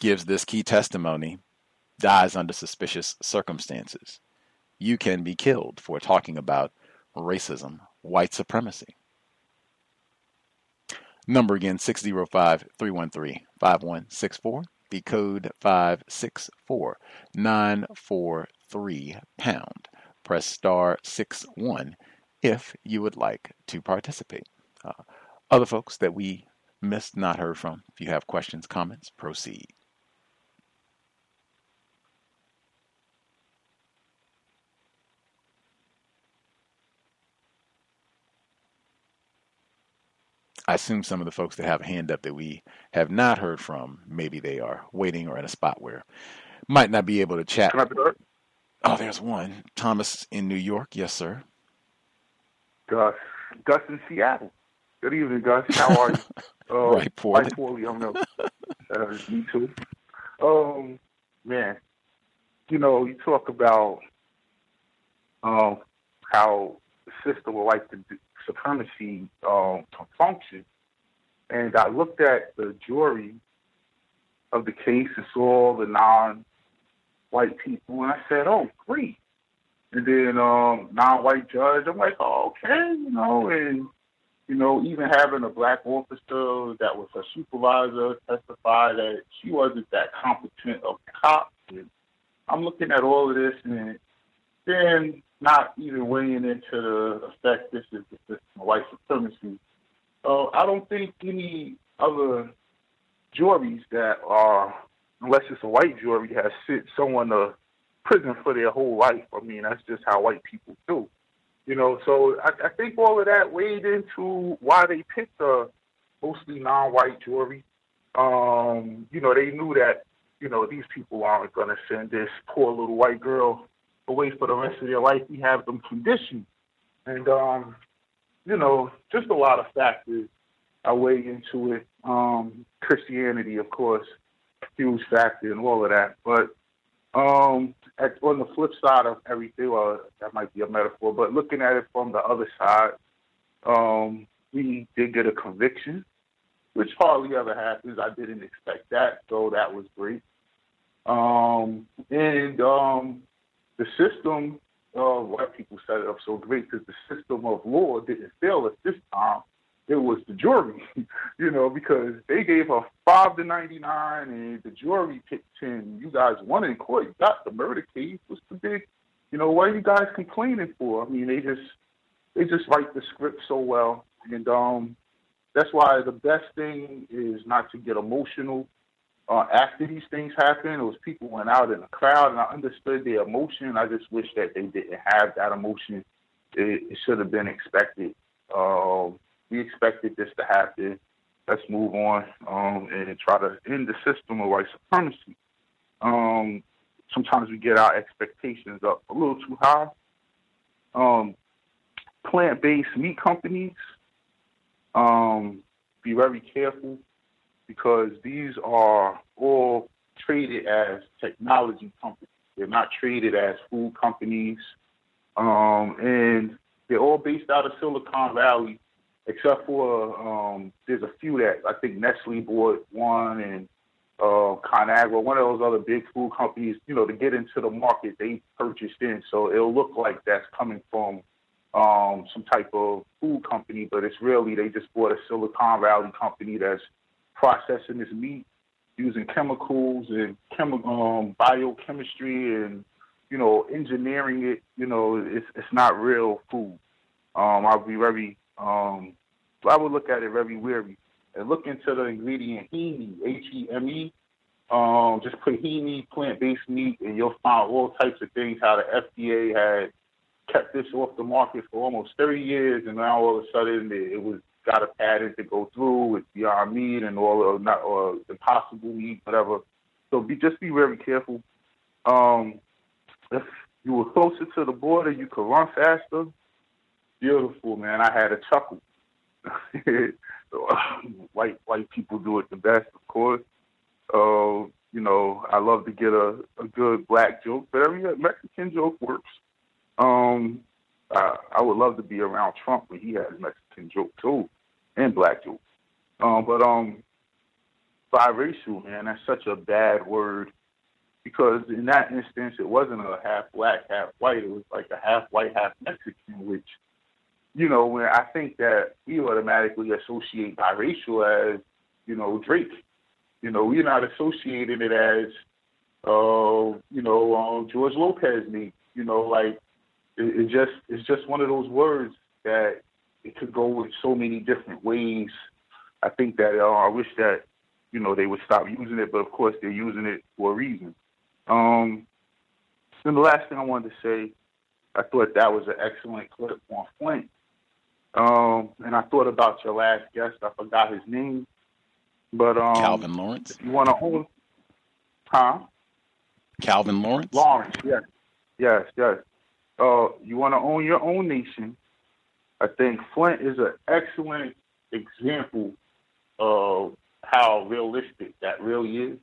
gives this key testimony, dies under suspicious circumstances. You can be killed for talking about racism, white supremacy. Number again, 605 313 5164. The code 564943 pound. Press star 6 1 if you would like to participate. Uh, other folks that we missed, not heard from, if you have questions, comments, proceed. I assume some of the folks that have a hand up that we have not heard from, maybe they are waiting or at a spot where might not be able to chat. Oh, there's one. Thomas in New York. Yes, sir. Gus. Gus in Seattle. Good evening, Gus. How are you? Uh, right, poorly. Right, poorly. I don't know. uh, me too. Um, man, you know, you talk about um how the system would like to do, supremacy um, function. And I looked at the jury of the case and saw all the non-white people, and I said, "Oh, great." And then um, non-white judge, I'm like, "Oh, okay," you know, and you know, even having a black officer that was a supervisor testify that she wasn't that competent of a cop. And I'm looking at all of this, and then not even weighing into the effect this is system of white supremacy. Uh, I don't think any other juries that are, unless it's a white jury, has sent someone to prison for their whole life. I mean, that's just how white people do. You know, so I, I think all of that weighed into why they picked a mostly non-white jury. Um, you know, they knew that you know, these people aren't going to send this poor little white girl away for the rest of their life. We have them conditioned. And, um, you know, just a lot of factors I weigh into it. Um, Christianity, of course, huge factor and all of that. But um, at, on the flip side of everything, well, that might be a metaphor, but looking at it from the other side, um, we did get a conviction, which hardly ever happens. I didn't expect that, so that was great. Um, and um, the system, of white people set it up so great because the system of law didn't fail us this time it was the jury, you know, because they gave her five to ninety nine, and the jury picked ten. You guys won in court. You got the murder case. What's the big, you know, what are you guys complaining for? I mean, they just they just write the script so well, and um, that's why the best thing is not to get emotional. Uh, after these things happen, those people went out in the crowd, and I understood their emotion. I just wish that they didn't have that emotion. It, it should have been expected. Um, we expected this to happen. Let's move on um, and try to end the system of white supremacy. Um, sometimes we get our expectations up a little too high. Um, plant-based meat companies, um, be very careful because these are all traded as technology companies. They're not traded as food companies, um, and they're all based out of Silicon Valley except for um, there's a few that I think Nestle bought one and uh, Conagra, one of those other big food companies. You know, to get into the market, they purchased in, so it'll look like that's coming from um, some type of food company, but it's really they just bought a Silicon Valley company that's processing this meat using chemicals and chemi- um, biochemistry and you know engineering it. You know, it's it's not real food. Um, I'll be very um, I would look at it very weary and look into the ingredient heme, H-E-M-E. Um, just put heme, plant-based meat, and you'll find all types of things. How the FDA had kept this off the market for almost 30 years, and now all of a sudden it, it was got a patent to go through with Beyond Meat and all of not or Impossible Meat, whatever. So be just be very careful. Um, if you were closer to the border, you could run faster beautiful, man. I had a chuckle. white white people do it the best, of course. Uh, you know, I love to get a, a good black joke, but every Mexican joke works. Um, I, I would love to be around Trump when he has Mexican joke too, and black joke. Um, but um, biracial, man, that's such a bad word because in that instance, it wasn't a half black, half white. It was like a half white, half Mexican, which you know, when I think that we automatically associate biracial as, you know, Drake. You know, we're not associating it as, uh, you know, um, George Lopez me. You know, like it, it just it's just one of those words that it could go in so many different ways. I think that uh, I wish that you know they would stop using it, but of course they're using it for a reason. Um, then the last thing I wanted to say, I thought that was an excellent clip on Flint um, and I thought about your last guest. I forgot his name, but um, Calvin Lawrence. You want to own, huh? Calvin Lawrence. Lawrence, yes, yes, yes. Uh, you want to own your own nation. I think Flint is an excellent example of how realistic that really is.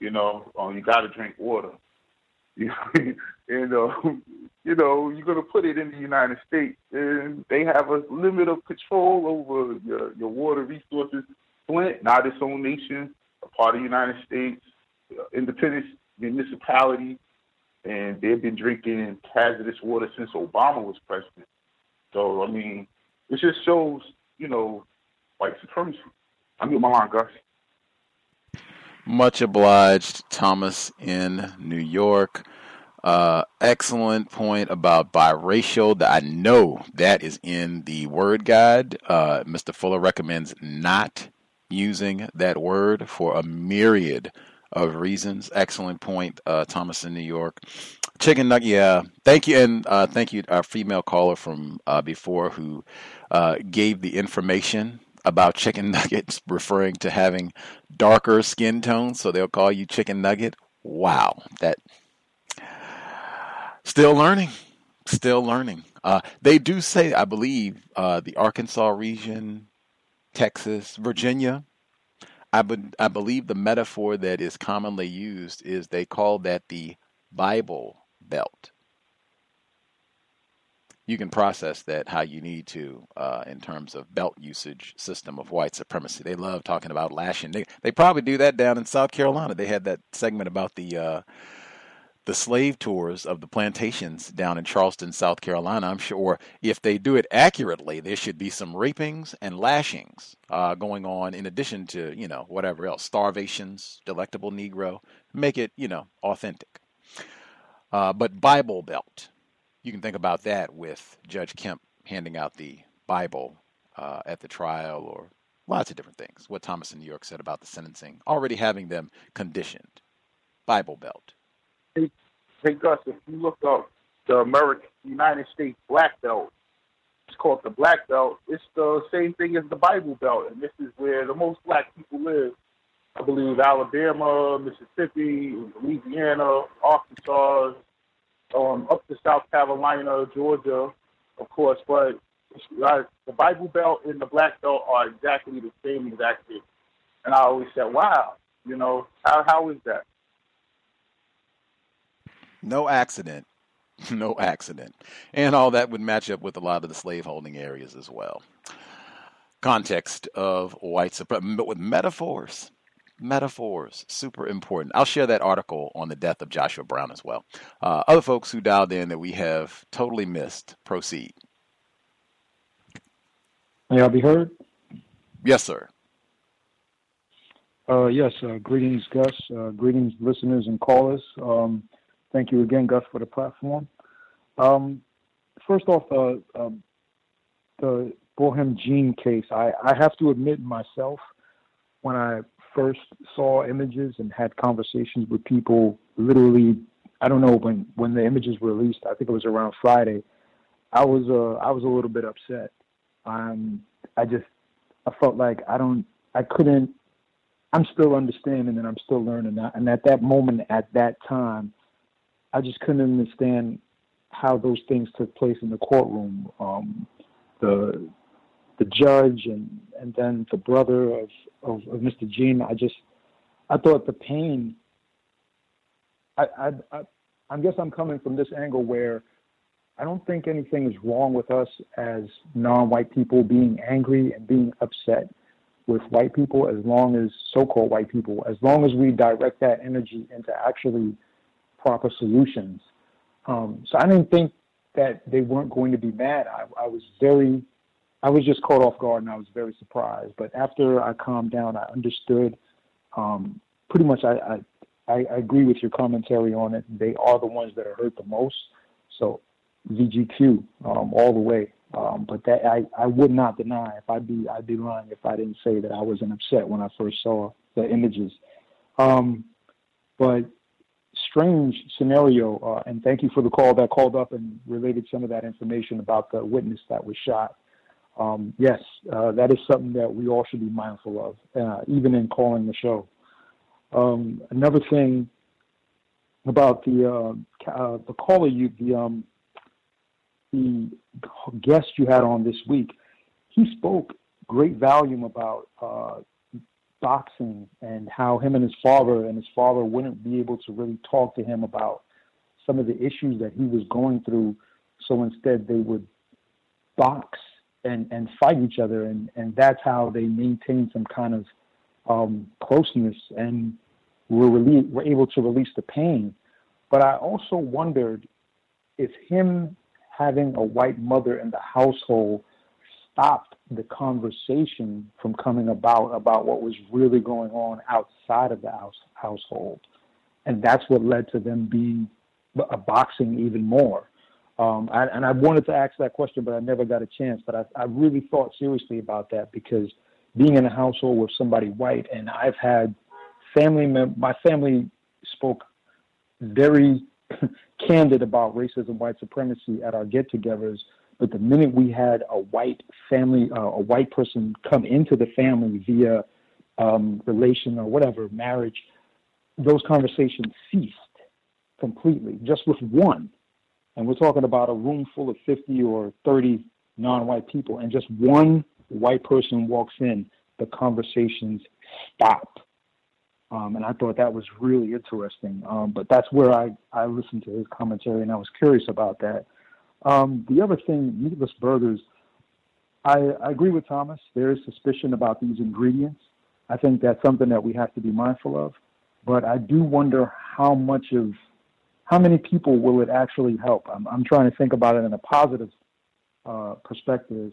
You know, um, you got to drink water. You and uh, you know you're to put it in the United States, and they have a limit of control over your, your water resources. Flint, not its own nation, a part of the United States, uh, independent municipality, and they've been drinking hazardous water since Obama was president. So I mean, it just shows you know white supremacy. I'm your mind, Gus. Much obliged, Thomas in New York. Uh, excellent point about biracial. That I know that is in the word guide. Uh, Mr. Fuller recommends not using that word for a myriad of reasons. Excellent point, uh, Thomas in New York. Chicken nugget, yeah. Thank you, and uh, thank you, our female caller from uh, before who uh, gave the information about chicken nuggets referring to having darker skin tones, so they'll call you chicken nugget. Wow, that still learning, still learning. Uh, they do say, I believe, uh, the Arkansas region, Texas, Virginia. I, be- I believe the metaphor that is commonly used is they call that the Bible Belt you can process that how you need to uh, in terms of belt usage system of white supremacy. They love talking about lashing. They they probably do that down in South Carolina. They had that segment about the uh, the slave tours of the plantations down in Charleston, South Carolina. I'm sure if they do it accurately, there should be some rapings and lashings uh, going on in addition to you know whatever else, starvations, delectable Negro. Make it you know authentic. Uh, but Bible Belt you can think about that with Judge Kemp handing out the Bible uh, at the trial or lots of different things. What Thomas in New York said about the sentencing, already having them conditioned. Bible Belt. Hey, hey if you look up the American United States Black Belt, it's called the Black Belt. It's the same thing as the Bible Belt, and this is where the most black people live. I believe Alabama, Mississippi, Louisiana, Arkansas, um, up to South Carolina, Georgia, of course, but uh, the Bible Belt and the Black Belt are exactly the same exact thing. And I always said, wow, you know, how how is that? No accident. No accident. And all that would match up with a lot of the slaveholding areas as well. Context of white supremacy, but with metaphors. Metaphors. Super important. I'll share that article on the death of joshua brown as well. Uh, other folks who dialed in that we have totally missed proceed. May i be heard? Yes sir. Uh, yes uh, greetings gus uh, greetings listeners and callers. Um, thank you again gus for the platform. Um, first off uh, um, the Botham Jean case I, I have to admit myself when I first saw images and had conversations with people literally I don't know when when the images were released I think it was around Friday I was uh I was a little bit upset. Um I just I felt like I don't I couldn't I'm still understanding and I'm still learning and at that moment at that time I just couldn't understand how those things took place in the courtroom um the the judge and and then the brother of, of, of Mr. Jean. I just I thought the pain. I, I I I guess I'm coming from this angle where I don't think anything is wrong with us as non-white people being angry and being upset with white people as long as so-called white people as long as we direct that energy into actually proper solutions. Um, so I didn't think that they weren't going to be mad. I, I was very I was just caught off guard and I was very surprised. But after I calmed down, I understood. Um, pretty much, I, I, I agree with your commentary on it. They are the ones that are hurt the most. So VGQ um, all the way. Um, but that I, I would not deny if I'd be I'd be lying if I didn't say that I wasn't upset when I first saw the images. Um, but strange scenario, uh, and thank you for the call that called up and related some of that information about the witness that was shot um, yes, uh, that is something that we all should be mindful of, uh, even in calling the show. Um, another thing about the uh, uh the caller you the um, the guest you had on this week, he spoke great volume about boxing and how him and his father and his father wouldn't be able to really talk to him about some of the issues that he was going through. So instead, they would box and and fight each other, and and that's how they maintain some kind of um, closeness, and were were able to release the pain. But I also wondered if him having a white mother in the household stopped the conversation from coming about about what was really going on outside of the house, household, and that's what led to them being a boxing even more. Um, I, and I wanted to ask that question, but I never got a chance. But I, I really thought seriously about that because being in a household with somebody white, and I've had family, mem- my family spoke very candid about racism, white supremacy at our get-togethers But the minute we had a white family, uh, a white person come into the family via um, relation or whatever, marriage, those conversations ceased completely, just with one. And we're talking about a room full of 50 or 30 non white people, and just one white person walks in, the conversations stop. Um, and I thought that was really interesting. Um, but that's where I, I listened to his commentary, and I was curious about that. Um, the other thing, meatless burgers, I, I agree with Thomas. There is suspicion about these ingredients. I think that's something that we have to be mindful of. But I do wonder how much of, how many people will it actually help? I'm, I'm trying to think about it in a positive uh, perspective.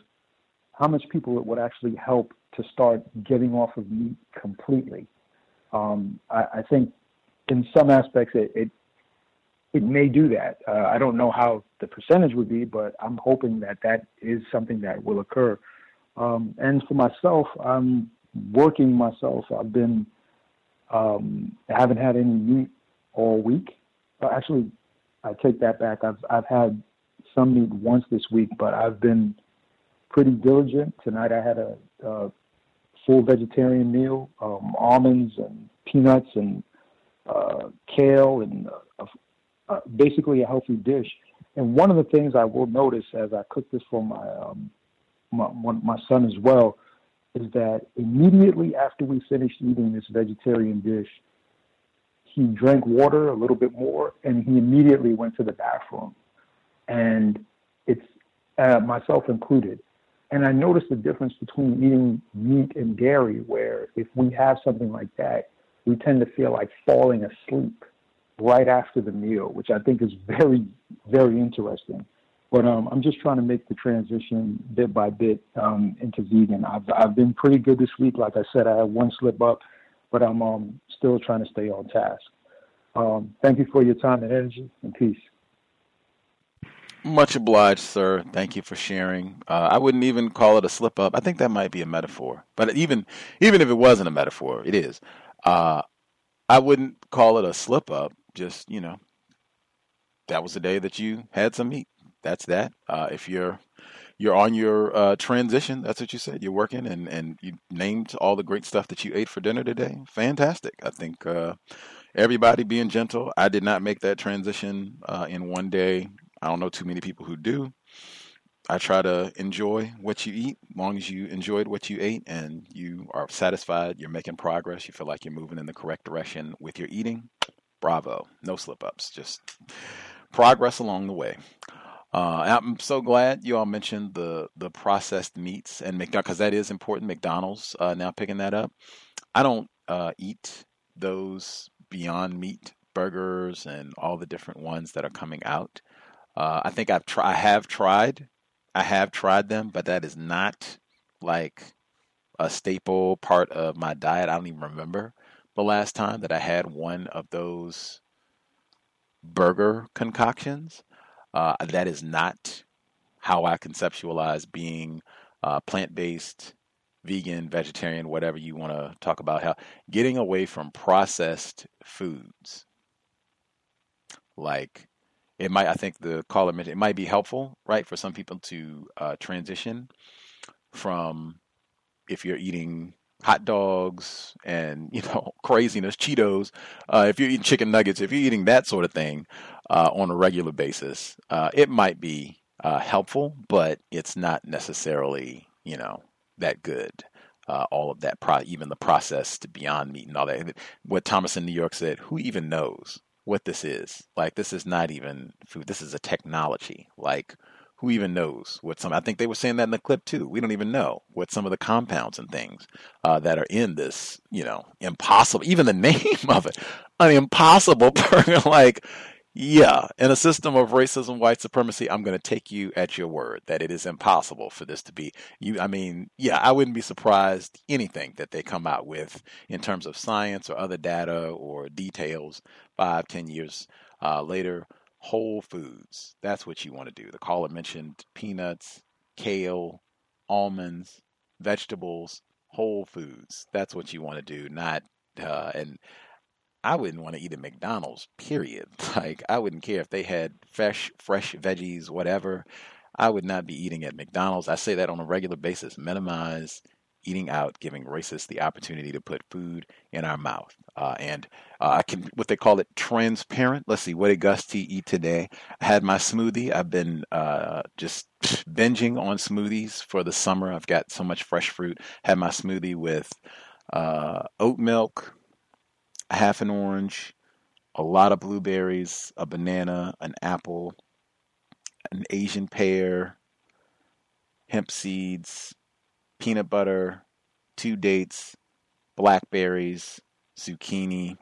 How much people it would actually help to start getting off of meat completely? Um, I, I, think in some aspects it, it, it may do that. Uh, I don't know how the percentage would be, but I'm hoping that that is something that will occur. Um, and for myself, I'm working myself. I've been um, I haven't had any meat all week. Uh, actually, I take that back. I've I've had some meat once this week, but I've been pretty diligent. Tonight I had a, a full vegetarian meal, um, almonds and peanuts and uh, kale and basically a healthy dish. And one of the things I will notice as I cook this for my um, my, my son as well is that immediately after we finished eating this vegetarian dish, he drank water a little bit more and he immediately went to the bathroom. And it's uh, myself included. And I noticed the difference between eating meat and dairy, where if we have something like that, we tend to feel like falling asleep right after the meal, which I think is very, very interesting. But um, I'm just trying to make the transition bit by bit um, into vegan. I've I've been pretty good this week. Like I said, I had one slip up, but I'm um, still trying to stay on task. Um, thank you for your time and energy, and peace. Much obliged, sir. Thank you for sharing. Uh, I wouldn't even call it a slip up. I think that might be a metaphor. But even even if it wasn't a metaphor, it is. Uh, I wouldn't call it a slip up. Just you know, that was the day that you had some meat. That's that. Uh, if you're you're on your uh, transition, that's what you said. You're working, and and you named all the great stuff that you ate for dinner today. Fantastic. I think uh, everybody being gentle. I did not make that transition uh, in one day. I don't know too many people who do. I try to enjoy what you eat, long as you enjoyed what you ate and you are satisfied, you're making progress, you feel like you're moving in the correct direction with your eating. Bravo. No slip ups, just progress along the way. Uh, I'm so glad you all mentioned the the processed meats and McDonald's because that is important. McDonald's uh, now picking that up. I don't uh, eat those Beyond Meat burgers and all the different ones that are coming out. Uh, I think I've tried. I have tried. I have tried them, but that is not like a staple part of my diet. I don't even remember the last time that I had one of those burger concoctions. Uh, that is not how I conceptualize being uh, plant based, vegan, vegetarian, whatever you want to talk about. How getting away from processed foods like it might i think the caller mentioned it might be helpful right for some people to uh, transition from if you're eating hot dogs and you know craziness cheetos uh, if you're eating chicken nuggets if you're eating that sort of thing uh, on a regular basis uh, it might be uh, helpful but it's not necessarily you know that good uh, all of that pro- even the processed beyond meat and all that what thomas in new york said who even knows what this is. Like this is not even food. This is a technology. Like who even knows what some? I think they were saying that in the clip too. We don't even know what some of the compounds and things uh, that are in this. You know, impossible. Even the name of it, an impossible burger. like yeah, in a system of racism, white supremacy, I'm going to take you at your word that it is impossible for this to be you. I mean, yeah, I wouldn't be surprised anything that they come out with in terms of science or other data or details five, ten years uh, later. Whole foods, that's what you want to do. The caller mentioned peanuts, kale, almonds, vegetables, whole foods. That's what you want to do, not uh, and I wouldn't want to eat at McDonald's, period. Like I wouldn't care if they had fresh fresh veggies, whatever. I would not be eating at McDonald's. I say that on a regular basis. Minimize eating out, giving racists the opportunity to put food in our mouth. Uh, and uh, I can, what they call it, transparent. Let's see, what did Gus T eat today? I had my smoothie. I've been uh, just binging on smoothies for the summer. I've got so much fresh fruit. Had my smoothie with uh, oat milk, half an orange, a lot of blueberries, a banana, an apple, an Asian pear, hemp seeds, peanut butter, two dates, blackberries, zucchini.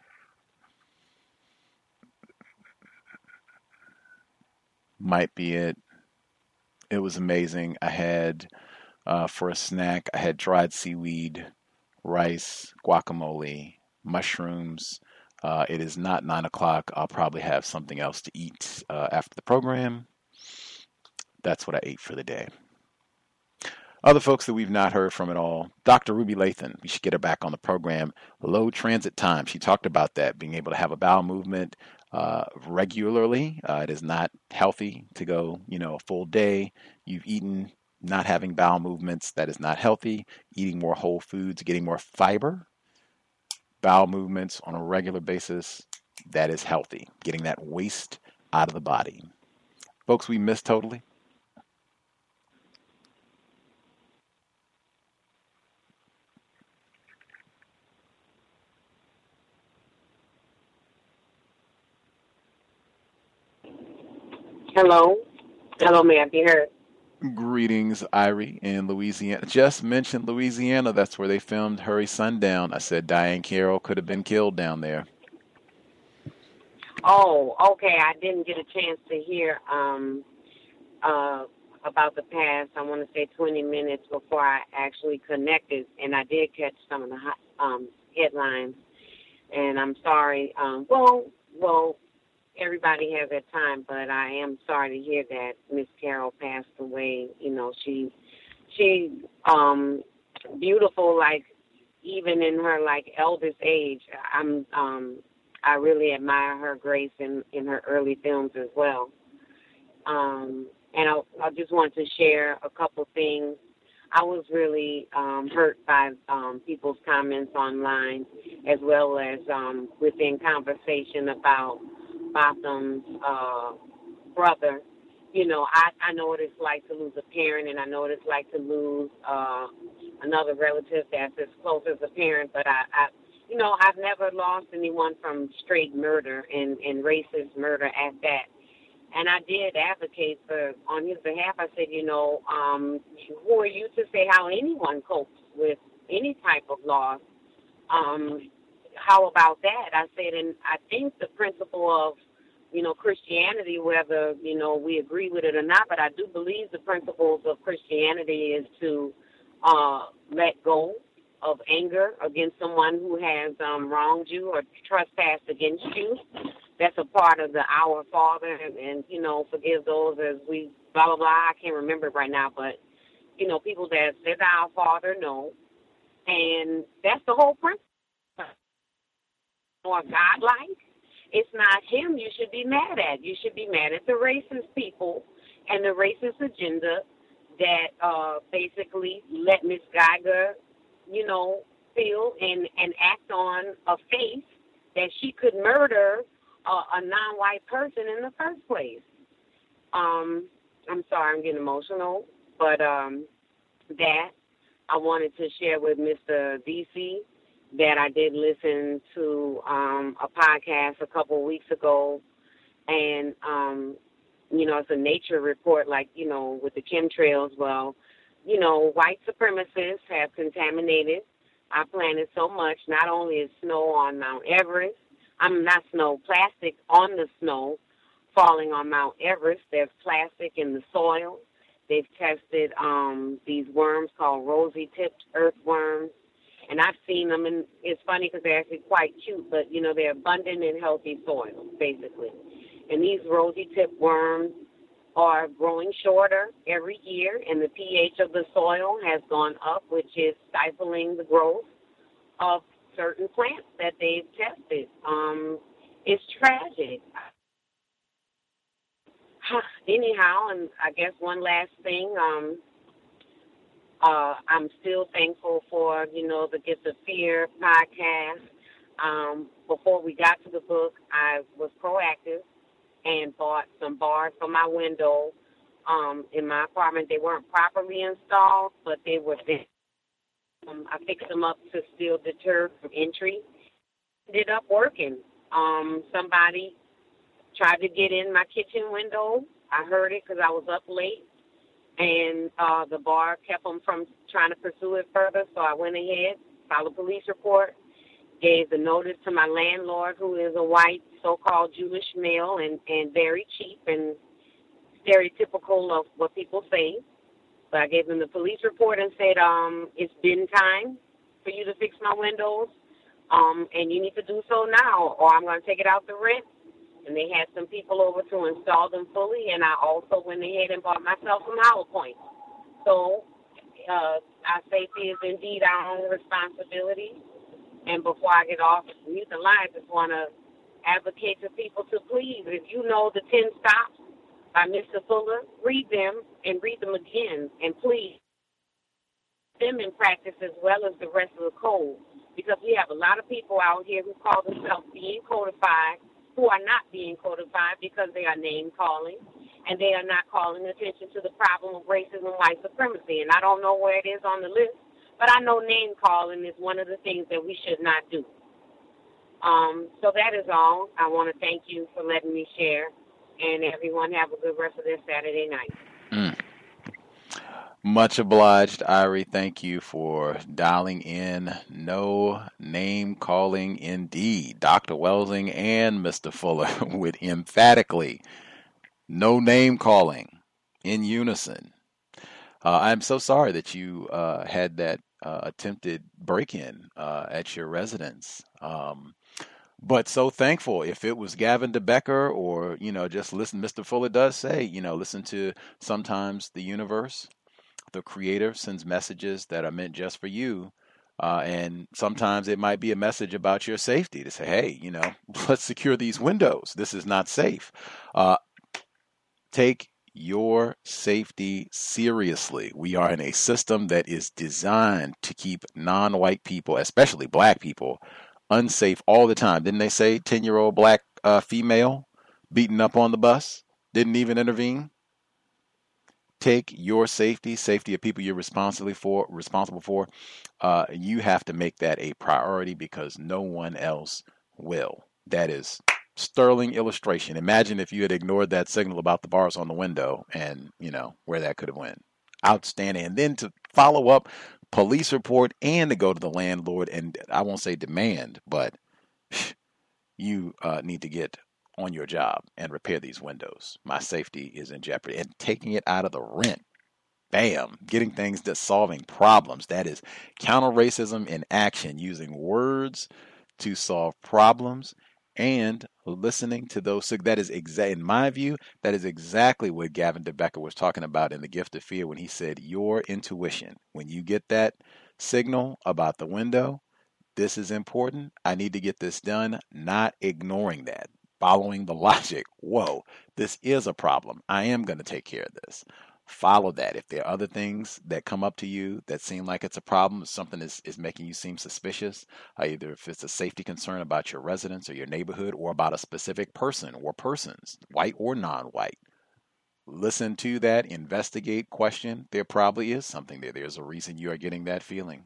Might be it. It was amazing. I had uh, for a snack, I had dried seaweed, rice, guacamole, mushrooms. Uh, it is not nine o'clock. I'll probably have something else to eat uh, after the program. That's what I ate for the day. Other folks that we've not heard from at all, Dr. Ruby Lathon, we should get her back on the program. Low transit time, she talked about that, being able to have a bowel movement uh, regularly. Uh, it is not healthy to go, you know, a full day. You've eaten, not having bowel movements, that is not healthy. Eating more whole foods, getting more fiber, bowel movements on a regular basis, that is healthy. Getting that waste out of the body. Folks, we miss totally. Hello. Hello, may I be heard? Greetings, Irie in Louisiana. Just mentioned Louisiana. That's where they filmed Hurry Sundown. I said Diahann Carroll could have been killed down there. Oh, okay. I didn't get a chance to hear um uh about the past. I want to say 20 minutes before I actually connected, and I did catch some of the hot, um headlines. And I'm sorry. Um, well, well, everybody has their time, but I am sorry to hear that Miss Carroll passed away. You know, she she um beautiful like even in her like eldest age. I'm um I really admire her grace in in her early films as well. Um and I I just want to share a couple things. I was really um, hurt by um, people's comments online, as well as um, within conversation about Botham's uh, brother. You know, I I know what it's like to lose a parent, and I know what it's like to lose uh, another relative that's as close as a parent. But I, I, you know, I've never lost anyone from straight murder and and racist murder at that. And I did advocate for on his behalf. I said, you know, um, who are you to say how anyone copes with any type of loss? Um, how about that? I said, and I think the principle of, you know, Christianity, whether, you know, we agree with it or not, but I do believe the principles of Christianity is to uh, let go of anger against someone who has um, wronged you or trespassed against you. That's a part of the Our Father, and, and you know, forgive those as we blah blah blah. I can't remember it right now, but you know, people that said Our Father know, and that's the whole principle more godlike. It's not him you should be mad at. You should be mad at the racist people and the racist agenda that uh, basically let Miss Guyger, you know, feel and, and act on a faith that she could murder uh, a non-white person in the first place. Um, I'm sorry, I'm getting emotional, but um, that I wanted to share with Mr. DC that I did listen to um, a podcast a couple of weeks ago, and um, you know, it's a nature report, like you know, with the chemtrails. Well, you know, white supremacists have contaminated our planet so much. Not only is snow on Mount Everest, I'm not snow, plastic on the snow falling on Mount Everest. There's plastic in the soil. They've tested um, these worms called rosy-tipped earthworms and I've seen them, and it's funny because they're actually quite cute, but you know they're abundant in healthy soil, basically. And these rosy-tip worms are growing shorter every year, and the pH of the soil has gone up, which is stifling the growth of certain plants that they've tested. Um, it's tragic anyhow, and I guess one last thing. Um, uh, I'm still thankful for you know the Gift of Fear podcast. Um, before we got to the book, I was proactive and bought some bars for my window um, in my apartment. They weren't properly installed, but they were there. Um, I fixed them up to still deter from entry. Ended up working. Um, somebody tried to get in my kitchen window. I heard it because I was up late, and uh, the bar kept them from trying to pursue it further. So I went ahead, filed a police report, gave the notice to my landlord, who is a white so-called Jewish male and and very cheap and stereotypical of what people say. So I gave them the police report and said, um, it's been time for you to fix my windows, um, and you need to do so now, or I'm going to take it out the rent. And they had some people over to install them fully, and I also went ahead and bought myself some hollow points. So uh, our safety is indeed our own responsibility. And before I get off mute the line, I just want to advocate to people to please, if you know the 10 stops by Mr. Fuller, read them and read them again. And please, them in practice as well as the rest of the code. Because we have a lot of people out here who call themselves being codified who are not being codified because they are name calling and they are not calling attention to the problem of racism and white supremacy. And I don't know where it is on the list, but I know name calling is one of the things that we should not do. Um, so that is all. I want to thank you for letting me share, and everyone have a good rest of their Saturday night. Much obliged, Irie. Thank you for dialing in. No name calling indeed. Dr. Welsing and Mr. Fuller with emphatically no name calling in unison. Uh, I'm so sorry that you uh, had that uh, attempted break in uh, at your residence. Um, but so thankful if it was Gavin DeBecker or, you know, just listen. Mr. Fuller does say, you know, listen to sometimes the universe, the creator sends messages that are meant just for you. Uh, and sometimes it might be a message about your safety to say, hey, you know, let's secure these windows. This is not safe. Uh, take your safety seriously. We are in a system that is designed to keep non white people, especially black people, unsafe all the time. Didn't they say 10 year old black uh, female beaten up on the bus? Didn't even intervene? Take your safety, safety of people you're responsibly for, responsible for. Uh, you have to make that a priority because no one else will. That is sterling illustration. Imagine if you had ignored that signal about the bars on the window and, you know, where that could have went. Outstanding. And then to follow up police report and to go to the landlord and I won't say demand, but you uh, need to get on your job and repair these windows. My safety is in jeopardy. And taking it out of the rent. Bam, getting things to solving problems. That is counter racism in action, using words to solve problems and listening to those that is exact in my view that is exactly what gavin debecker was talking about in the gift of fear when he said your intuition when you get that signal about the window this is important i need to get this done not ignoring that following the logic whoa this is a problem i am going to take care of this follow that. If there are other things that come up to you that seem like it's a problem, something is, is making you seem suspicious, uh, either if it's a safety concern about your residence or your neighborhood or about a specific person or persons, white or non white, listen to that, investigate, question. There probably is something there. There's a reason you are getting that feeling.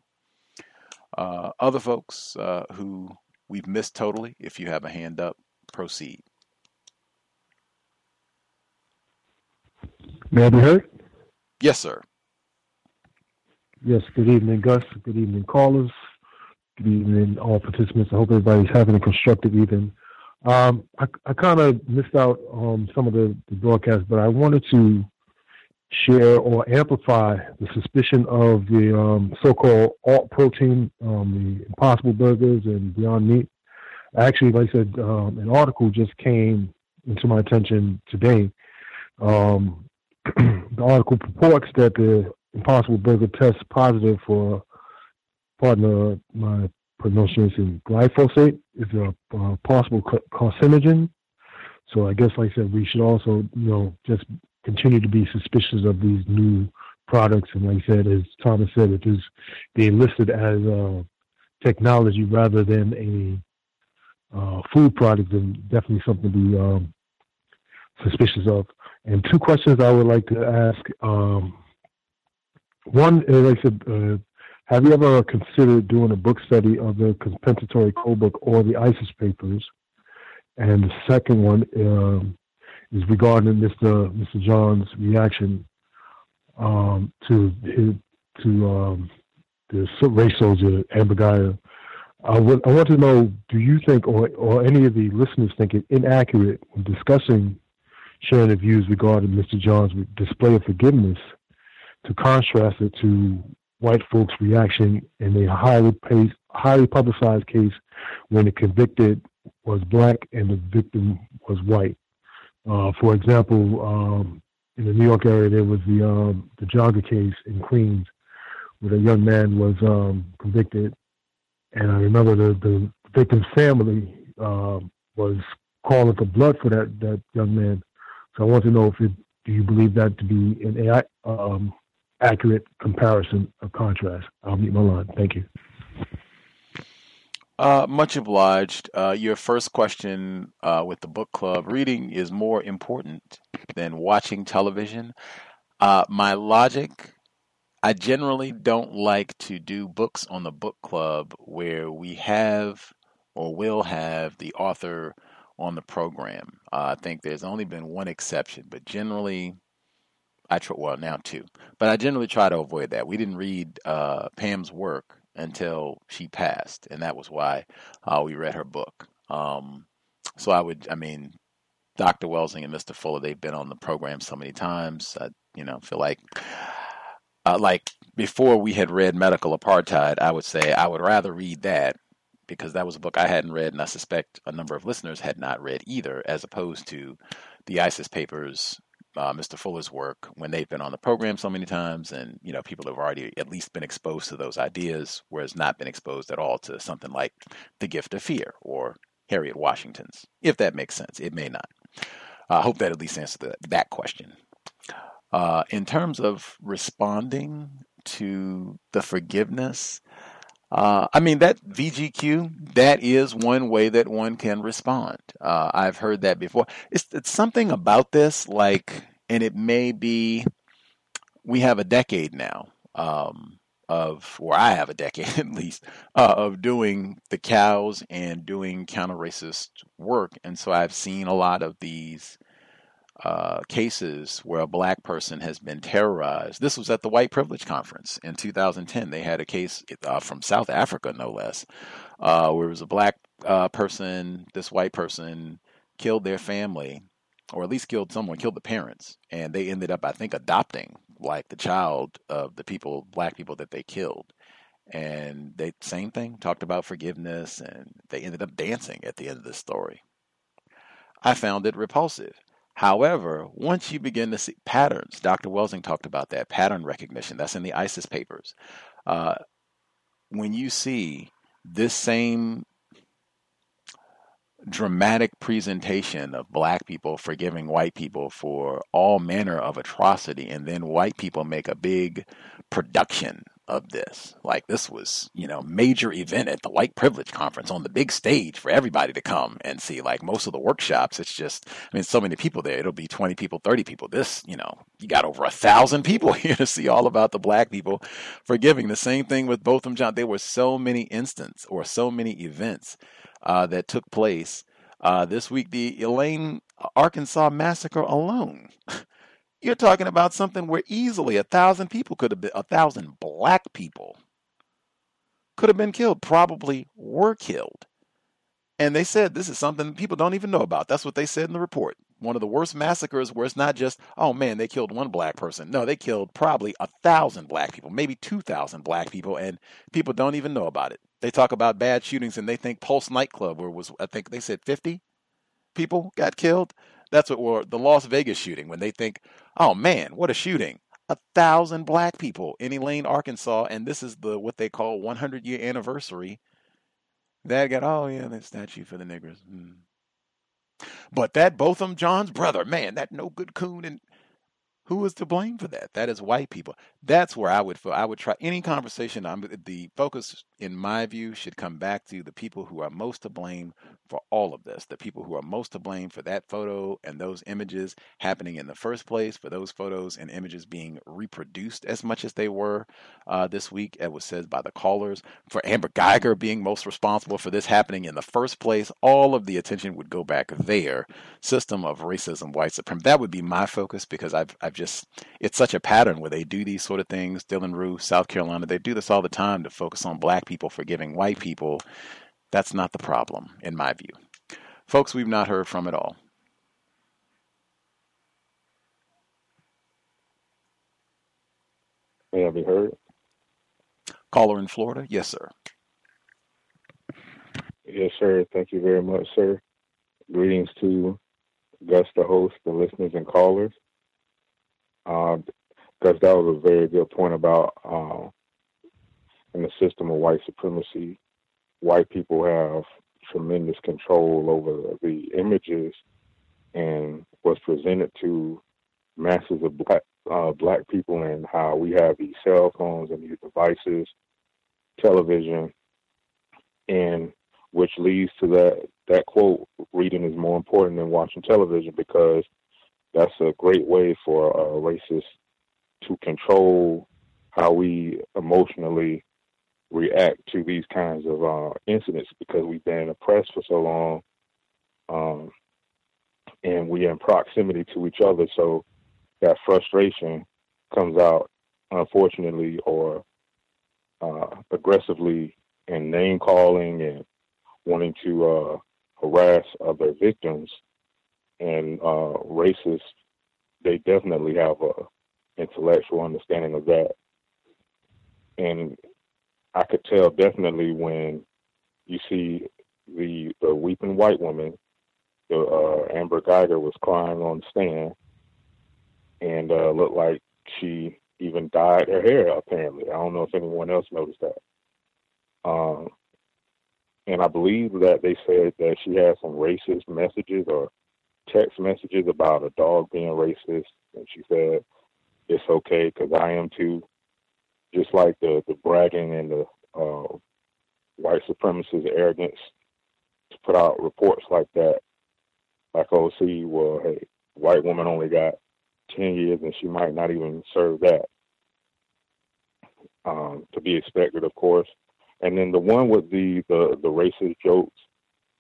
Uh, other folks uh, who we've missed totally, if you have a hand up, proceed. May I be heard? Yes, sir. Yes, good evening, Gus. Good evening, callers. Good evening, all participants. I hope everybody's having a constructive evening. Um, I, I kind of missed out on some of the, the broadcast, but I wanted to share or amplify the suspicion of the um, so-called alt protein, um, the Impossible Burgers and Beyond Meat. Actually, like I said, um, an article just came into my attention today um, the article purports that the Impossible Burger tests positive for, pardon my pronunciation, glyphosate is a uh, possible carcinogen. So I guess, like I said, we should also, you know, just continue to be suspicious of these new products. And like I said, as Thomas said, it's being listed as uh, technology rather than a uh, food product, then definitely something to be um, suspicious of. And two questions I would like to ask. Um, one, like I said, uh, have you ever considered doing a book study of the compensatory code book or the ISIS papers? And the second one um, is regarding Mr. Mr. Jean's reaction um, to his, to um, the race soldier Amber. I, I want to know: Do you think, or or any of the listeners think it inaccurate when discussing sharing the views regarding Mr. Jean's display of forgiveness to contrast it to white folks' reaction in a highly highly publicized case when the convicted was black and the victim was white. Uh, for example, um, in the New York area, there was the um, the jogger case in Queens, where a young man was um, convicted, and I remember the, the victim's family uh, was calling for blood for that that young man. So I want to know if it, do you believe that to be an AI, um, accurate comparison or contrast? I'll meet my line. Thank you. Uh, much obliged. Uh, your first question uh, with the book club reading is more important than watching television. Uh, my logic I generally don't like to do books on the book club where we have or will have the author on the program. Uh, I think there's only been one exception, but generally, I try, well now two, but I generally try to avoid that. We didn't read uh, Pam's work until she passed, and that was why uh, we read her book. Um, so I would, I mean, Dr. Welsing and Mr. Fuller, they've been on the program so many times. I, you know, feel like, uh, like before we had read Medical Apartheid, I would say I would rather read that because that was a book I hadn't read, and I suspect a number of listeners had not read either, as opposed to the ISIS papers uh, Mr. Fuller's work when they've been on the program so many times, and you know people have already at least been exposed to those ideas, whereas not been exposed at all to something like The Gift of Fear or Harriet Washington's. If that makes sense, it may not. I hope that at least answers the, that question. Uh, in terms of responding to the forgiveness, uh, I mean that VGQ. That is one way that one can respond. Uh, I've heard that before. It's, it's something about this, like, and it may be. We have a decade now um, of, or I have a decade at least, uh, of doing the cows and doing counter racist work, and so I've seen a lot of these uh, cases where a black person has been terrorized. This was at the White Privilege Conference in 2010. They had a case uh, from South Africa, no less, uh, where it was a black uh, person, this white person killed their family, or at least killed someone, killed the parents, and they ended up, I think, adopting like the child of the people, black people that they killed. And they same thing, talked about forgiveness, and they ended up dancing at the end of the story. I found it repulsive However, once you begin to see patterns, Dr. Welsing talked about that pattern recognition. That's in the ISIS papers. Uh, when you see this same dramatic presentation of black people forgiving white people for all manner of atrocity, and then white people make a big production of this. Like this was, you know, major event at the white privilege conference on the big stage for everybody to come and see. Like most of the workshops, it's just, I mean, so many people there. It'll be 20 people, 30 people. This, you know, you got over a thousand people here to see all about the black people forgiving. The same thing with Botham Jean. There were so many instances or so many events uh, that took place uh, this week. The Elaine, Arkansas massacre alone. You're talking about something where easily a thousand people could have been, a thousand black people could have been killed, probably were killed. And they said this is something people don't even know about. That's what they said in the report. One of the worst massacres where it's not just, oh man, they killed one black person. No, they killed probably a thousand black people, maybe 2,000 black people, and people don't even know about it. They talk about bad shootings and they think Pulse nightclub, where was, I think they said 50 people got killed. That's what or the Las Vegas shooting when they think, oh man, what a shooting. A thousand black people in Elaine, Arkansas, and this is the what they call 100 year anniversary. That got oh yeah, that statue for the niggers. Hmm. But that Botham Jean's brother, man, that no good coon and who is to blame for that? That is white people. That's where I would. I would try any conversation. I'm, the focus, in my view, should come back to the people who are most to blame for all of this. The people who are most to blame for that photo and those images happening in the first place. For those photos and images being reproduced as much as they were uh, this week, as was said by the callers. For Amber Guyger being most responsible for this happening in the first place. All of the attention would go back there. System of racism, white supremacy. That would be my focus because I've I've just it's such a pattern where they do these sort of things. Dylann Roof, South Carolina, they do this all the time to focus on black people forgiving white people. That's not the problem, in my view. Folks we've not heard from at all. May I be heard? Caller in Florida? Yes, sir. Yes, sir. Thank you very much, sir. Greetings to Gus, the host, the listeners, and callers uh, because that was a very good point about uh, in the system of white supremacy, white people have tremendous control over the images and what's presented to masses of black uh, black people and how we have these cell phones and these devices, television, and which leads to that that quote: "Reading is more important than watching television," because that's a great way for a racists to control how we emotionally react to these kinds of uh, incidents because we've been oppressed for so long um, and we're in proximity to each other. So that frustration comes out, unfortunately, or uh, aggressively in name calling and wanting to uh, harass other victims and uh, racists, they definitely have a intellectual understanding of that. And I could tell definitely when you see the the weeping white woman, the uh, Amber Guyger was crying on the stand, and uh, looked like she even dyed her hair. Apparently, I don't know if anyone else noticed that. Um, and I believe that they said that she had some racist messages or text messages about a dog being racist, and she said it's okay because I am too. Just like the the bragging and the uh, white supremacist arrogance to put out reports like that, like OC, well, hey, white woman only got ten years and she might not even serve that. Um, to be expected, of course. And then the one with the the the racist jokes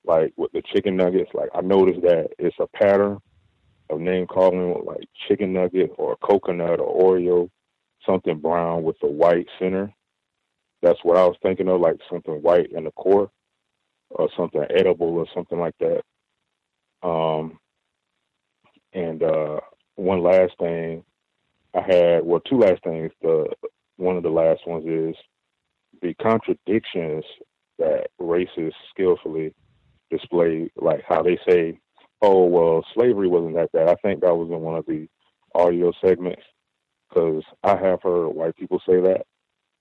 like with the chicken nuggets, like I noticed that it's a pattern of name calling like chicken nugget or coconut or Oreo, something brown with a white center. That's what I was thinking of, like something white in the core, or something edible or something like that. Um, and uh, one last thing I had, well, two last things. The one of the last ones is the contradictions that racists skillfully display like how they say, "Oh well, slavery wasn't that bad." I think that was in one of the audio segments because I have heard white people say that.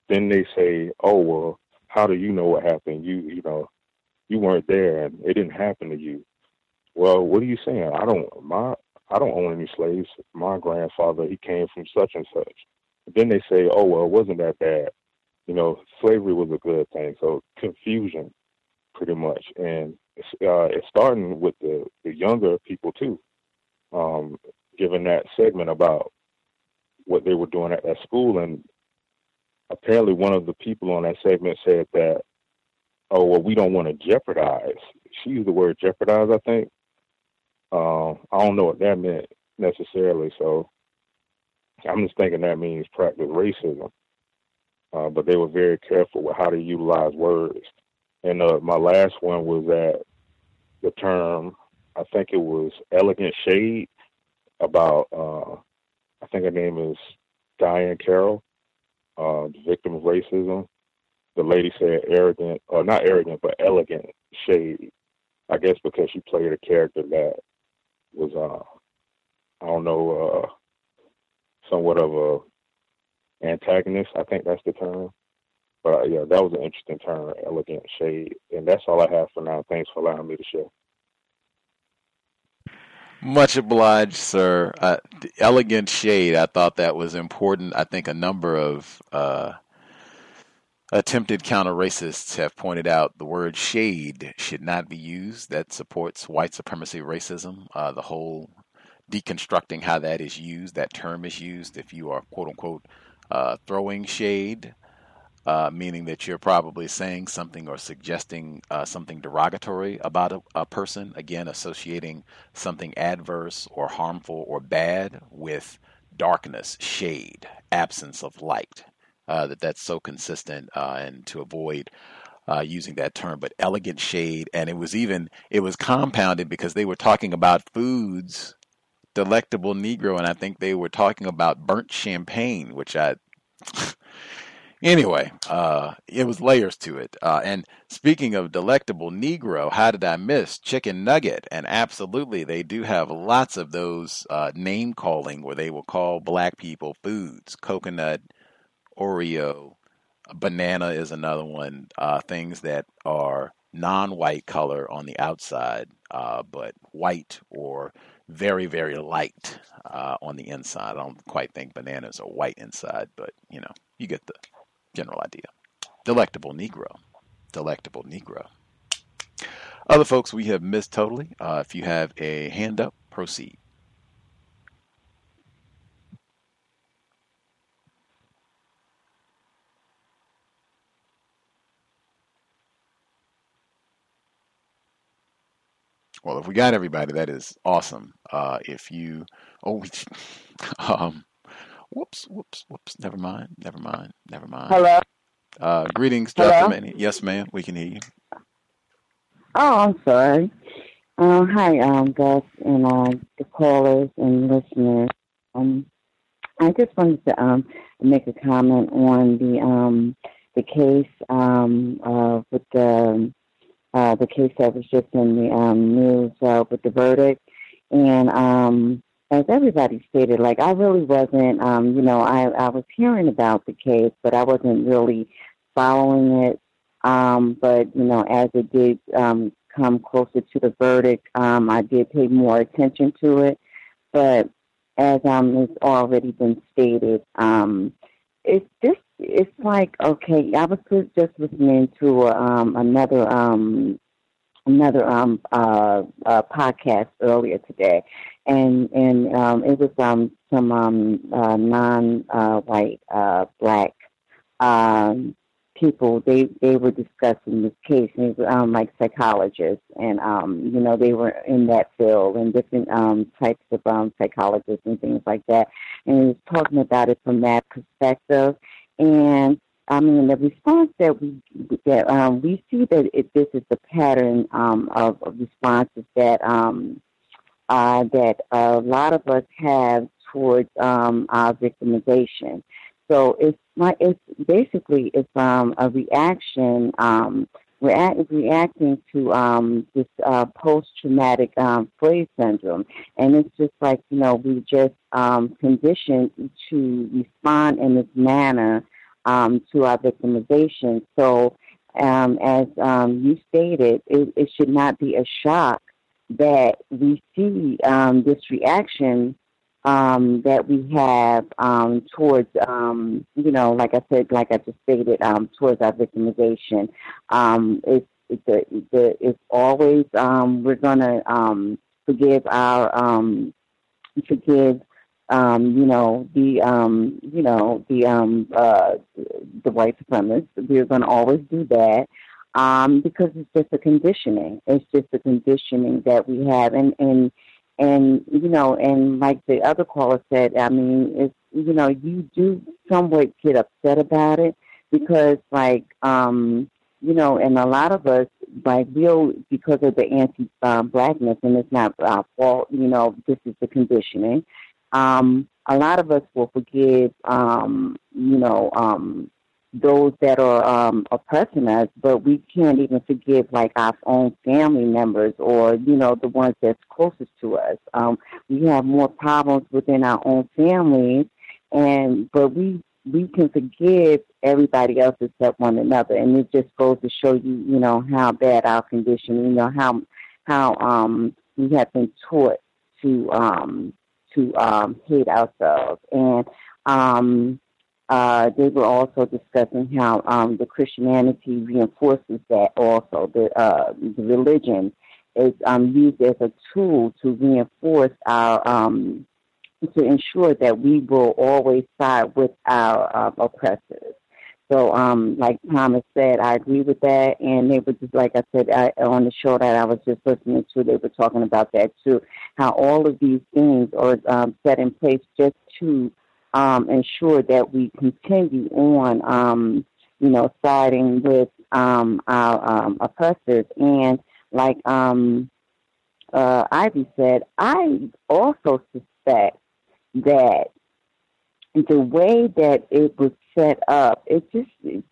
Then they say, "Oh well, how do you know what happened? You you know, you weren't there and it didn't happen to you." Well, what are you saying? I don't my I don't own any slaves. My grandfather he came from such and such. Then they say, "Oh well, it wasn't that bad." You know, slavery was a good thing. So confusion, pretty much, and it's, uh, it's starting with the, the younger people too. Um, given that segment about what they were doing at that school, and apparently one of the people on that segment said that, "Oh well, we don't want to jeopardize." She used the word jeopardize, I think. Uh, I don't know what that meant necessarily, so I'm just thinking that means practice racism. Uh, but they were very careful with how to utilize words. And uh, my last one was that the term, I think it was elegant shade about, uh, I think her name is Diahann Carroll, uh, victim of racism. The lady said arrogant, or not arrogant, but elegant shade. I guess because she played a character that was, uh, I don't know, uh, somewhat of a antagonist. I think that's the term. But uh, yeah, that was an interesting turn, elegant shade, and that's all I have for now. Thanks for allowing me to share. Much obliged, sir. Uh, elegant shade. I thought that was important. I think a number of uh, attempted counter racists have pointed out the word shade should not be used. That supports white supremacy racism. Uh, the whole deconstructing how that is used, that term is used. If you are quote unquote uh, throwing shade, uh, meaning that you're probably saying something or suggesting uh, something derogatory about a, a, person, again, associating something adverse or harmful or bad with darkness, shade, absence of light. Uh, that that's so consistent, uh, and to avoid uh, using that term, but elegant shade, and it was even it was compounded because they were talking about foods, delectable Negro, and I think they were talking about burnt champagne, which I Anyway, uh, it was layers to it. Uh, and speaking of delectable Negro, how did I miss chicken nugget? And absolutely, they do have lots of those uh, name calling where they will call black people foods. Coconut, Oreo, banana is another one. Uh, things that are non-white color on the outside, uh, but white or very very light uh, on the inside. I don't quite think bananas are white inside, but you know you get the General idea. Delectable Negro. Delectable Negro. Other folks we have missed totally. Uh, if you have a hand up, proceed. Well, if we got everybody, that is awesome. Uh, if you, oh, um, Whoops, whoops, whoops. Never mind. Never mind. Never mind. Hello. Uh, greetings, Hello? Dr. Yes, ma'am. We can hear you. Oh, I'm sorry. Uh, hi, um, Gus, and uh, the callers and listeners. Um, I just wanted to um, make a comment on the um, the case um, uh, with the uh, the case that was just in the um, news uh, with the verdict, and um, as everybody stated, like I really wasn't, um, you know, I, I was hearing about the case, but I wasn't really following it. Um, but, you know, as it did um, come closer to the verdict, um, I did pay more attention to it. But as um, it's already been stated, um, it's just, it's like, okay, I was just listening to um, another um, another um uh, uh podcast earlier today. And and um it was um some um uh non uh white uh black um people. They they were discussing this case. And was, um like psychologists and um you know they were in that field and different um types of um psychologists and things like that. And he was talking about it from that perspective. And I mean, the response that we that um, we see that it, this is the pattern um, of, of responses that um, uh, that a lot of us have towards um, our victimization. So it's my it's basically it's um, a reaction. Um, react, reacting to um, this uh, post-traumatic um, slave syndrome, and it's just like you know we just um, conditioned to respond in this manner um, to our victimization. So, um, as um, you stated, it, it, should not be a shock that we see um, this reaction um, that we have um, towards, you know, like I said, like I just stated, towards our victimization. it's it's, a, it's, it's always we're gonna forgive our forgive um, you know, the um, you know, the um uh the white supremacists. We're gonna always do that. Um, because it's just a conditioning. It's just a conditioning that we have and and and you know, and like the other caller said, I mean, it's you know, you do somewhat get upset about it because like um you know, and a lot of us, like, we'll, because of the anti uh, blackness, and it's not our fault, you know, this is the conditioning um, a lot of us will forgive, um, you know, um, those that are um, oppressing us, but we can't even forgive like our own family members or you know the ones that's closest to us. Um, we have more problems within our own families, and but we we can forgive everybody else except one another, and it just goes to show you, you know, how bad our condition, you know, how how um we have been taught to um, to um, hate ourselves. And um, uh, they were also discussing how um, the Christianity reinforces that also. The, uh, the religion is um, used as a tool to reinforce our, um, to ensure that we will always side with our uh, oppressors. So, um, like Thomas said, I agree with that. And they were just, like I said, I, on the show that I was just listening to, they were talking about that too. How all of these things are um, set in place just to um, ensure that we continue on, um, you know, siding with um, our um, oppressors. And like um, uh, Ivy said, I also suspect that the way that it was set up, it just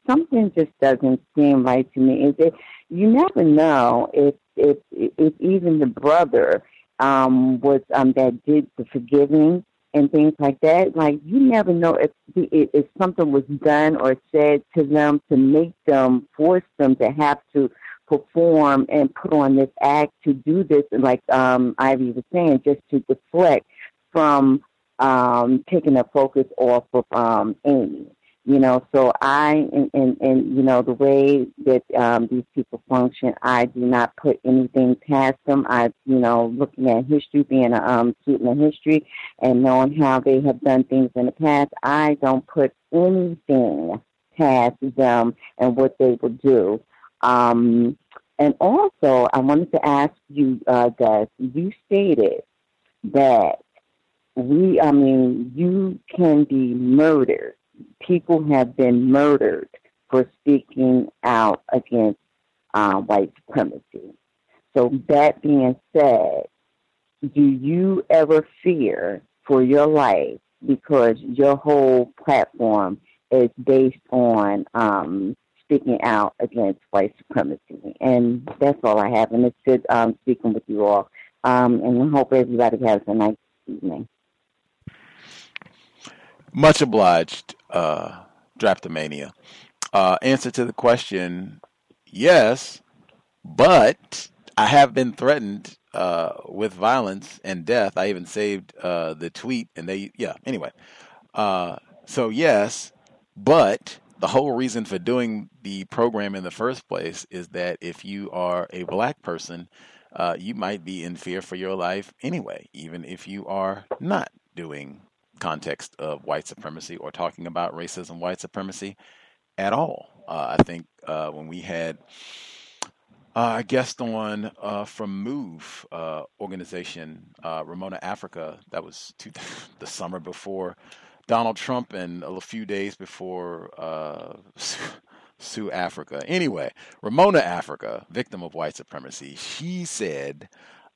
something just doesn't seem right to me. Is it? You never know if if if even the brother um, was um, that did the forgiving and things like that. Like you never know if if something was done or said to them to make them force them to have to perform and put on this act to do this, And like um, Ivy was saying, just to deflect from um, taking the focus off of um, Amy. You know, so I and, and, and you know the way that um, these people function, I do not put anything past them. I, you know, looking at history, being a um, student of history, and knowing how they have done things in the past, I don't put anything past them and what they will do. Um, and also, I wanted to ask you, uh, Gus, you stated that we, I mean, you can be murdered people have been murdered for speaking out against uh, white supremacy. So, that being said, do you ever fear for your life because your whole platform is based on um, speaking out against white supremacy? And that's all I have. And it's good um, speaking with you all. Um, and I hope everybody has a nice evening. Much obliged, uh, Drapetomania. Uh, answer to the question, yes, but I have been threatened uh, with violence and death. I even saved uh, the tweet, and they, yeah. Anyway, uh, so yes, but the whole reason for doing the program in the first place is that if you are a black person, uh, you might be in fear for your life anyway, even if you are not doing context of white supremacy or talking about racism, white supremacy at all. Uh, I think uh, when we had uh, a guest on uh, from Move uh, organization, uh, Ramona Africa, that was two, the summer before Donald Trump and a few days before Sue Africa. Anyway, Ramona Africa, victim of white supremacy, she said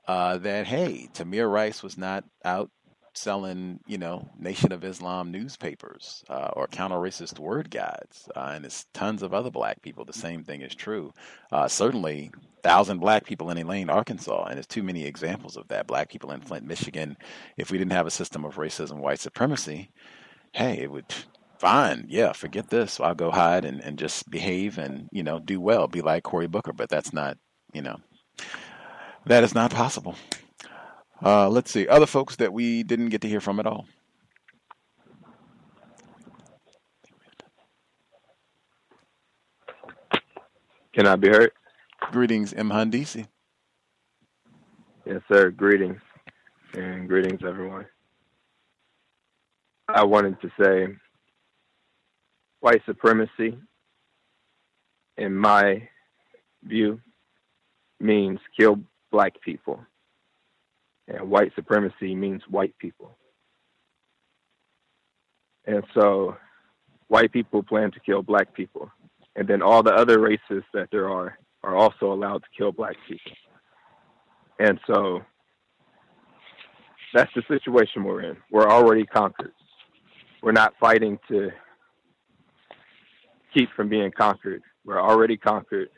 that, hey, Tamir Rice was not out selling, you know, Nation of Islam newspapers uh, or counter racist word guides. Uh, and it's tons of other black people. The same thing is true. Uh, certainly, thousand black people in Elaine, Arkansas, and there's too many examples of that. Black people in Flint, Michigan. If we didn't have a system of racism, white supremacy, hey, it would fine, yeah, forget this. I'll go hide and, and just behave and, you know, do well, be like Cory Booker. But that's not, you know, that is not possible. Uh, let's see. Other folks that we didn't get to hear from at all. Can I be heard? Greetings, M. Handisi. Yes, sir. Greetings. And greetings, everyone. I wanted to say white supremacy, in my view, means kill black people and white supremacy means white people. And so white people plan to kill black people. And then all the other races that there are are also allowed to kill black people. And so that's the situation we're in. We're already conquered. We're not fighting to keep from being conquered. We're already conquered.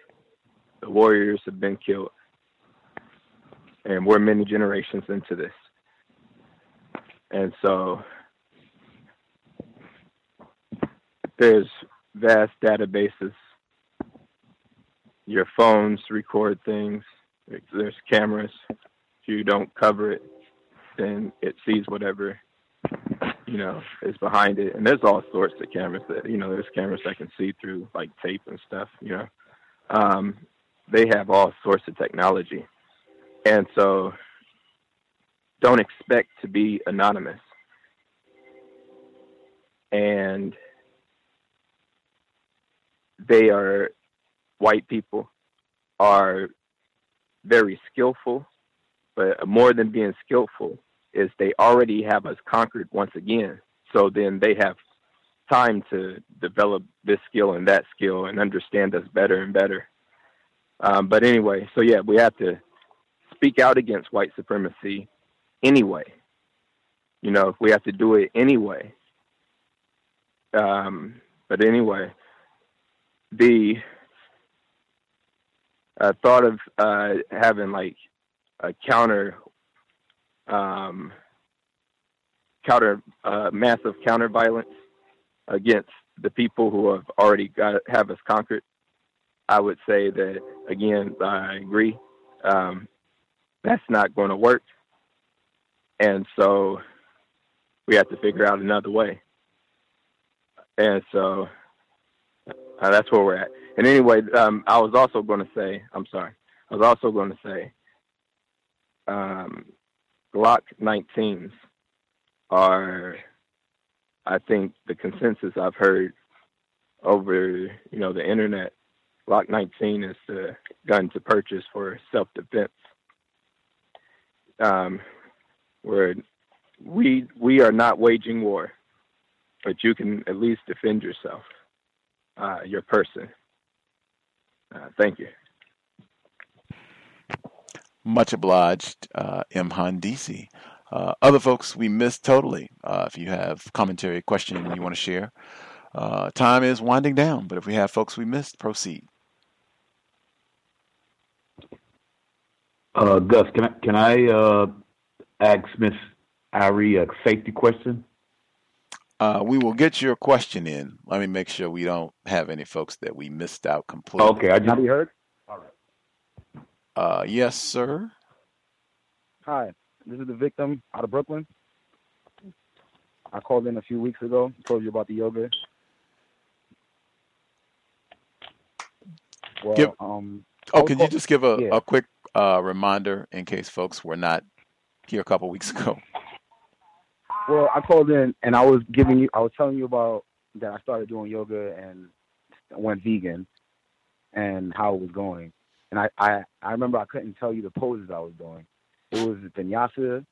The warriors have been killed and we're many generations into this. And so there's vast databases. Your phones record things. There's cameras. If you don't cover it, then it sees whatever you know is behind it. And there's all sorts of cameras that you know there's cameras that can see through like tape and stuff. You know, um, they have all sorts of technology, and so don't expect to be anonymous. And they are white people are very skillful, but more than being skillful is they already have us conquered once again. So then they have time to develop this skill and that skill and understand us better and better. Um, but anyway, so yeah, we have to speak out against white supremacy anyway. You know, we have to do it anyway. Um, but anyway, the uh, thought of uh, having like a counter, um, counter, uh, massive counter violence against the people who have already got have us conquered. I would say that again, I agree. Um, that's not going to work, and so we have to figure out another way. And so uh, that's where we're at. And anyway, um, I was also going to say, I'm sorry, I was also going to say, um, Glock 19s are, I think, the consensus I've heard over, you know, the internet. Glock 19 is the gun to purchase for self-defense. Um, where we we are not waging war, but you can at least defend yourself uh, your person. Uh, thank you. Much obliged, uh, M. Uh, other folks we missed totally. Uh, if you have commentary, question you want to share, uh, time is winding down. But if we have folks we missed, proceed. Uh, Gus, can I can I uh, ask Miss Irie a safety question? Uh, we will get your question in. Let me make sure we don't have any folks that we missed out completely. Okay, I just be heard. All right. Uh, yes, sir. Hi, this is the victim out of Brooklyn. I called in a few weeks ago, told you about the yoga. Well, Give- um, Oh, can you just give a, yeah. a quick uh, reminder in case folks were not here a couple weeks ago? Well, I called in and I was giving you, I was telling you about that I started doing yoga and went vegan and how it was going. And I, I, I remember I couldn't tell you the poses I was doing. It was vinyasa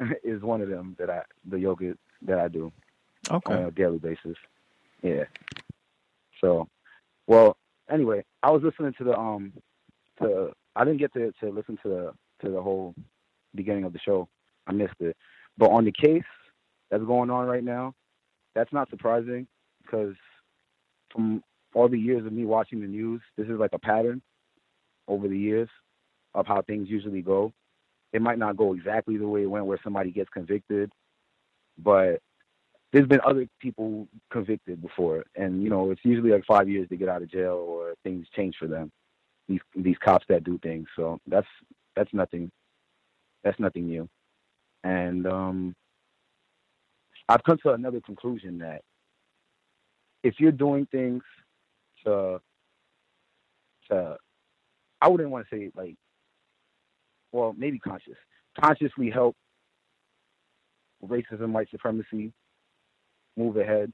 is one of them that I, the yoga that I do Okay. on a daily basis. Yeah. So, well, anyway, I was listening to the um, to I didn't get to to listen to the to the whole beginning of the show. I missed it. But on the case that's going on right now, that's not surprising because from all the years of me watching the news, this is like a pattern over the years of how things usually go. It might not go exactly the way it went where somebody gets convicted, but there's been other people convicted before and you know, it's usually like five years to get out of jail or things change for them. These these cops that do things. So that's that's nothing that's nothing new. And um I've come to another conclusion that if you're doing things to to I wouldn't want to say like well, maybe conscious. Consciously help racism, white supremacy move ahead,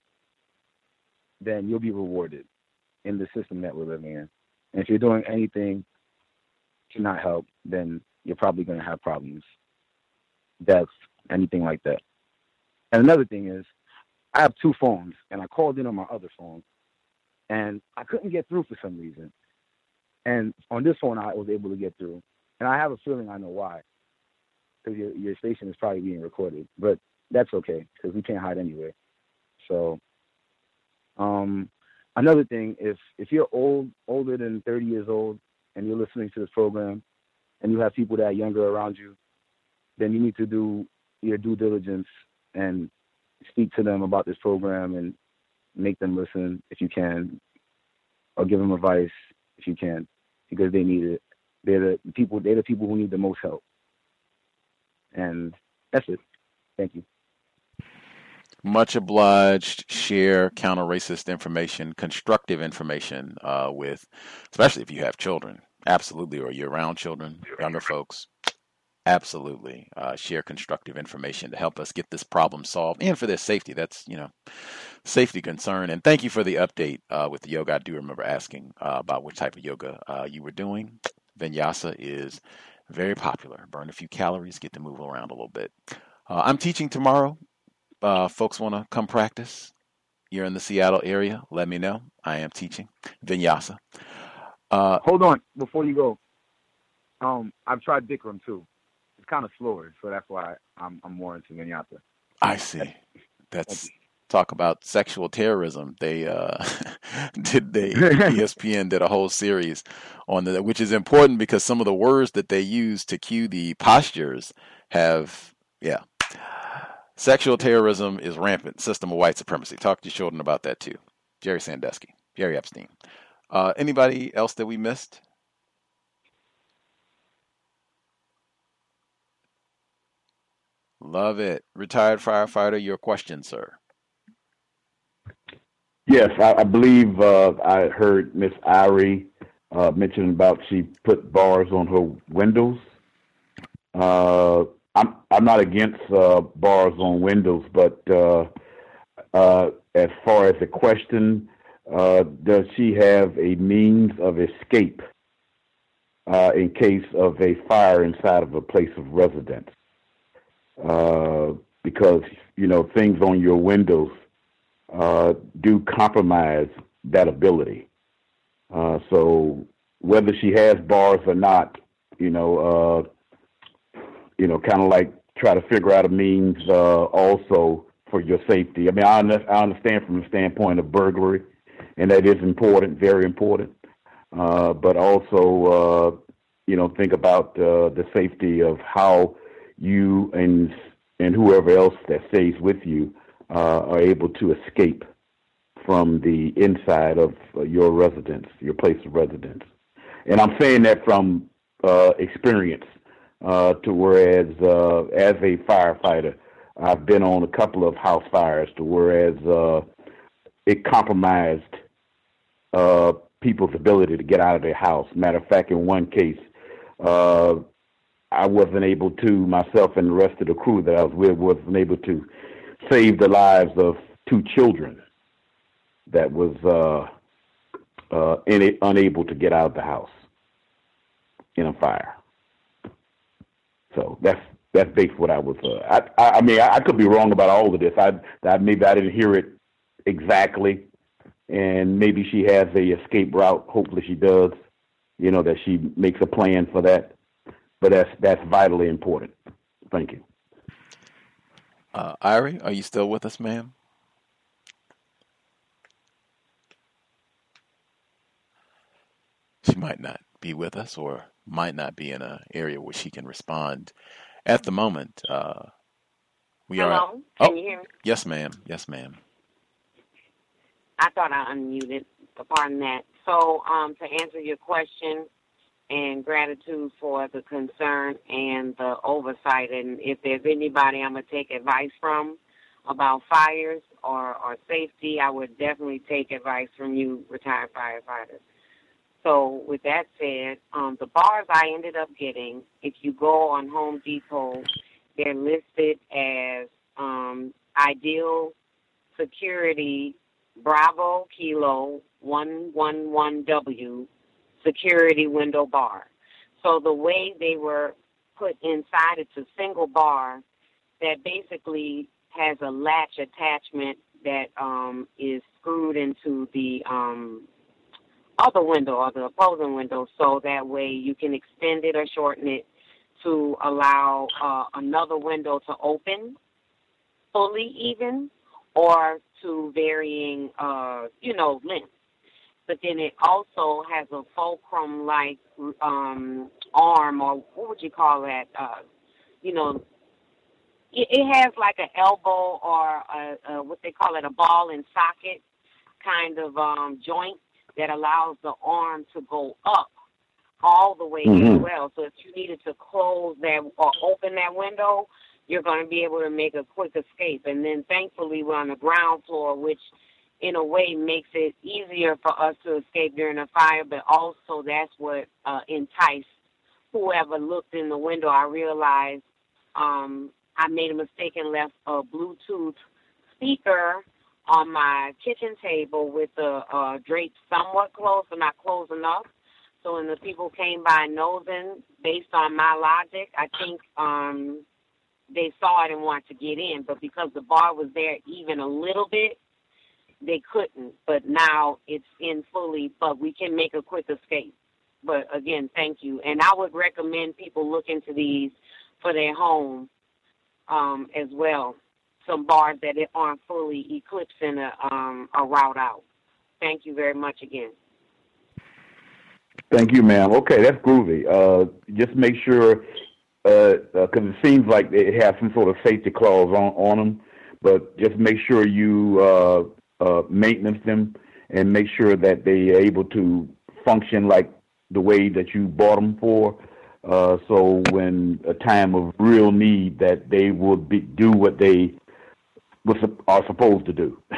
then you'll be rewarded in the system that we're living in. And if you're doing anything to not help, then you're probably going to have problems, deaths, anything like that. And another thing is, I have two phones, and I called in on my other phone, and I couldn't get through for some reason. And on this phone, I was able to get through, and I have a feeling I know why, because your your station is probably being recorded, but that's okay because we can't hide anyway. So, um, another thing, if if you're old, older than 30 years old, and you're listening to this program, and you have people that are younger around you, then you need to do your due diligence and speak to them about this program and make them listen if you can, or give them advice if you can, because they need it. They're the people. They're the people who need the most help. And that's it. Thank you. Much obliged. Share counter racist information, constructive information uh, with, especially if you have children. Absolutely, or you're around children, younger folks. Absolutely. Uh, share constructive information to help us get this problem solved and for their safety. That's, you know, safety concern. And thank you for the update uh, with the yoga. I do remember asking uh, about which type of yoga uh, you were doing. Vinyasa is very popular. Burn a few calories, get to move around a little bit. Uh, I'm teaching tomorrow uh, folks want to come practice, you're in the Seattle area, let me know. I am teaching Vinyasa. Uh, Hold on before you go. Um, I've tried Bikram too. It's kind of slower, so that's why I'm I'm more into Vinyasa. I see. That's talk about sexual terrorism. They uh, did they ESPN did a whole series on the which is important because some of the words that they use to cue the postures have yeah Sexual terrorism is rampant. System of white supremacy. Talk to your children about that too. Jerry Sandusky, Jerry Epstein. Uh, anybody else that we missed? Love it. Retired firefighter, your question, sir. Yes, I, I believe uh, I heard Miss Irie uh, mention about she put bars on her windows. Uh, I'm I'm not against uh, bars on windows, but uh, uh, as far as the question, uh, does she have a means of escape uh, in case of a fire inside of a place of residence? Uh, because you know things on your windows do compromise that ability. so whether she has bars or not, you know you know, kind of like try to figure out a means uh, also for your safety. I mean, I, I understand from the standpoint of burglary, and that is important, very important. Uh, but also, uh, you know, think about uh, the safety of how you and and whoever else that stays with you uh, are able to escape from the inside of uh, your residence, your place of residence. And I'm saying that from uh, experience uh, to whereas uh, as a firefighter, I've been on a couple of house fires to whereas uh, it compromised uh, people's ability to get out of their house. Matter of fact, in one case, uh, I wasn't able to, myself and the rest of the crew that I was with, wasn't able to save the lives of two children that was uh, uh, in, unable to get out of the house in a fire. So that's that's basically what I was. Uh, I I mean I, I could be wrong about all of this. I, I maybe I didn't hear it exactly, and maybe she has a escape route. Hopefully she does. You know that she makes a plan for that. But that's that's vitally important. Thank you. Uh, Irie, are you still with us, ma'am? She might not be with us, or might not be in an area where she can respond at the moment. Uh, we Hello? are. Can oh, you hear me? yes, ma'am. Yes, ma'am. I thought I unmuted. Pardon that. So, um, to answer your question, and gratitude for the concern and the oversight. And if there's anybody I'm gonna take advice from about fires or, or safety, I would definitely take advice from you, retired firefighters. So with that said, um, the bars I ended up getting, if you go on Home Depot, they're listed as um, Ideal Security Bravo Kilo 111W Security Window Bar. So the way they were put inside, it's a single bar that basically has a latch attachment that um, is screwed into the um, other window or the opposing window so that way you can extend it or shorten it to allow uh, another window to open fully even or to varying, uh, you know, length. But then it also has a fulcrum like um, arm or what would you call that? Uh, you know, it, it has like an elbow or a, a, what they call it, a ball and socket kind of um, joint that allows the arm to go up all the way Mhm. as well. So if you needed to close that or open that window, you're going to be able to make a quick escape. And then thankfully we're on the ground floor, which in a way makes it easier for us to escape during a fire, but also that's what uh, enticed whoever looked in the window. I realized um, I made a mistake and left a Bluetooth speaker on my kitchen table with the uh, drapes somewhat closed, but not close enough. So when the people came by nosing, based on my logic, I think um, they saw it and wanted to get in. But because the bar was there even a little bit, they couldn't. But now it's in fully, but we can make a quick escape. But again, thank you. And I would recommend people look into these for their home um, as well. Some bars that aren't fully eclipsing a, um, a route out. Thank you very much again. Thank you, ma'am. Okay, that's groovy. Uh, just make sure, because uh, uh, it seems like they have some sort of safety clause on, on them, but just make sure you uh, uh, maintenance them and make sure that they are able to function like the way that you bought them for. Uh, so when a time of real need, that they will be, do what they was, are supposed to do.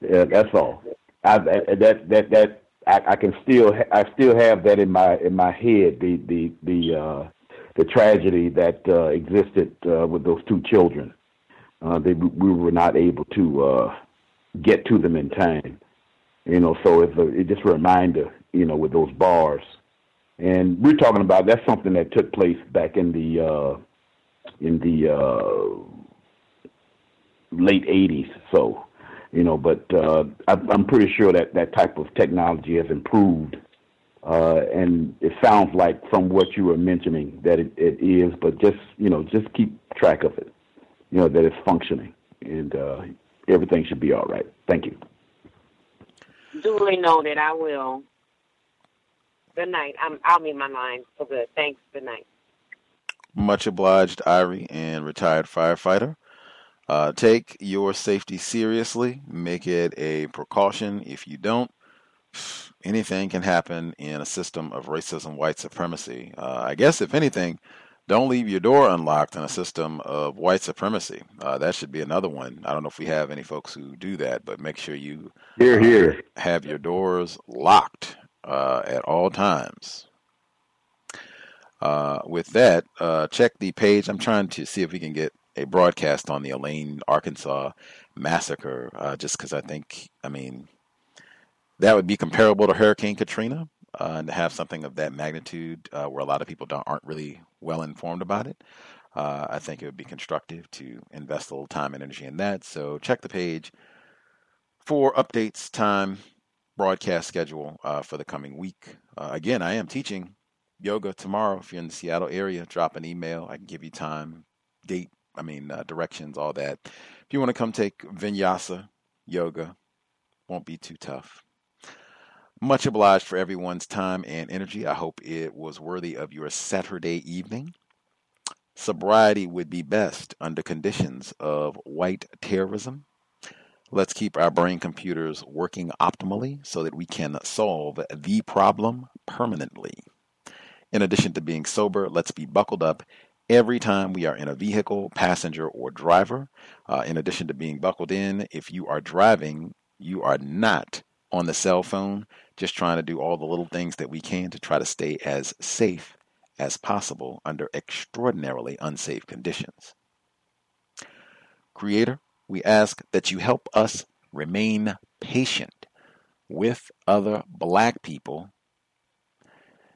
yeah, that's all. I, that that that I, I can still I still have that in my in my head the the the uh, the tragedy that uh, existed uh, with those two children. Uh, they we were not able to uh, get to them in time. You know, so it's, a, it's just a reminder. You know, with those bars, and we're talking about that's something that took place back in the uh, in the late '80s. So, you know, but uh, I, I'm pretty sure that that type of technology has improved. Uh, and it sounds like from what you were mentioning that it, it is, but just you know, just keep track of it. You know that it's functioning, and uh, everything should be all right. Thank you. Duly noted. I will. Good night. I'm, I'll be my line for good. Thanks. Good night. Much obliged, Irie, and retired firefighter. Uh, take your safety seriously. Make it a precaution. If you don't, anything can happen in a system of racism, white supremacy. Uh, I guess, if anything, don't leave your door unlocked in a system of white supremacy. Uh, that should be another one. I don't know if we have any folks who do that, but make sure you here, here. Uh, have your doors locked uh, at all times. Uh, with that, uh, check the page. I'm trying to see if we can get a broadcast on the Elaine, Arkansas massacre, uh, just because I think, I mean, that would be comparable to Hurricane Katrina uh, and to have something of that magnitude uh, where a lot of people aren't really well informed about it. Uh, I think it would be constructive to invest a little time and energy in that. So check the page for updates, time, broadcast schedule uh, for the coming week. Uh, again, I am teaching yoga tomorrow. If you're in the Seattle area, drop an email. I can give you time, date, I mean, uh, directions, all that. If you want to come take vinyasa yoga, won't be too tough. Much obliged for everyone's time and energy. I hope it was worthy of your Saturday evening. Sobriety would be best under conditions of white terrorism. Let's keep our brain computers working optimally so that we can solve the problem permanently. In addition to being sober, let's be buckled up every time we are in a vehicle, passenger, or driver. Uh, in addition to being buckled in, if you are driving, you are not on the cell phone, just trying to do all the little things that we can to try to stay as safe as possible under extraordinarily unsafe conditions. Creator, we ask that you help us remain patient with other black people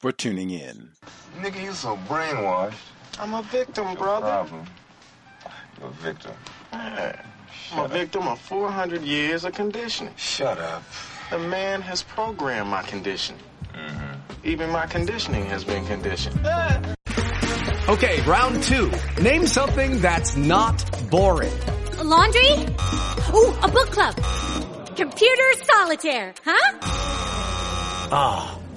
for tuning in. Nigga, you so brainwashed. I'm a victim, brother. Problem. You're a victim. Yeah. I'm a victim of 400 years of conditioning. Shut up. The man has programmed my conditioning. Mm-hmm. Even my conditioning has been conditioned. Okay, round two. Name something that's not boring. A laundry? Ooh, a book club. Computer solitaire, huh? Ah, oh,